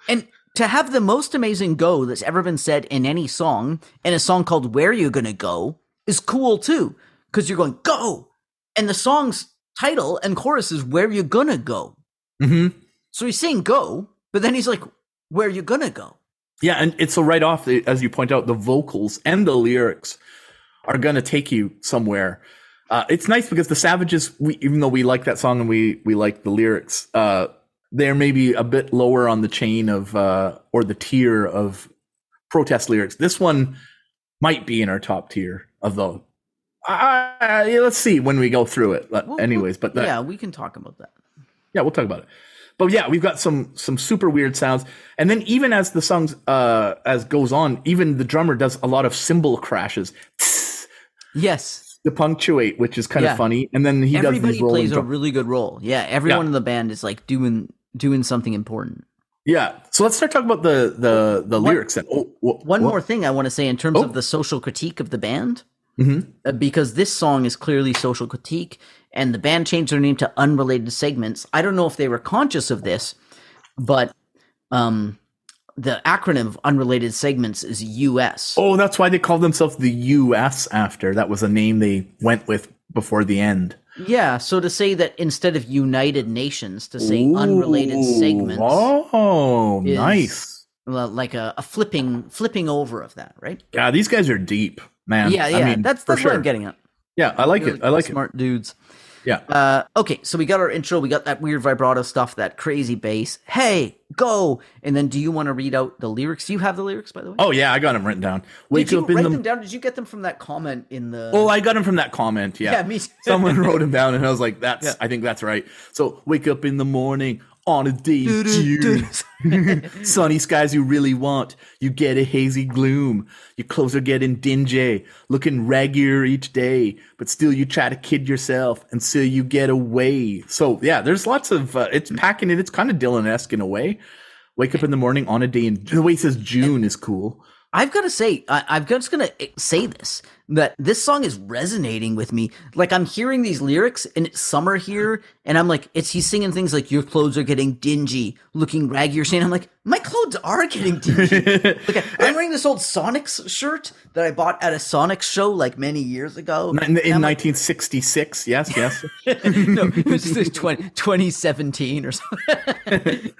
And to have the most amazing go that's ever been said in any song, in a song called "Where You Gonna Go," is cool too because you're going go, and the song's title and chorus is "Where You Gonna Go." hmm So he's saying go, but then he's like, "Where you gonna go?" Yeah, and it's so right off, as you point out, the vocals and the lyrics are going to take you somewhere. Uh, it's nice because the Savages, we, even though we like that song and we we like the lyrics, uh, they're maybe a bit lower on the chain of uh, or the tier of protest lyrics. This one might be in our top tier of the. Uh, yeah, let's see when we go through it. But Well, anyways, but that, yeah, we can talk about that. yeah, we'll talk about it. But yeah, we've got some some super weird sounds, and then even as the songs uh as goes on, even the drummer does a lot of cymbal crashes Yes, to punctuate, which is kind Yeah. of funny. And then he does everybody plays a drum- really good role. Yeah, everyone Yeah. in the band is like doing doing something important. yeah. So let's start talking about the the the One- lyrics. Then oh, wh- One what? more thing I want to say in terms Oh. of the social critique of the band, Mhm. uh, because this song is clearly social critique, and the band changed their name to Unrelated Segments. I don't know if they were conscious of this, but um, the acronym of Unrelated Segments is US. Oh, that's why they called themselves the U.S. after. That was a name they went with before the end. Yeah, so to say that instead of United Nations, to say Unrelated Segments. Oh, nice. Well, like a, a flipping flipping over of that, right? Yeah, these guys are deep, man. yeah, yeah. I mean, that's that's sure. what I'm getting at. Yeah, I like Really it. I like it. smart dudes. Yeah. Uh, okay, so we got our intro. We got that weird vibrato stuff, that crazy bass. Hey, go! And then, do you want to read out the lyrics? Do you have the lyrics, by the way? Oh yeah, I got them written down. Wake Did you up in write the. them down? Did you get them from that comment in the? Oh, I got them from that comment. Yeah, Yeah, me too. Someone wrote them down, and I was like, "That's. Yeah. I think that's right." So, wake up in the morning on a day in June. Sunny skies you really want. You get a hazy gloom. Your clothes are getting dingy, looking raggier each day. But still, you try to kid yourself, and still you get away. So, yeah, there's lots of. Uh, it's packing it. It's kind of Dylan esque in a way. Wake up in the morning on a day in. The way he says June is cool. I've got to say, I, I'm just going to say this that this song is resonating with me. Like I'm hearing these lyrics, and it's summer here, and I'm like, it's he's singing things like "Your clothes are getting dingy, looking raggy." Or saying, I'm like, my clothes are getting dingy. At- I'm wearing this old Sonics shirt that I bought at a Sonics show like many years ago. In, in And I'm like, 1966, yes, yes. no, it was 20, 2017 or something.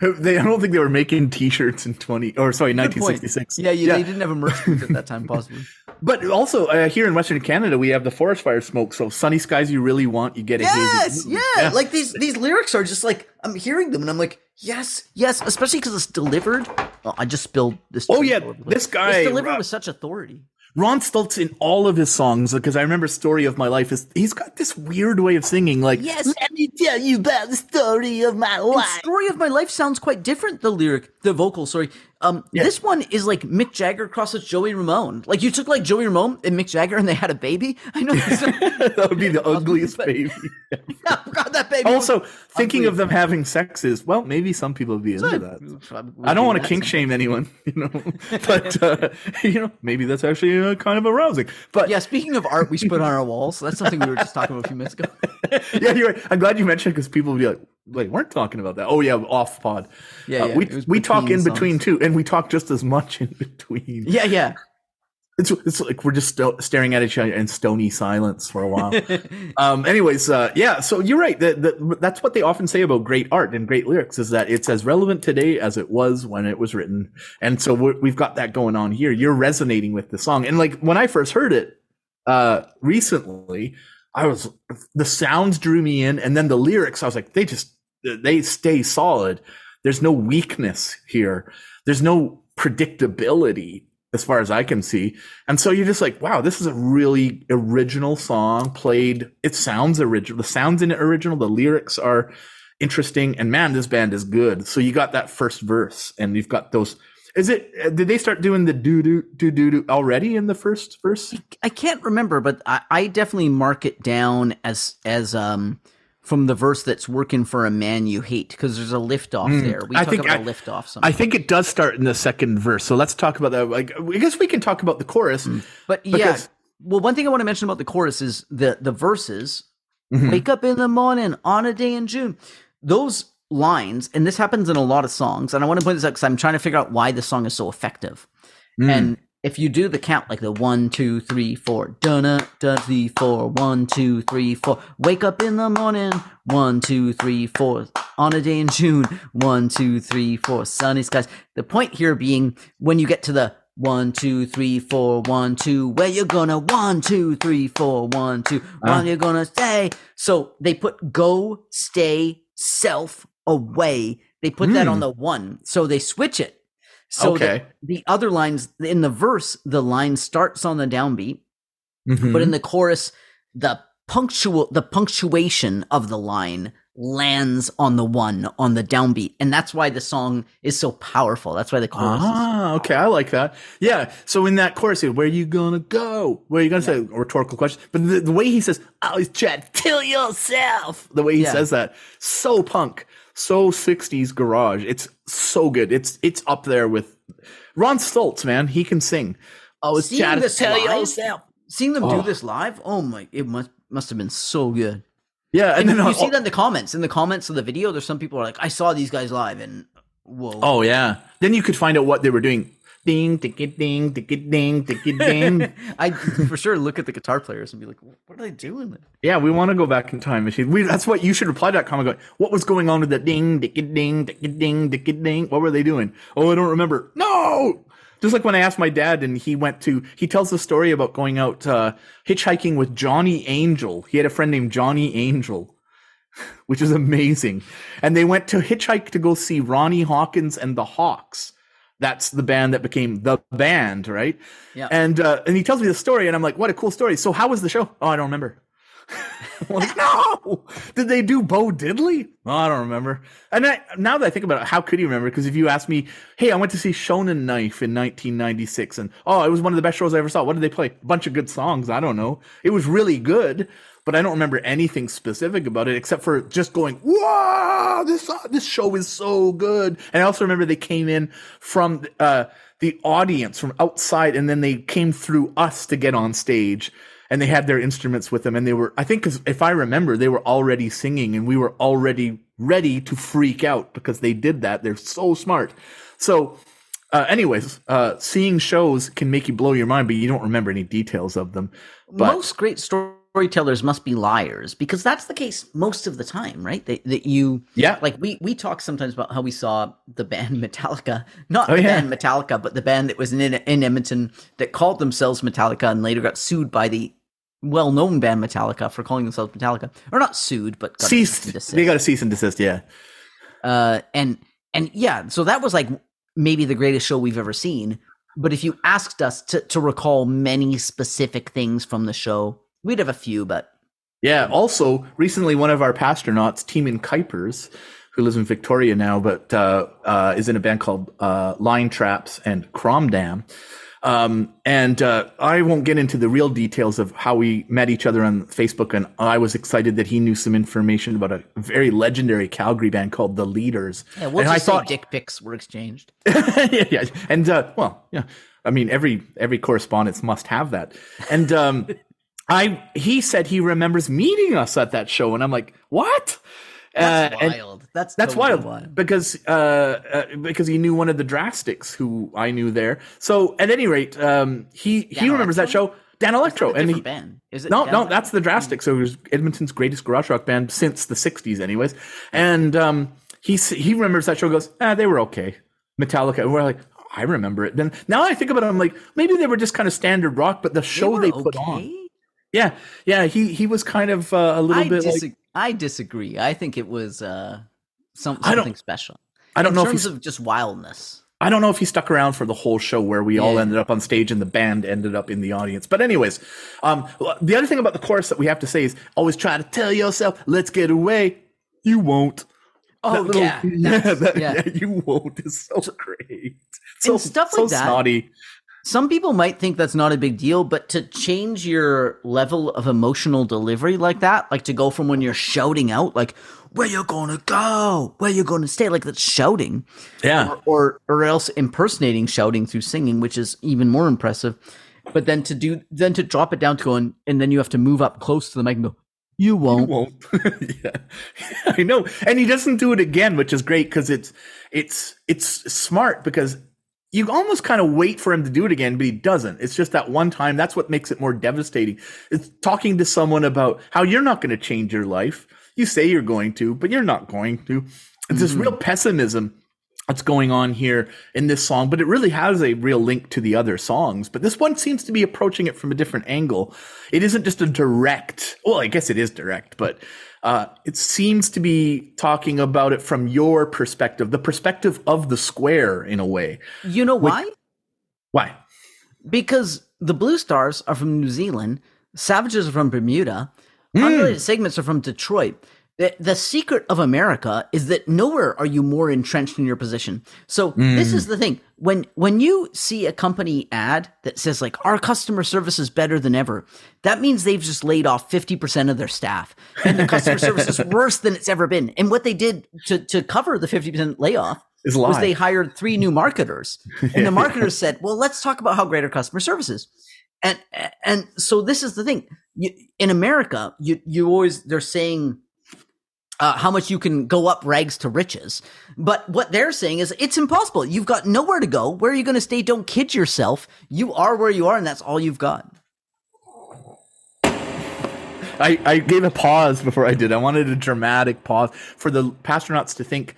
they, I don't think they were making T-shirts in 20 or sorry, Good point. 1966. Yeah, you, they didn't have a merch at that time, possibly. But also uh, here in Western Canada, we have the forest fire smoke. So sunny skies you really want, you get a Yes, hazy. yeah. Like these these lyrics are just like I'm hearing them and I'm like, yes, yes. Especially because it's delivered. Oh, I just spilled this. Oh, yeah, all over the place. this guy, It's delivered Rob- with such authority. Ron Stoltz in all of his songs, because I remember "Story of My Life" is he's got this weird way of singing. Like, Yes. let me tell you about the story of my The life. story of my life sounds quite different. The lyric, the vocal, sorry. Um, this one is like Mick Jagger crosses Joey Ramone. Like you took like Joey Ramone and Mick Jagger and they had a baby. I know. that would be the ugliest baby. God, that baby. also, thinking ugly. of them having sex is well, maybe some people would be into that. I don't want to kink shame anyone, you know, but uh, you know, maybe that's actually uh, kind of arousing. But Yeah, speaking of art, we should put on our walls. That's something we were just talking about a few minutes ago. yeah, you're right. I'm glad you mentioned because people would be like, "Wait, weren't talking about that." Oh yeah, off pod. Yeah, Uh, yeah, we we talk in between too, and we talk just as much in between. Yeah, yeah. It's it's like we're just sto- staring at each other in stony silence for a while. um. Anyways, uh, yeah. So you're right. That, that that's what they often say about great art and great lyrics is that it's as relevant today as it was when it was written. And so we're, we've got that going on here. You're resonating with the song, and like when I first heard it, uh, recently, I was the sounds drew me in, and then the lyrics. I was like, they just they stay solid. There's no weakness here. There's no predictability as far as I can see. And so you're just like, wow, this is a really original song played. It sounds original. The sounds in it original. The lyrics are interesting. And man, this band is good. So you got that first verse and you've got those. Is it, did they start doing the doo doo doo doo doo already in the first verse? I can't remember, but I, I definitely mark it down as as um from the verse that's working for a man you hate because there's a lift off there. We Mm. I talk think about I- a lift off. I think it does start in the second verse. So let's talk about that. Like, I guess we can talk about the chorus. But yeah, well, one thing I want to mention about the chorus is the the verses. Mhm. Wake up in the morning on a day in June. Those lines, and this happens in a lot of songs. And I want to point this out because I'm trying to figure out why this song is so effective. Mm. And if you do the count, like the one, two, three, four, dun dun three, four, one, two, three, four. Wake up in the morning, one, two, three, four. On a day in June, one, two, three, four. Sunny skies. The point here being when you get to the one, two, three, four, one, two, where you're gonna one, two, three, four, one, two, where you're gonna stay. So they put go, stay, self, away. They put that Hmm. on the one. So they switch it. So the- Okay. the other lines in the verse, the line starts on the downbeat, Mhm. but in the chorus, the punctual the punctuation of the line lands on the one on the downbeat, and that's why the song is so powerful. That's why the chorus. is Ah, okay, I like that. Yeah. So in that chorus, where you gonna go? Where you gonna say a rhetorical question? But the, the way he says, "I always to kill yourself," the way he Yeah. says that, so punk, so '60s garage. It's so good. It's it's up there with Ron Stoltz, man. He can sing. Uh, oh, was Seeing trying to this tell yourself. Seeing them Oh. do this live, oh my! It must must have been so good. Yeah, and, And then you oh, see that in the comments. In the comments of the video, there's some people are like, "I saw these guys live," and whoa. Oh yeah. Then you could find out what they were doing ding, ticket, ding, ticket, ding, ticket, ding. I for sure look at the guitar players and be like, what are they doing? yeah, we want to go back in time machine. We, that's what you should reply to that comment going, what was going on with the ding, ticket, ding, ticket, ding, ticket, ding? What were they doing? Oh, I don't remember. No! Just like when I asked my dad and he went to, he tells the story about going out uh, hitchhiking with Johnny Angel. He had a friend named Johnny Angel, which is amazing. And they went to hitchhike to go see Ronnie Hawkins and the Hawks. That's the band that became the band, right? Yeah. And uh, and he tells me the story, and I'm like, "What a cool story!" So how was the show? Oh, I don't remember. Like, no, did they do Bo Diddley? Oh, I don't remember. And I, now that I think about it, how could he remember? Because if you ask me, hey, I went to see Shonen Knife in 1996, and oh, it was one of the best shows I ever saw. What did they play? A bunch of good songs. I don't know. It was really good, but I don't remember anything specific about it except for just going, "Wow, this this show is so good." And I also remember they came in from uh, the audience from outside, and then they came through us to get on stage and they had their instruments with them and they were i think if i remember they were already singing and we were already ready to freak out because they did that. They're so smart. So uh, anyways uh, seeing shows can make you blow your mind but you don't remember any details of them. But most great storytellers must be liars because that's the case most of the time, right? That, that you, Yeah. like we we talk sometimes about how we saw the band Metallica, not Oh, the yeah. band Metallica, but the band that was in in Edmonton that called themselves Metallica and later got sued by the well-known band Metallica for calling themselves Metallica, or not sued, but got a cease and desist. they got a cease and desist yeah Uh, and and yeah, so that was like maybe the greatest show we've ever seen. But if you asked us to to recall many specific things from the show, we'd have a few. But Yeah. Also, recently, one of our pastronauts, Teeman Kuipers, who lives in Victoria now, but uh, uh, is in a band called uh, Line Traps and Cromdam. Um, and uh, I won't get into the real details of how we met each other on Facebook. And I was excited that he knew some information about a very legendary Calgary band called The Leaders. yeah, we'll and just I thought, dick pics were exchanged. yeah, yeah. And uh, well, yeah. I mean, every every correspondence must have that. And um, I he said he remembers meeting us at that show, and I'm like, what? That's Uh, wild. That's that's totally wild, because uh, uh, because he knew one of the Drastics who I knew there. So at any rate, um, he he Dan remembers that show. Dan Electro, It's not a and he, band. Is it? no, Dan no, Electro? that's the Drastics. So it was Edmonton's greatest garage rock band since the '60s, anyways. And um, he he remembers that show. Goes, ah, they were okay. Metallica. And we're like, I remember it. Then now I think about it, I'm like, maybe they were just kind of standard rock, but the show were they, put on, okay? Yeah, yeah, he he was kind of uh, a little I, bit disag- like I disagree. I think it was uh, some, something special. I don't In know if terms he's of just wildness. I don't know if he stuck around for the whole show where we all ended up on stage and the band ended up in the audience. But anyways, um, the other thing about the chorus that we have to say is always try to tell yourself, "Let's get away." You won't. Oh little- yeah, yeah, that- yeah. yeah, you won't. Is so great. So And stuff so like that. snotty. Some people might think that's not a big deal, but to change your level of emotional delivery like that, like to go from when you're shouting out, like "Where you gonna go? Where you gonna stay?" like that's shouting, Yeah, or or else impersonating shouting through singing, which is even more impressive. But then to do, then to drop it down to going, and then you have to move up close to the mic and go, "You you won't." won't. yeah, I know. And he doesn't do it again, which is great because it's it's it's smart because you almost kind of wait for him to do it again, but he doesn't. It's just that one time. That's what makes it more devastating. It's talking to someone about how you're not going to change your life. You say you're going to, but you're not going to. It's this real mm-hmm. pessimism that's going on here in this song, but it really has a real link to the other songs. But this one seems to be approaching it from a different angle. It isn't just a direct, well, I guess it is direct, but uh, it seems to be talking about it from your perspective, the perspective of the square in a way. You know why? Why? Because the Bluestars are from New Zealand, Savages are from Bermuda, Hmm. Unrelated Segments are from Detroit. The, the secret of America is that nowhere are you more entrenched in your position. So this Hmm. is the thing. When when you see a company ad that says like our customer service is better than ever, that means they've just laid off 50% of their staff. And the customer service is worse than it's ever been. And what they did to to cover the 50% layoff Is was they hired three new marketers, and the marketers said, "Well, let's talk about how great our customer service is." And and so this is the thing: you, in America, you you always they're saying uh, how much you can go up rags to riches. But what they're saying is it's impossible. You've got nowhere to go. Where are you going to stay? Don't kid yourself. You are where you are, and that's all you've got. I, I gave a pause before I did. I wanted a dramatic pause for the astronauts to think,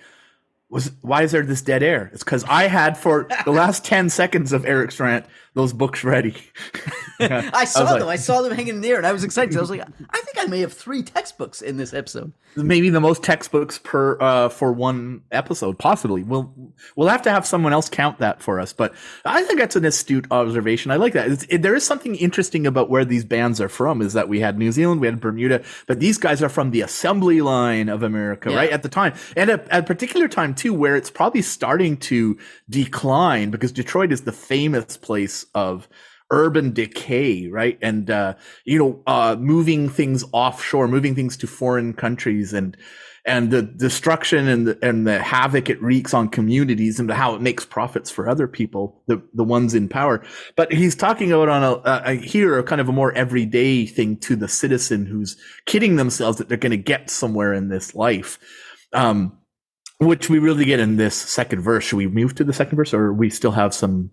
was why is there this dead air? It's because I had for the last ten seconds of Eric's rant those books ready. I saw like- them. I saw them hanging in the air, and I was excited. I was like, I think I may have three textbooks in this episode. Maybe the most textbooks per uh, for one episode, possibly. We'll we'll have to have someone else count that for us. But I think that's an astute observation. I like that. It's, it, there is something interesting about where these bands are from. Is that we had New Zealand, we had Bermuda, but these guys are from the assembly line of America, Yeah. right at the time, and at, at a particular time too, where it's probably starting to decline because Detroit is the famous place of urban decay, right? And, uh, you know, uh, moving things offshore, moving things to foreign countries and, and the destruction and the, and the havoc it wreaks on communities and how it makes profits for other people, the, the ones in power. But he's talking about on a, a, a here, a kind of a more everyday thing to the citizen who's kidding themselves that they're going to get somewhere in this life. Um, which we really get in this second verse. Should we move to the second verse or we still have some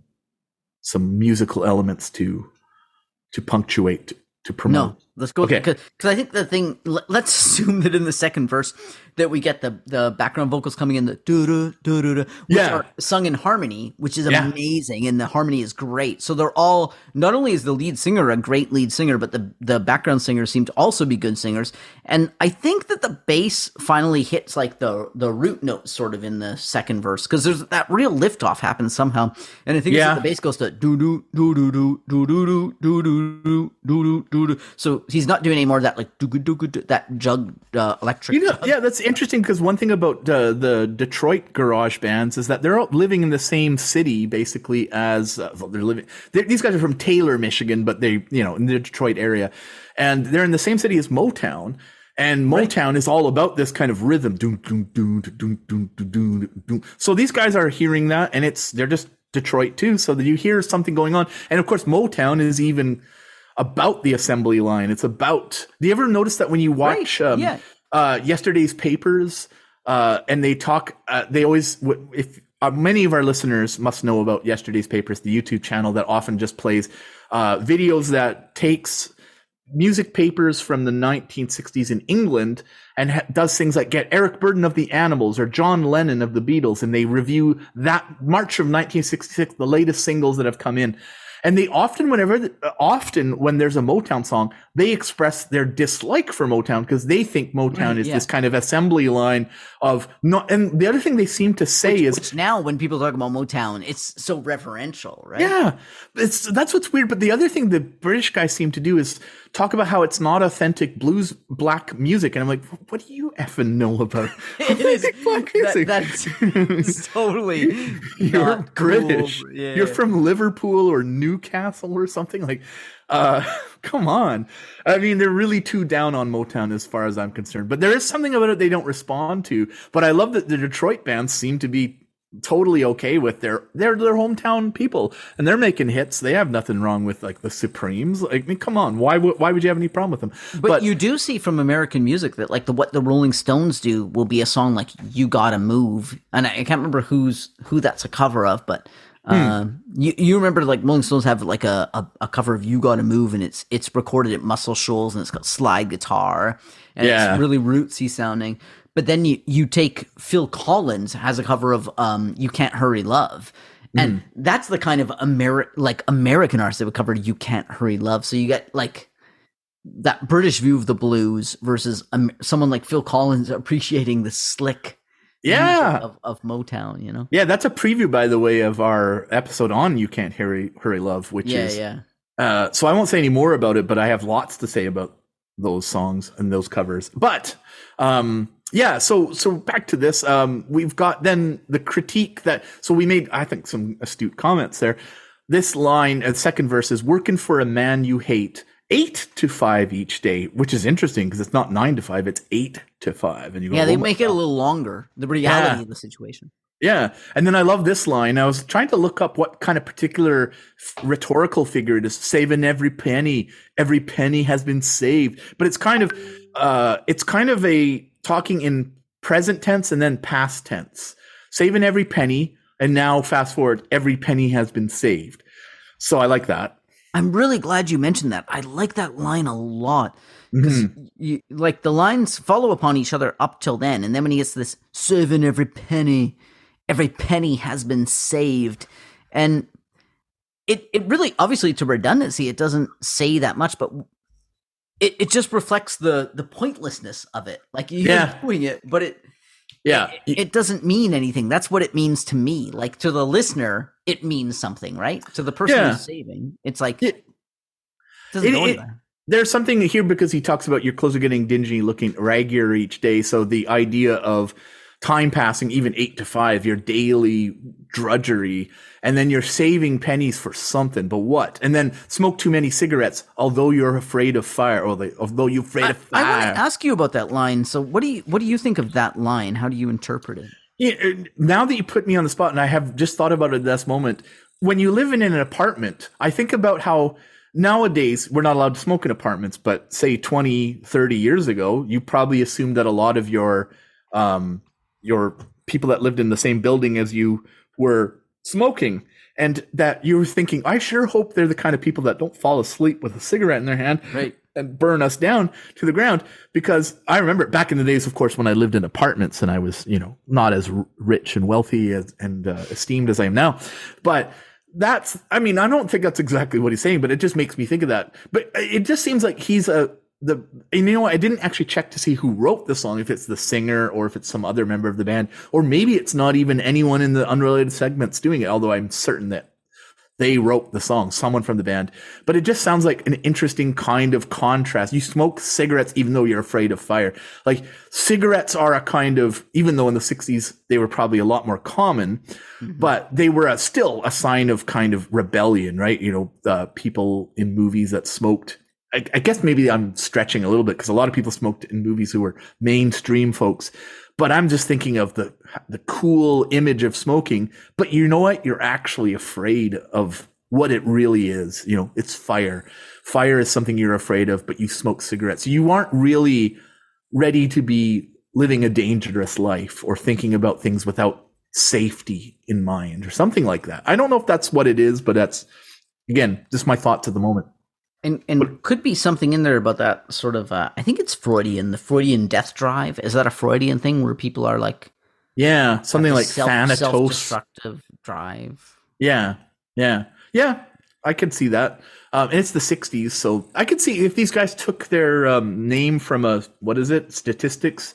some musical elements to to punctuate to promote. Let's go Okay. because I think the thing. let- Let's assume that in the second verse that we get the the background vocals coming in the doo doo doo doo doo, which Yeah. are sung in harmony, which is Yeah. amazing, and the harmony is great. So they're all not only is the lead singer a great lead singer, but the the background singers seem to also be good singers. And I think that the bass finally hits like the the root note sort of in the second verse because there's that real liftoff happens somehow, and I think it's Yeah. the bass goes to doo doo doo doo doo doo doo doo doo doo doo doo doo. So he's not doing any more of that like that jug uh, electric. You know, yeah, that's interesting because one thing about uh, the Detroit garage bands is that they're all living in the same city basically as uh, they're living. They're, these guys are from Taylor, Michigan, but they, you know, in the Detroit area, and they're in the same city as Motown. And Motown is all about this kind of rhythm. Doom, doom, doom, doom, doom, doom, doom, doom. So these guys are hearing that, and it's they're just Detroit too. So that you hear something going on, and of course Motown is even about the assembly line. It's about. Do you ever notice that when you watch? Right, Um, yeah. uh, yesterday's papers, uh, and they talk. Uh, they always, if uh, many of our listeners must know about yesterday's papers, the YouTube channel that often just plays uh, videos that takes music papers from the 1960s in England and ha- does things like get Eric Burdon of the Animals or John Lennon of the Beatles, and they review that March of 1966, the latest singles that have come in. And they often, whenever, often when there's a Motown song, they express their dislike for Motown because they think Motown Right, is yeah. this kind of assembly line of not. And the other thing they seem to say is, Which now, when people talk about Motown, it's so reverential, right? yeah, it's that's what's weird. But the other thing the British guys seem to do is talk about how it's not authentic blues black music, and I'm like, what do you effing know about It is- authentic black that- music? that's totally You're not cool. British. Yeah. You're from Liverpool or Newcastle or something like. Uh, come on. I mean, they're really too down on Motown as far as I'm concerned. But there is something about it they don't respond to. But I love that the Detroit bands seem to be totally okay with their they're their hometown people and they're making hits. They have nothing wrong with like the Supremes. Like, I mean, come on, why would why would you have any problem with them? But, you do see from American music that like the what the Rolling Stones do will be a song like "You Gotta Move," and I, I can't remember who's who that's a cover of, but Hmm. um, you you remember like Rolling Stones have like a, a a cover of "You Gotta Move" and it's it's recorded at Muscle Shoals and it's got slide guitar and Yeah. it's really rootsy sounding. But then you you take Phil Collins has a cover of um "You Can't Hurry Love." And Hmm. that's the kind of Ameri- like American artist that would cover "You Can't Hurry Love." So you get like that British view of the blues versus um, someone like Phil Collins appreciating the slick yeah. of, of Motown, you know? Yeah, that's a preview, by the way, of our episode on "You Can't Hurry Hurry Love," which Yeah, is yeah. Uh, so I won't say any more about it, but I have lots to say about those songs and those covers. But um, yeah, so so back to this. Um, we've got then the critique that so we made. I think some astute comments there. This line, uh, second verse is working for a man you hate. Eight to five each day, which is interesting because it's not nine to five; it's eight to five. And you go, Yeah, they "Oh make it a little longer, the reality Yeah. of the situation. yeah, and then I love this line. I was trying to look up what kind of particular rhetorical figure it is. Saving every penny, every penny has been saved. But it's kind of uh, it's kind of a talking in present tense and then past tense, saving every penny, and now fast forward, every penny has been saved. So I like that. I'm really glad you mentioned that. I like that line a lot. Because you, like the lines follow upon each other up till then, and then when he gets to this saving every penny, every penny has been saved, and it it really obviously to redundancy it doesn't say that much, but it, it just reflects the the pointlessness of it. Like you're Yeah. doing it, but it Yeah, it, it doesn't mean anything. That's what it means to me. Like to the listener, it means something, right? To the person Yeah. who's saving, it's like it doesn't It- go it- there's something here because he talks about your clothes are getting dingy, looking raggier each day. So the idea of time passing, even eight to five, your daily drudgery, and then you're saving pennies for something, but what? And then smoke too many cigarettes, although you're afraid of fire, or although you're afraid of fire. I want to ask you about that line. So, what do you what do you think of that line? How do you interpret it? Yeah, uh, now that you put me on the spot, and I have just thought about it at this moment, when you live in an apartment, I think about how nowadays we're not allowed to smoke in apartments, but say 20, 30 years ago, you probably assumed that a lot of your um, your people that lived in the same building as you were smoking. And that you were thinking, I sure hope they're the kind of people that don't fall asleep with a cigarette in their hand Right. and burn us down to the ground because I remember back in the days, of course, when I lived in apartments and I was, you know, not as rich and wealthy as, and uh, esteemed as I am now. But that's, I mean, I don't think that's exactly what he's saying, but it just makes me think of that. But it just seems like he's a, the, and you know? I didn't actually check to see who wrote the song, if it's the singer or if it's some other member of the band, or maybe it's not even anyone in the unrelated segments doing it, although I'm certain that they wrote the song, someone from the band. But it just sounds like an interesting kind of contrast. You smoke cigarettes even though you're afraid of fire. Like cigarettes are a kind of, even though in the 60s they were probably a lot more common, but they were a, still a sign of kind of rebellion, right? You know, uh, people in movies that smoked. I, I guess maybe I'm stretching a little bit because a lot of people smoked in movies who were mainstream folks. But I'm just thinking of the the cool image of smoking. But you know what? You're actually afraid of what it really is. You know, it's fire. Fire is something you're afraid of, but you smoke cigarettes. You aren't really ready to be living a dangerous life or thinking about things without safety in mind or something like that. I don't know if that's what it is, but that's again just my thoughts at the moment. And and could be something in there about that sort of. Uh, I think it's Freudian, the Freudian death drive. Is that a Freudian thing where people are like Yeah, something like self Thanatos. self-destructive drive? Yeah, yeah, yeah. I could see that. Um, and it's the '60s, so I could see if these guys took their um, name from a what is it, statistics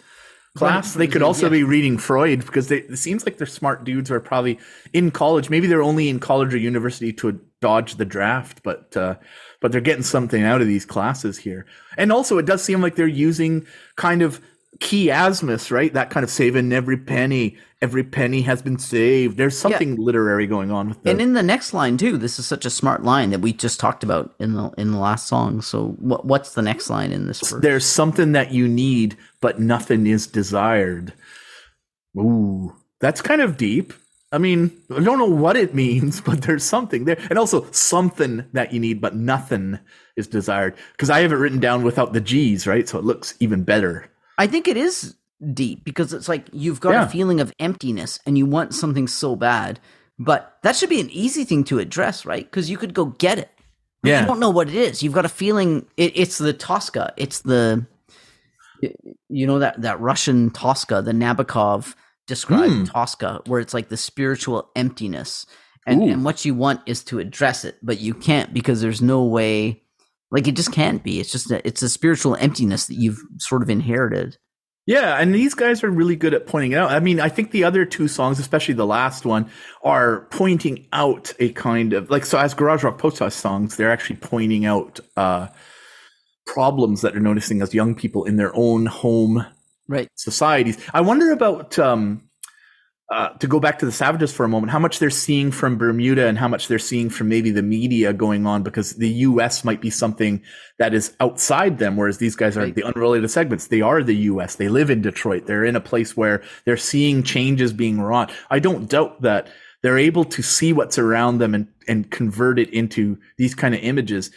class. They could yeah. also be reading Freud because they, it seems like they're smart dudes. who Are probably in college. Maybe they're only in college or university to dodge the draft, but uh, but they're getting something out of these classes here. And also, it does seem like they're using kind of chiasmus, right? That kind of saving every penny. Every penny has been saved. There's something literary going on with that. And in the next line too, this is such a smart line that we just talked about in the in the last song. So what what's the next line in this verse? There's something that you need, but nothing is desired. Ooh, that's kind of deep. I mean, I don't know what it means, but there's something there. And also something that you need, but nothing is desired. Because I have it written down without the G's, right? So it looks even better. I think it is deep because it's like you've got Yeah. a feeling of emptiness and you want something so bad, but that should be an easy thing to address, right? Because you could go get it. But Yeah. You don't know what it is. You've got a feeling it, it's the toska. It's the you know that that Russian toska, the Nabokov described Hmm. toska, where it's like the spiritual emptiness. And, Ooh. and what you want is to address it, but you can't because there's no way like it just can't be. It's just a, it's a spiritual emptiness that you've sort of inherited. Yeah, and these guys are really good at pointing it out. I mean, I think the other two songs, especially the last one, are pointing out a kind of like so as garage rock post songs, they're actually pointing out uh problems that they're noticing as young people in their own home Right. societies. I wonder about um uh, to go back to the Savages for a moment, how much they're seeing from Bermuda and how much they're seeing from maybe the media going on, because the U.S. might be something that is outside them, whereas these guys are Right. the unrelated segments. They are the U.S. They live in Detroit. They're in a place where they're seeing changes being wrought. I don't doubt that they're able to see what's around them and, and convert it into these kind of images.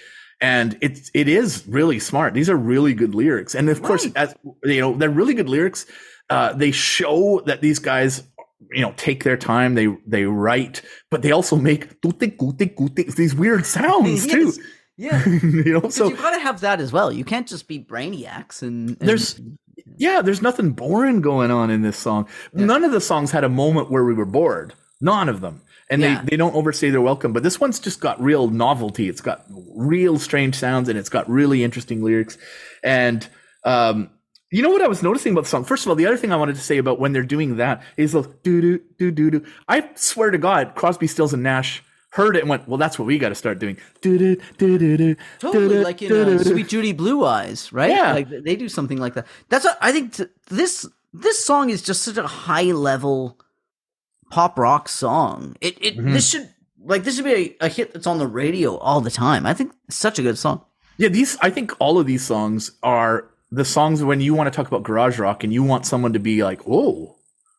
And it's it is really smart. These are really good lyrics, and of course, as you know, they're really good lyrics. Uh, they show that these guys, you know, take their time. They they write, but they also make tute, gute, gute, these weird sounds too. Yes. Yeah. you know, So you gotta have that as well. You can't just be brainiacs and, and there's yeah there's nothing boring going on in this song none of the songs had a moment where we were bored none of them and Yeah. they, they don't overstay their welcome but this one's just got real novelty it's got real strange sounds and it's got really interesting lyrics and um you know what I was noticing about the song? First of all, the other thing I wanted to say about when they're doing that is the do do do do do. I swear to God, Crosby, Stills, and Nash heard it and went, "Well, that's what we got to start doing." Do do do do do. Totally like in uh, Suite Judy Blue Eyes, right? Yeah. like they do something like that. That's what I think. T- this this song is just such a high level pop rock song. It it Mm-hmm. this should like this should be a, a hit that's on the radio all the time. I think it's such a good song. Yeah, these I think all of these songs are the songs when you want to talk about garage rock and you want someone to be like, "Oh,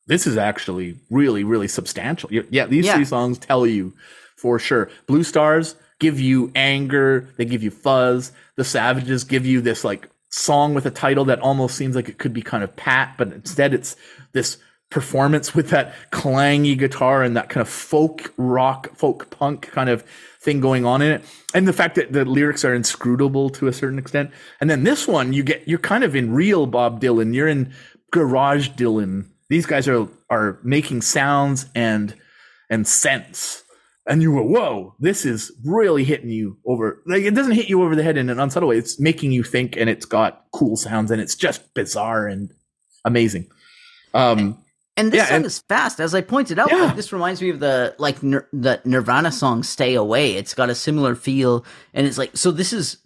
this is actually really really substantial." Yeah, yeah these Yeah. three songs tell you for sure. Bluestars give you anger, they give you fuzz. The Savages give you this like song with a title that almost seems like it could be kind of pat, but instead it's this performance with that clangy guitar and that kind of folk rock, folk punk kind of thing going on in it. And the fact that the lyrics are inscrutable to a certain extent. And then this one, you get, you're kind of in real Bob Dylan. You're in garage Dylan. These guys are, are making sounds and, and sense. And you go, whoa, this is really hitting you over. Like, it doesn't hit you over the head in an unsubtle way. It's making you think and it's got cool sounds and it's just bizarre and amazing. Um, And this Yeah, song and- is fast, as I pointed out. Yeah. Like, this reminds me of the like Nir- the Nirvana song "Stay Away." It's got a similar feel, and it's like so. This is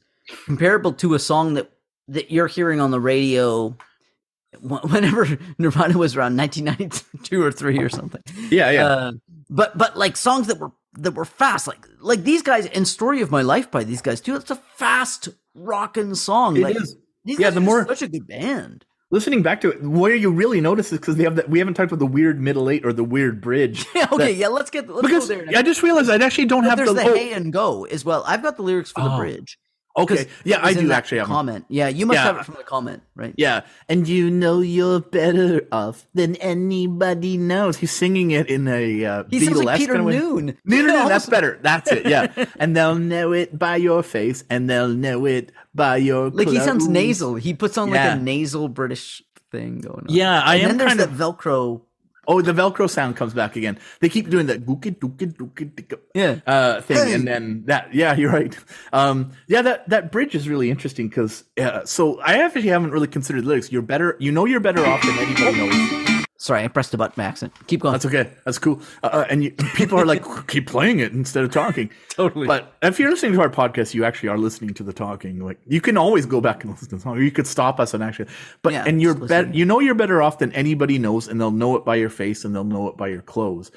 comparable to a song that that you're hearing on the radio wh- whenever Nirvana was around 1992 or three or something. yeah, yeah. Uh, but but like songs that were that were fast, like like these guys and "Story of My Life" by these guys too. It's a fast rocking song. It like, is. These Yeah, guys the are more- such a good band. Listening back to it, where you really notice is because they have that. We haven't talked about the weird middle eight or the weird bridge. Okay, That- yeah. Let's get let's because go there. I just realized I actually don't have the. the oh, hey and go as well. I've got the lyrics for the bridge. okay, yeah, I do actually have. comment. Yeah, you must Yeah. have it from the comment, right? Yeah, and you know you're better off than anybody knows. He's singing it in a uh, He sounds like Peter kind of. Noone. No, no, no, that's better. That's it. Yeah, and they'll know it by your face, and they'll know it by your. Like he sounds nasal. He puts on like a nasal British thing going on. Yeah, I and am then there's kind the of. Velcro. Oh, the Velcro sound comes back again. They keep doing that gookie dookie dookie dookie, Yeah. uh, thing, Hey. and then that. Yeah, you're right. Um, yeah, that that bridge is really interesting because. Uh, so I actually haven't really considered lyrics. You're better. You know, you're better off than anybody knows. Sorry, I pressed the button by accident. Keep going. That's okay. That's cool. Uh, Uh, and you, people are like, keep playing it instead of talking. Totally. But if you're listening to our podcast, you actually are listening to the talking. Like you can always go back and listen to the song, or you could stop us and actually. But Yeah, and you're better. You know you're better off than anybody knows, and they'll know it by your face, and they'll know it by your clothes.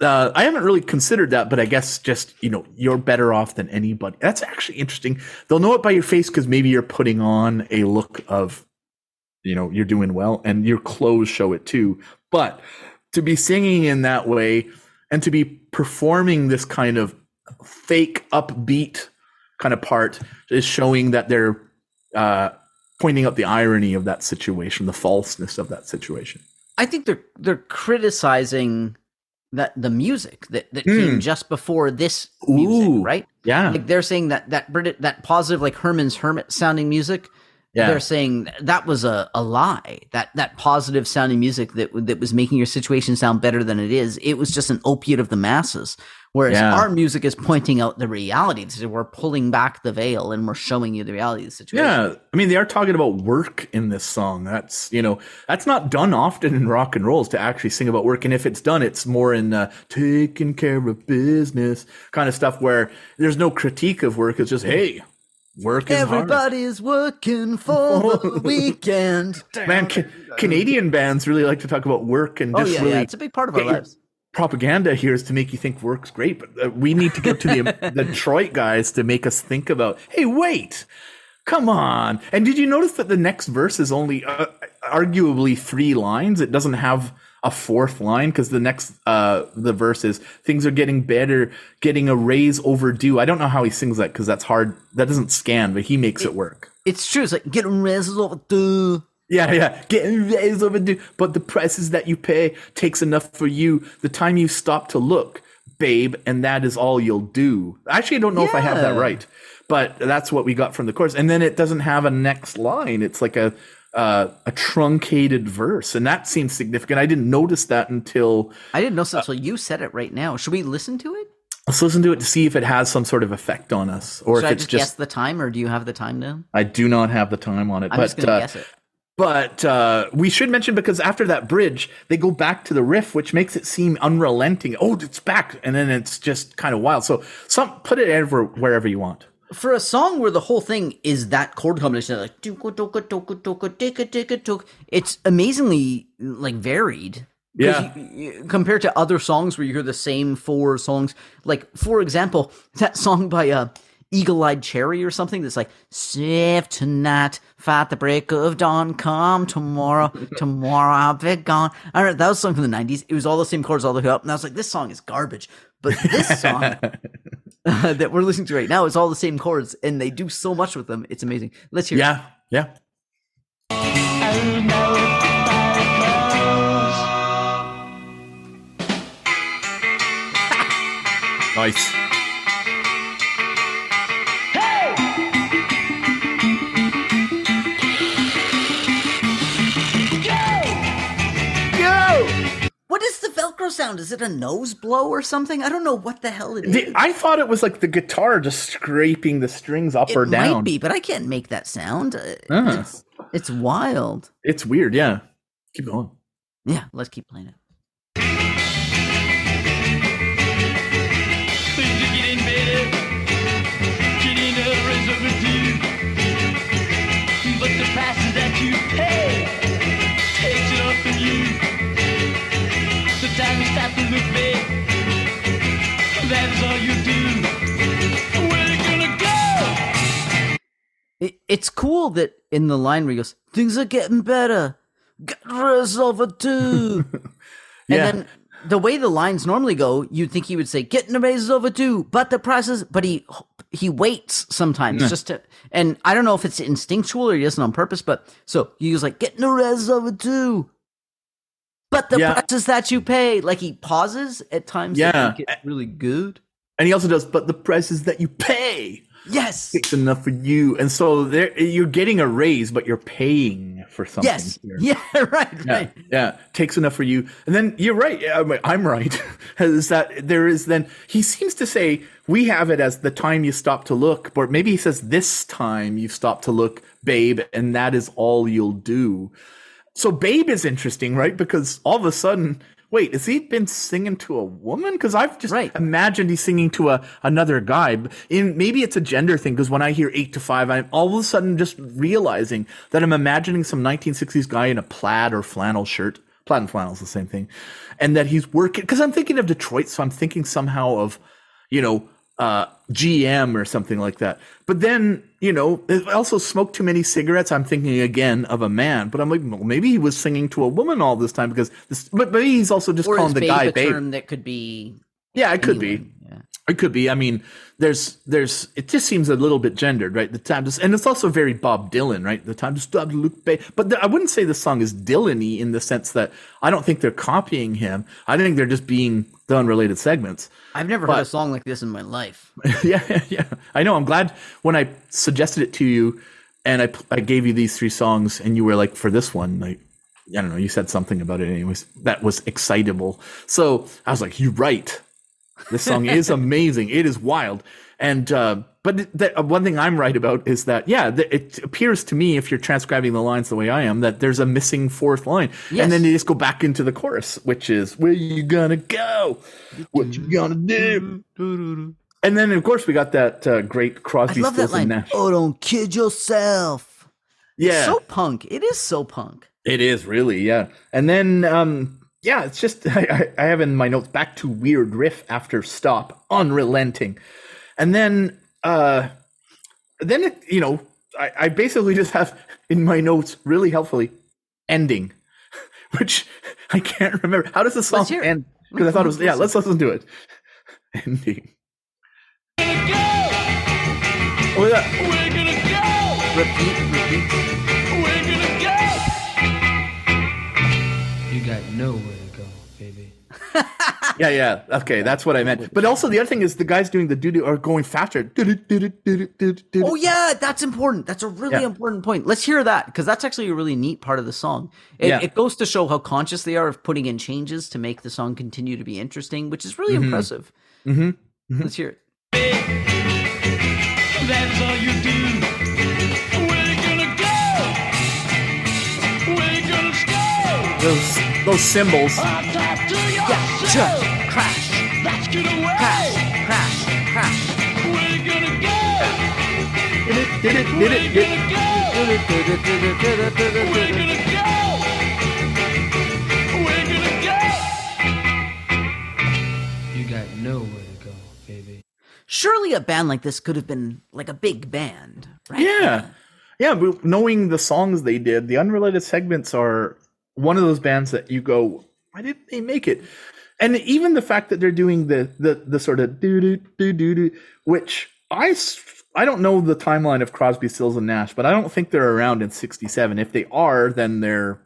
Uh, I haven't really considered that, but I guess just you know you're better off than anybody. That's actually interesting. They'll know it by your face because maybe you're putting on a look of you know you're doing well and your clothes show it too but to be singing in that way and to be performing this kind of fake upbeat kind of part is showing that they're uh, pointing out the irony of that situation the falseness of that situation I think they're they're criticizing that the music that, that came just before this music, Hmm. Ooh. right? yeah Like they're saying that that Brit- that positive like Herman's Hermit sounding music. Yeah. They're saying that was a, a lie. That that positive sounding music that that was making your situation sound better than it is. It was just an opiate of the masses. Whereas Yeah. our music is pointing out the reality. So we're pulling back the veil and we're showing you the reality of the situation. Yeah, I mean they are talking about work in this song. That's you know that's not done often in rock and rolls to actually sing about work. And if it's done, it's more in uh, taking care of business kind of stuff where there's no critique of work. It's just hey, work is hard. Everybody's working for the weekend. Man, ca- Canadian bands really like to talk about work and Oh just yeah, really yeah, it's a big part of our lives. propaganda here is to make you think work's great, but uh, we need to get to the, the Detroit guys to make us think about. Hey, wait, Come on. And did you notice that the next verse is only uh, arguably three lines? It doesn't have a fourth line because the next uh the verse is things are getting better, getting a raise overdue. I don't know how he sings that because that's hard. That doesn't scan, but he makes it work. It's true. It's like getting raised over the. Yeah, yeah, getting raised overdue. But the prices that you pay takes enough for you. The time you stop to look, babe, and that is all you'll do. Actually, I don't know if I have that right, but that's what we got from the chorus. And then it doesn't have a next line. It's like a uh, a truncated verse, and that seems significant. I didn't notice that until I didn't know so. So you said it right now. Should we listen to it? let's listen to it to see if it has some sort of effect on us, or Should if I it's just, just. guess the time, or do you have the time now? I do not have the time on it, I'm but just gonna uh, guess it. But uh, we should mention because after that bridge, they go back to the riff, which makes it seem unrelenting. Oh, it's back, and then it's just kind of wild. So, some put it ever wherever you want. For a song where the whole thing is that chord combination, like it's amazingly like varied. Yeah. you- you- compared to other songs where you hear the same four songs, like for example, that song by uh, Eagle Eyed Cherry or something that's like "Save tonight, fight the break of dawn, come tomorrow, tomorrow I'll be gone." I don't know, that was a song from the '90s. It was all the same chords all the way up, and I was like, "This song is garbage." But this song that we're listening to right now is all the same chords, and they do so much with them. It's amazing. Let's hear. it. Yeah, yeah. Nice. Is Velcro sound? Is it a nose blow or something? I don't know what the hell it is. The- I thought it was like the guitar just scraping the strings up it or down. might be, but I can't make that sound. Uh, Ah. It's, it's wild. It's weird. Yeah. Keep going. Yeah, let's keep playing it. That is all you do. Where you gonna go? it. It's cool that in the line where he goes, things are getting better. Get rid of too. Yeah. And then the way the lines normally go, you'd think he would say, "Getting the raises over too," but the prices. But he he waits sometimes just to, and I don't know if it's instinctual or he doesn't on purpose. But so he was like, "Getting the raises over too," but the Yeah. prices that you pay, like he pauses at times. Yeah. it really good. And he also does, but the prices that you pay Yes, takes enough for you. And so there, you're getting a raise, but you're paying for something. yes, here. yeah, right, Yeah, right. yeah, takes enough for you. And then you're right. Uh, I'm, I'm right. is that there is then he seems to say we have it as the time you stop to look, but maybe he says this time you stop to look, babe, and that is all you'll do. So babe is interesting, right? Because all of a sudden, wait, has he been singing to a woman? Because I've just Right. imagined he's singing to a another guy. In maybe it's a gender thing. Because when I hear eight to five, I'm all of a sudden just realizing that I'm imagining some 1960s guy in a plaid or flannel shirt. Plaid and flannel is the same thing, and that he's working. Because I'm thinking of Detroit, so I'm thinking somehow of, you know, uh, GM or something like that. But then, you know, I also smoked too many cigarettes. I'm thinking again of a man, but I'm like, well, maybe he was singing to a woman all this time because this, but maybe he's also just Or calling the babe guy a babe. term that could be Yeah, it could be. Yeah. It could be. I mean, there's, there's, it just seems a little bit gendered, right? The time to, and it's also very Bob Dylan, right? The time to stop to look back. But the, I wouldn't say the song is Dylan-y in the sense that I don't think they're copying him. I think they're just being the unrelated segments. I've never heard a song like this in my life. yeah, yeah, yeah. I know. I'm glad when I suggested it to you and I, I gave you these three songs and you were like, for this one, like, I don't know, you said something about it anyways. That was excitable. So I was like, you're right. This song is amazing. It is wild. And, uh, but the, one thing I'm right about is that, yeah, th- it appears to me, if you're transcribing the lines the way I am, that there's a missing fourth line. Yes. And then they just go back into the chorus, which is, where you gonna go? What you gonna do? And then, of course, we got that uh, great I Crosby, love that Stills, and line. Nash. Oh, don't kid yourself. yeah, So punk. It is so punk. it is really, yeah. And then, um, yeah, it's just I, I I have in my notes back to weird riff after stop, unrelenting, and then, uh, then it, you know, I, I basically just have in my notes really helpfully ending, which I can't remember. How does the song Let's hear it. end? Because I thought it was yeah. Let's listen to it. Ending. Oh, yeah. Repeat, repeat. You got nowhere to go, baby. Yeah, yeah. Okay, that's what I meant. But also the other thing is the guys doing the doo doo are going faster. Oh yeah, that's important. That's a really Yeah. important point. Let's hear that because that's actually a really neat part of the song. It, Yeah. it goes to show how conscious they are of putting in changes to make the song continue to be interesting, which is really impressive. Mm-hmm. Let's hear it. That's all you do. Where you gonna go? Where you gonna stay? Those those symbols. I'll talk to your Yeah, soul. just crash, Let's get away. crash, crash, crash. Where you gonna go? Did it, did it, did it, did it. Where you gonna go? Where you gonna go? You got nowhere to go, baby. Surely a band like this could have been like a big band, right? Yeah. Yeah, but knowing the songs they did, the unrelated segments are one of those bands that you go, why didn't they make it? And even the fact that they're doing the the the sort of do do do do do, which I I don't know the timeline of Crosby, Stills and Nash, but I don't think they're around in '67. If they are, then they're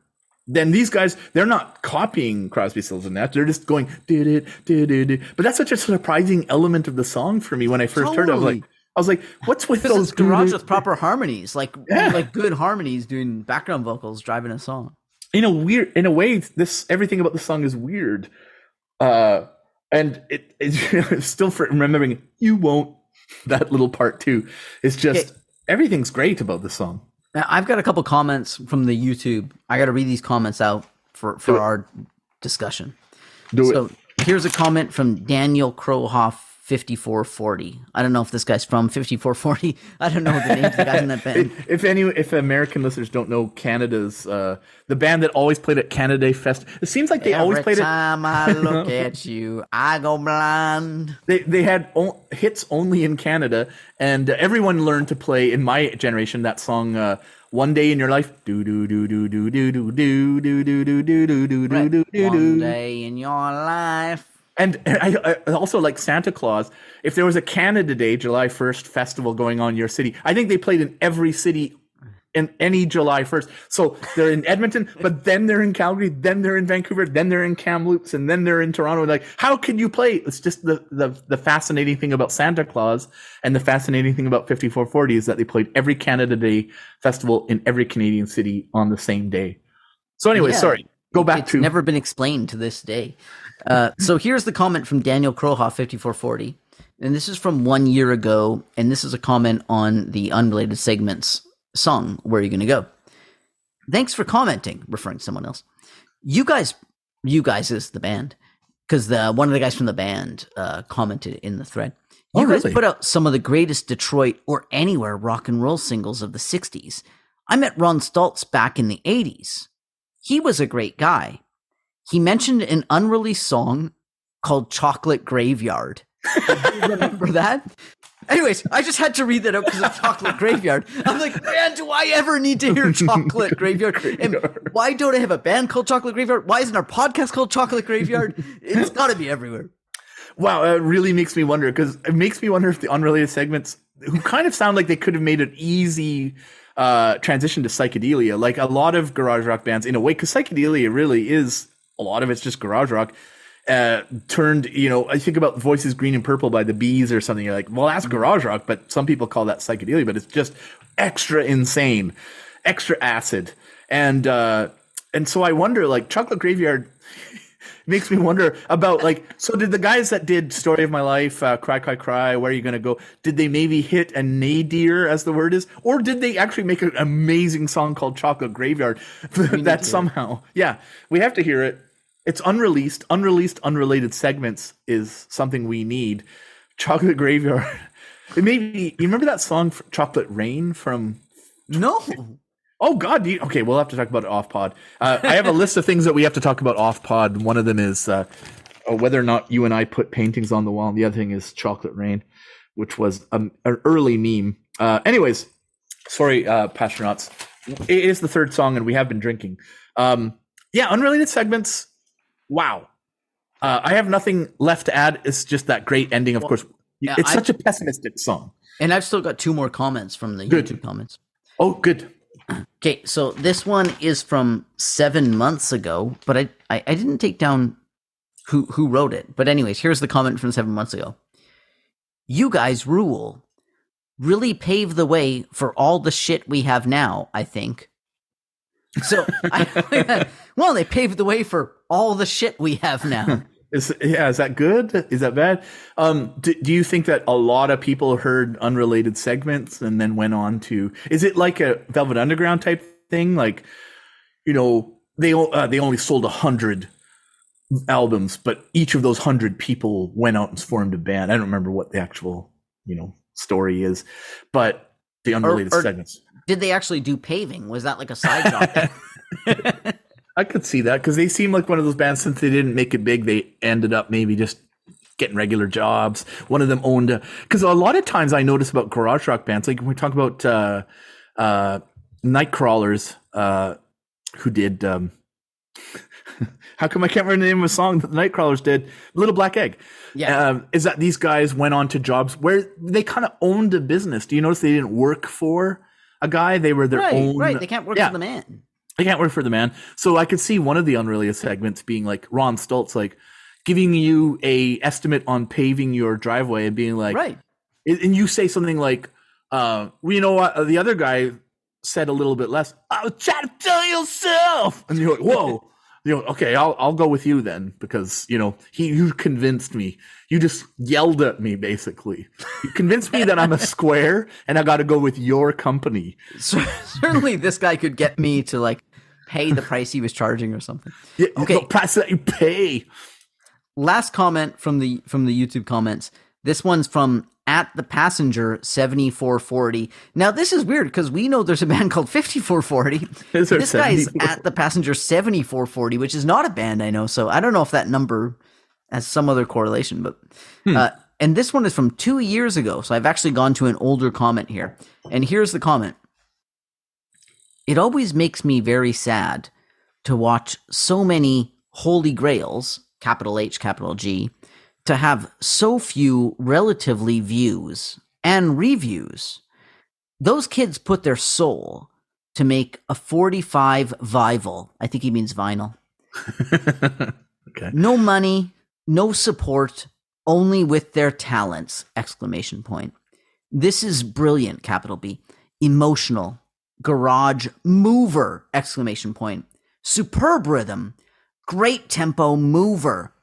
then these guys they're not copying Crosby, Stills and Nash. They're just going did it did it. But that's such a surprising element of the song for me when I first heard it. I was Totally. like, I was like, what's with those garage with proper harmonies, like Yeah. like good harmonies doing background vocals driving a song. in a weird in a way this everything about the song is weird uh and it it's still for remembering you won't that little part too it's just Okay. everything's great about the song Now, I've got a couple comments from the YouTube. I got to read these comments out for for our discussion. do So it here's a comment from Daniel Kroha. 5440. I don't know if this guy's from 5440. I don't know the name of the guys in that band. if any if american listeners don't know canada's uh the band that always played at canada Day fest it seems like they always Every played it time I look at you, I go blind. they they had o- hits only in Canada, and uh, everyone learned to play in my generation that song. Uh, one day in your life, do do do do do do do do do do do do do do do do do One day in your life. And I, I also like Santa Claus. If there was a Canada Day, July first festival going on in your city, I think they played in every city in any July first. So they're in Edmonton, but then they're in Calgary, then they're in Vancouver, then they're in Kamloops, and then they're in Toronto. Like, how can you play? It's just the the the fascinating thing about Santa Claus and the fascinating thing about 5440 is that they played every Canada Day festival in every Canadian city on the same day. So anyway, Yeah. sorry. Go back It's to never been explained to this day. Uh, so here's the comment from Daniel Kroha, 5440. And this is from one year ago. And this is a comment on the unrelated segments song, Where Are You Gonna Go? Thanks for commenting, referring to someone else. You guys, you guys is the band. Because the one of the guys from the band uh, commented in the thread. You Oh, guys really? put out some of the greatest Detroit or anywhere rock and roll singles of the 60s. I met Ron Stults back in the 80s. He was a great guy. He mentioned an unreleased song called Chocolate Graveyard. Do you remember that? Anyways, I just had to read that out because of Chocolate Graveyard. I'm like, man, do I ever need to hear Chocolate Graveyard? And why don't I have a band called Chocolate Graveyard? Why isn't our podcast called Chocolate Graveyard? It's got to be everywhere. Wow, it really makes me wonder because it makes me wonder if the unrelated segments, who kind of sound like they could have made an easy uh, transition to psychedelia, like a lot of garage rock bands in a way, because psychedelia really is a lot of it's just garage rock. Uh, turned, you know, I think about Voices Green and Purple by the Bees or something. You're like, well, that's garage rock, but some people call that psychedelia, but it's just extra insane, extra acid, and uh, and so I wonder, like, Chocolate Graveyard makes me wonder about like so did the guys that did story of my life uh, cry cry cry where are you gonna go did they maybe hit a nadir as the word is or did they actually make an amazing song called chocolate graveyard that somehow yeah we have to hear it it's unreleased unreleased unrelated segments is something we need chocolate graveyard it may be you remember that song chocolate rain from No. Oh God! You, okay, we'll have to talk about it off pod. Uh, I have a list of things that we have to talk about off pod. One of them is uh, uh, whether or not you and I put paintings on the wall. And the other thing is chocolate rain, which was um, an early meme. Uh, anyways, Sorry, uh, Pastronauts. It is the third song, and we have been drinking. Um, yeah, unrelated segments. Wow. Uh, I have nothing left to add. It's just that great ending, of course. yeah, it's I- such a pessimistic song. And I've still got two more comments from the Good. YouTube comments. Oh, good. Okay, so this one is from seven months ago, but I, I, I didn't take down who who wrote it. But anyways, here's the comment from seven months ago. You guys rule. Really pave the way for all the shit we have now, I think. So, I, well, they paved the way for all the shit we have now. Is yeah, is that good? Is that bad? Um, do, do you think that a lot of people heard unrelated segments and then went on to? Is it like a Velvet Underground type thing? Like, you know, they uh, they only sold a hundred albums, but each of those hundred people went out and formed a band. I don't remember what the actual you know story is, but the unrelated or- segments. Did they actually do paving? Was that like a side job? I could see that because they seem like one of those bands. Since they didn't make it big, they ended up maybe just getting regular jobs. One of them owned a because a lot of times I notice about garage rock bands, like when we talk about uh, uh, Nightcrawlers, uh, who did. Um, how come I can't remember the name of a song that the Nightcrawlers did? Little Black Egg. Yeah. Um, is that these guys went on to jobs where they kind of owned a business? Do you notice they didn't work for a guy? They were their right, own. right. They can't work Yeah. for the man. I can't work for the man. So I could see one of the unrelated segments being like Ron Stults, like giving you a estimate on paving your driveway and being like, Right. and you say something like, uh, well, you know what? Uh, The other guy said a little bit less. I'll try to tell yourself, and you're like, whoa. You know, okay, I'll I'll go with you then because you know he you convinced me. You just yelled at me basically. You convinced me that I'm a square and I got to go with your company. So, certainly this guy could get me to like pay the price he was charging or something. Yeah, Okay. the price that you pay. Last comment from the from the YouTube comments. This one's from at the passenger 7440. Now this is weird because we know there's a band called 5440. This guy's at the passenger 7440, which is not a band I know. So I don't know if that number has some other correlation, but Hmm. uh, and this one is from two years ago. So I've actually gone to an older comment here. And here's the comment. It always makes me very sad to watch so many holy grails, capital H, capital G, to have so few relatively views and reviews. Those kids put their soul to make a 45 vival. I think he means vinyl. okay. No money, no support, only with their talents! Exclamation point. This is brilliant, capital B. Emotional, garage mover! Exclamation point. Superb rhythm, great tempo mover,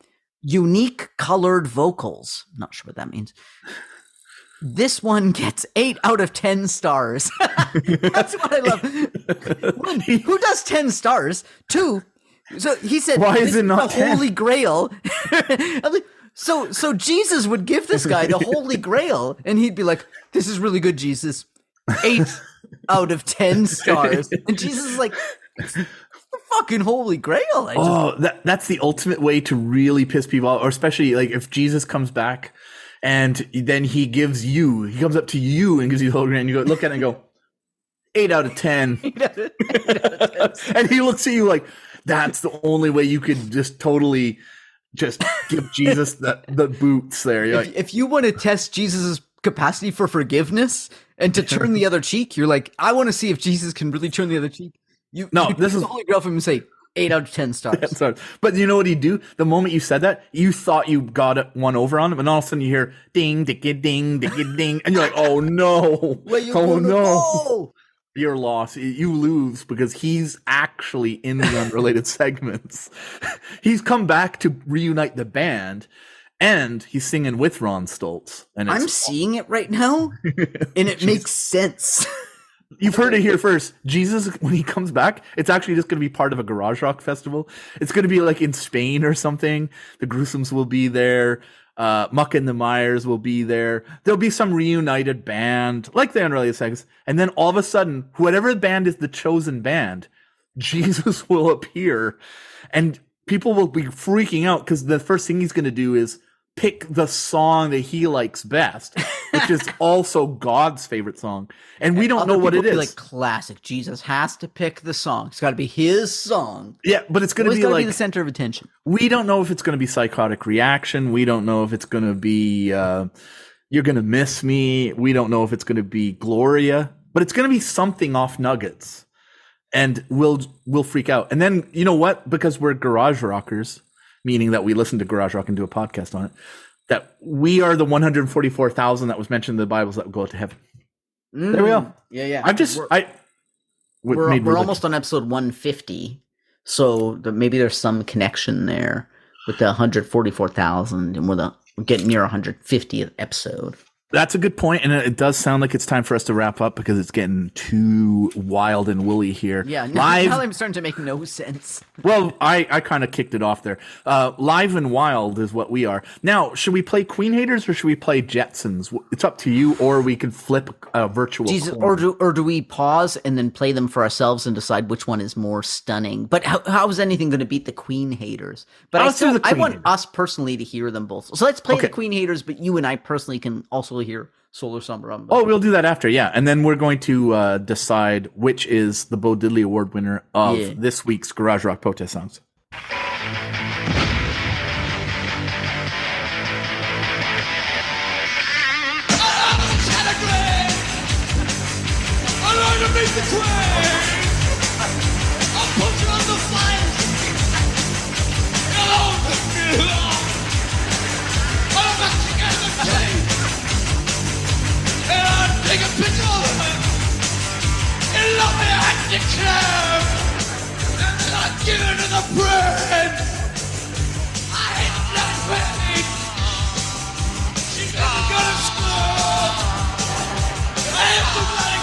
unique colored vocals. Not sure what that means. This one gets eight out of ten stars. That's what I love. One, who does ten stars? Two, so he said, Why is it not the Holy Grail?" So, so Jesus would give this guy the Holy Grail, and he'd be like, "This is really good, Jesus. Eight out of ten stars." And Jesus is like, "Fucking Holy Grail!" I just, Oh, that that's the ultimate way to really piss people off, or especially like if Jesus comes back and then he gives you, he comes up to you and gives you the whole grand. You go look at it and go, eight out of ten, and he looks at you like that's the only way you could just totally just give Jesus the the boots there. You're if, like, if you want to test Jesus' capacity for forgiveness and to turn the other cheek, you're like, I want to see if Jesus can really turn the other cheek. You No, you this is- the Holy Grail from him say eight out of ten stars. Sorry. But you know what he'd do? The moment you said that, you thought you got it- one over on him, and all of a sudden you hear ding, dicky, ding, dicky, ding, and you're like, oh no, oh no, go? you're lost. You lose because he's actually in the unrelated segments. he's come back to reunite the band, and he's singing with Ron Stults. And it's, I'm seeing it right now, and it makes sense. You've heard it here first. Jesus, when he comes back, it's actually just going to be part of a garage rock festival. It's going to be like in Spain or something. The Gruesomes will be there. Uh, Muck and the Mires will be there. There'll be some reunited band, like the Unrelated Sex. And then all of a sudden, whatever band is the chosen band, Jesus will appear. And people will be freaking out because the first thing he's going to do is pick the song that he likes best, which is also God's favorite song, and we don't Other know what it is. Like classic. Jesus has to pick the song. It's got to be his song. yeah, but it's going to be like be the center of attention. we don't know if it's going to be psychotic reaction. We don't know if it's going to be uh, you're going to miss me. We don't know if it's going to be Gloria, but it's going to be something off Nuggets, and we'll we'll freak out. And then you know what? Because we're garage rockers, meaning that we listen to garage rock and do a podcast on it. That we are the 144,000 that was mentioned in the Bibles that will go to heaven. There we go. Mm, yeah, yeah. I've just we're, I we we're, we're almost on episode 150, so the, maybe there's some connection there with the 144,000, and we're the we're getting near 150th episode. That's a good point, and it does sound like it's time for us to wrap up because it's getting too wild and woolly here. Yeah, now, live. now I'm starting to make no sense. well, I, I kind of kicked it off there. Uh, live and wild is what we are. Now, should we play Queen Haters or should we play Jetsons? It's up to you, or we could flip a virtual. Jesus, or do or do we pause and then play them for ourselves and decide which one is more stunning? But how, how is anything going to beat the Queen haters? But I Let's do still, I want haters. us personally to hear them both. So let's play Okay. the Queen haters, but you and I personally can also hear Solar Sombra. Oh, we'll do that after, yeah. And then we're going to uh, decide which is the Bo Diddley Award winner of Yeah. this week's Garage Rock Protest Songs. I learned to beat the queen. I hate queen. She never go to school. I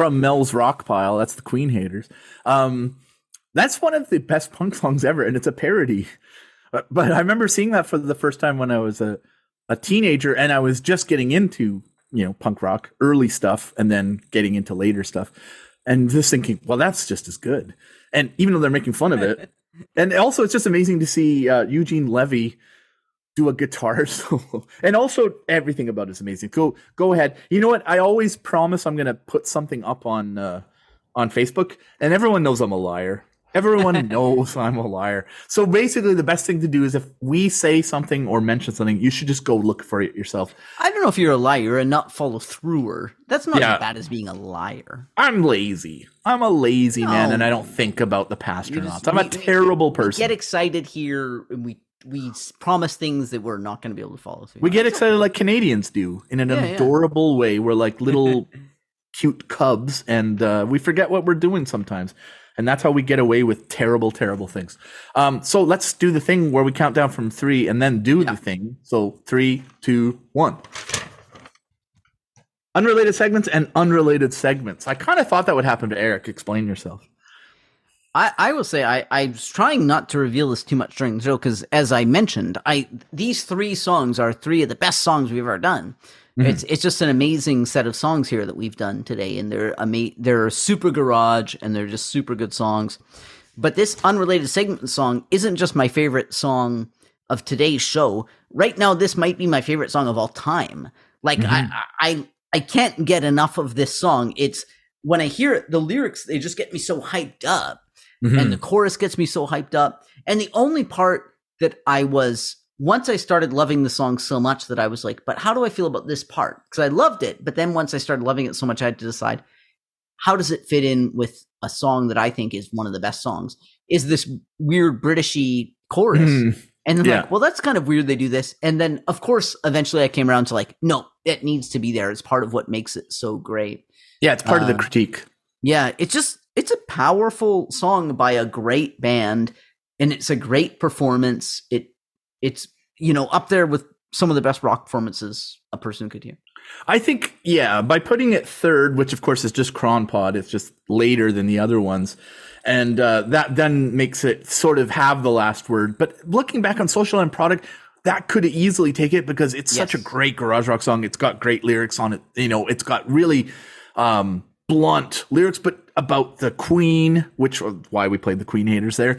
from Mel's Rock Pile. That's the Queen Haters. Um, that's one of the best punk songs ever, and it's a parody. But, but I remember seeing that for the first time when I was a, a teenager, and I was just getting into you know punk rock, early stuff, and then getting into later stuff, and just thinking, well, that's just as good. And even though they're making fun of it, and also it's just amazing to see uh, Eugene Levy do a guitar solo. And also everything about it is amazing. Go go ahead. You know what? I always promise i'm gonna put something up on uh on facebook and everyone knows i'm a liar. Everyone knows i'm a liar. So basically the best thing to do is if we say something or mention something you should just go look for it yourself. I don't know if you're a liar, you're not follow througher. That's not Yeah. as bad as being a liar. i'm lazy. I'm a lazy man and i don't think about the past or not. i'm a terrible we person Get excited here, and we we promise things that we're not going to be able to follow through. We get excited like Canadians do in an Yeah, yeah. adorable way. We're like little cute cubs, and uh, we forget what we're doing sometimes. And that's how we get away with terrible, terrible things. Um, so let's do the thing where we count down from three and then do the thing. So three, two, one. Unrelated segments and unrelated segments. I kind of thought that would happen to Eric. Explain yourself. I, I will say I, I was trying not to reveal this too much during the show because as I mentioned, I these three songs are three of the best songs we've ever done. Mm-hmm. It's it's just an amazing set of songs here that we've done today, and they're ama- they're super garage and they're just super good songs. But this unrelated segment song isn't just my favorite song of today's show. Right now, this might be my favorite song of all time. Like I, mm-hmm. I I can't get enough of this song. It's when I hear it, the lyrics they just get me so hyped up and the chorus gets me so hyped up. And the only part that I was once I started loving the song so much that I was like, but how do I feel about this part? Because I loved it, but then once I started loving it so much, I had to decide how does it fit in with a song that I think is one of the best songs? Is this weird Britishy chorus? Mhm. And I'm Yeah. like, well, that's kind of weird they do this. And then, of course, eventually I came around to like, no, it needs to be there. It's part of what makes it so great. Yeah, it's part of the Uh, critique. Yeah, it's just it's a powerful song by a great band and it's a great performance. It it's you know up there with some of the best rock performances a person could hear. I think, yeah, by putting it third, which of course is just Cronpod, it's just later than the other ones. And uh, that then makes it sort of have the last word. But looking back on Social End Product, that could easily take it because it's such a great garage rock song. It's got great lyrics on it. You know, it's got really um, blunt lyrics, but about the Queen, which was why we played the Queen haters there.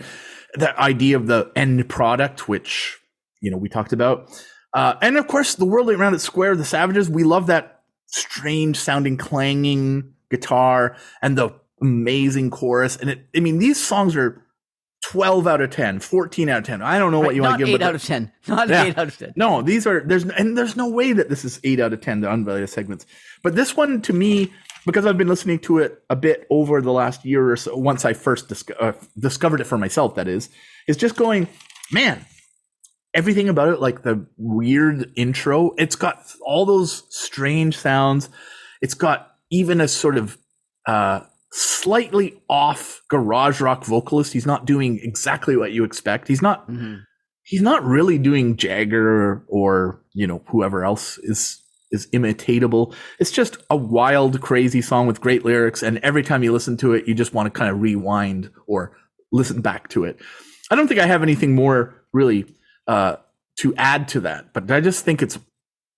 The idea of the end product, which you know we talked about, uh, and of course the world around it square, the Savages. We love that strange sounding clanging guitar and the amazing chorus. And it, I mean, these songs are. 12 out of 10, 14 out of 10. I don't know what you want to give eight but out of ten. Not Yeah. eight out of ten. no, these are there's and there's no way that this is eight out of ten the unrelated segments. But this one to me, because I've been listening to it a bit over the last year or so, once I first disco- uh, discovered it for myself, that is, is just going, man. Everything about it, like the weird intro, it's got all those strange sounds. It's got even a sort of uh, slightly off garage rock vocalist. He's not doing exactly what you expect. He's not Mhm. he's not really doing Jagger or you know whoever else is is imitatable. It's just a wild, crazy song with great lyrics, and every time you listen to it, you just want to kind of rewind or listen back to it. I don't think I have anything more really uh, to add to that, but I just think it's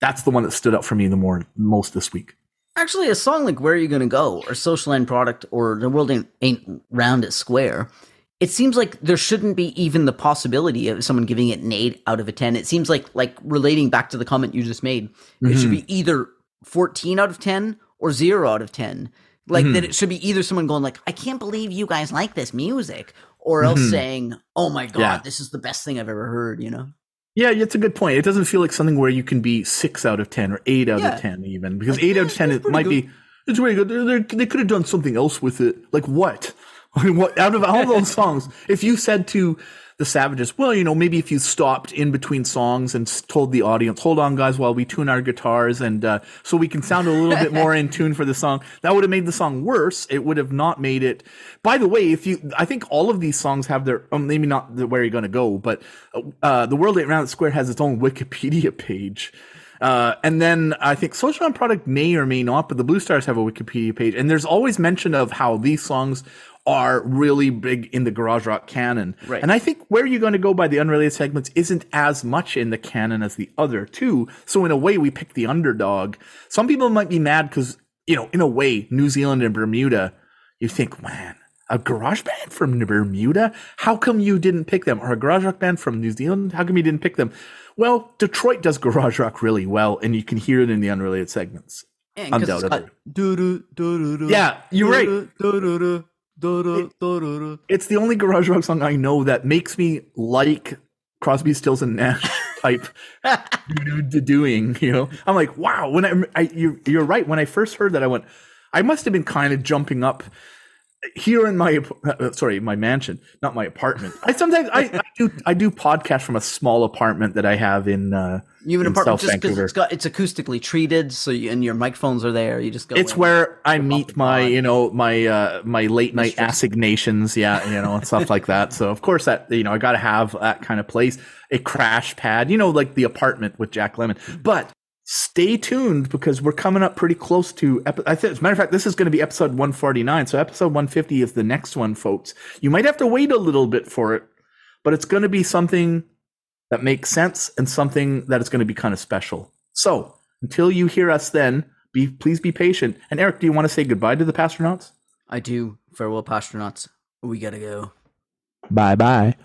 that's the one that stood out for me the more most this week. Actually, a song like "Where Are You Gonna Go" or "Social End Product" or "The World Ain't, Ain't Round at Square," it seems like there shouldn't be even the possibility of someone giving it an eight out of a ten. It seems like, like relating back to the comment you just made, it should be mm-hmm. either fourteen out of ten or zero out of ten. Like that, mm-hmm. it should be either someone going like, "I can't believe you guys like this music," or else Mhm. saying, "Oh my god, Yeah. this is the best thing I've ever heard." You know? Yeah, it's a good point. It doesn't feel like something where you can be six out of ten or eight out Yeah. of ten, even because Like, eight yeah, out of eh, ten it might good. be. It's really good. They're- they're- they could have done something else with it. Like what? I mean, what out of all those songs? If you said to the Savages, well, you know, maybe if you stopped in between songs and told the audience, "Hold on, guys, while we tune our guitars, and uh, so we can sound a little bit more in tune for the song," that would have made the song worse. It would have not made it. By the way, if you, I think all of these songs have their, um, maybe not the, where you're going to go, but uh, the World Ain't Round Square has its own Wikipedia page. Uh, and then I think Social End Product may or may not, but the Bluestars have a Wikipedia page. And there's always mention of how these songs are really big in the garage rock canon. Right. And I think where you're going to go by the unrelated segments isn't as much in the canon as the other two. So in a way, we pick the underdog. Some people might be mad because, you know, in a way, New Zealand and Bermuda, you think, man, a garage band from Bermuda? How come you didn't pick them? Or a garage rock band from New Zealand? How come you didn't pick them? Well, Detroit does garage rock really well, and you can hear it in the unrelated segments. Yeah, 'cause it's got Undoubtedly. doo-doo, Yeah, you're right. doo-doo, It's the only garage rock song I know that makes me like Crosby, Stills, and Nash type do- doing. You know, I'm like, wow. When I, I you're, you're right. When I first heard that, I went, I must have been kind of jumping up here in my uh, sorry my mansion, not my apartment. I sometimes I, I do I do podcast from a small apartment that I have in. Uh, You have an apartment South just because it's got it's acoustically treated, so you, and your microphones are there. You just go. It's in. where I meet my, you know, my uh my late night Mistress. assignations, yeah, you know, and stuff like that. So of course that you know I got to have that kind of place, a crash pad, you know, like the apartment with Jack Lemmon. But stay tuned because we're coming up pretty close to. Epi- I think, as a matter of fact, this is going to be episode 149. So episode 150 is the next one, folks. You might have to wait a little bit for it, but it's going to be something that makes sense and something that is going to be kind of special. So Until you hear us then, be please be patient. And Eric, do you want to say goodbye to the pastronauts? I do. Farewell, astronauts. We gotta go. Bye bye.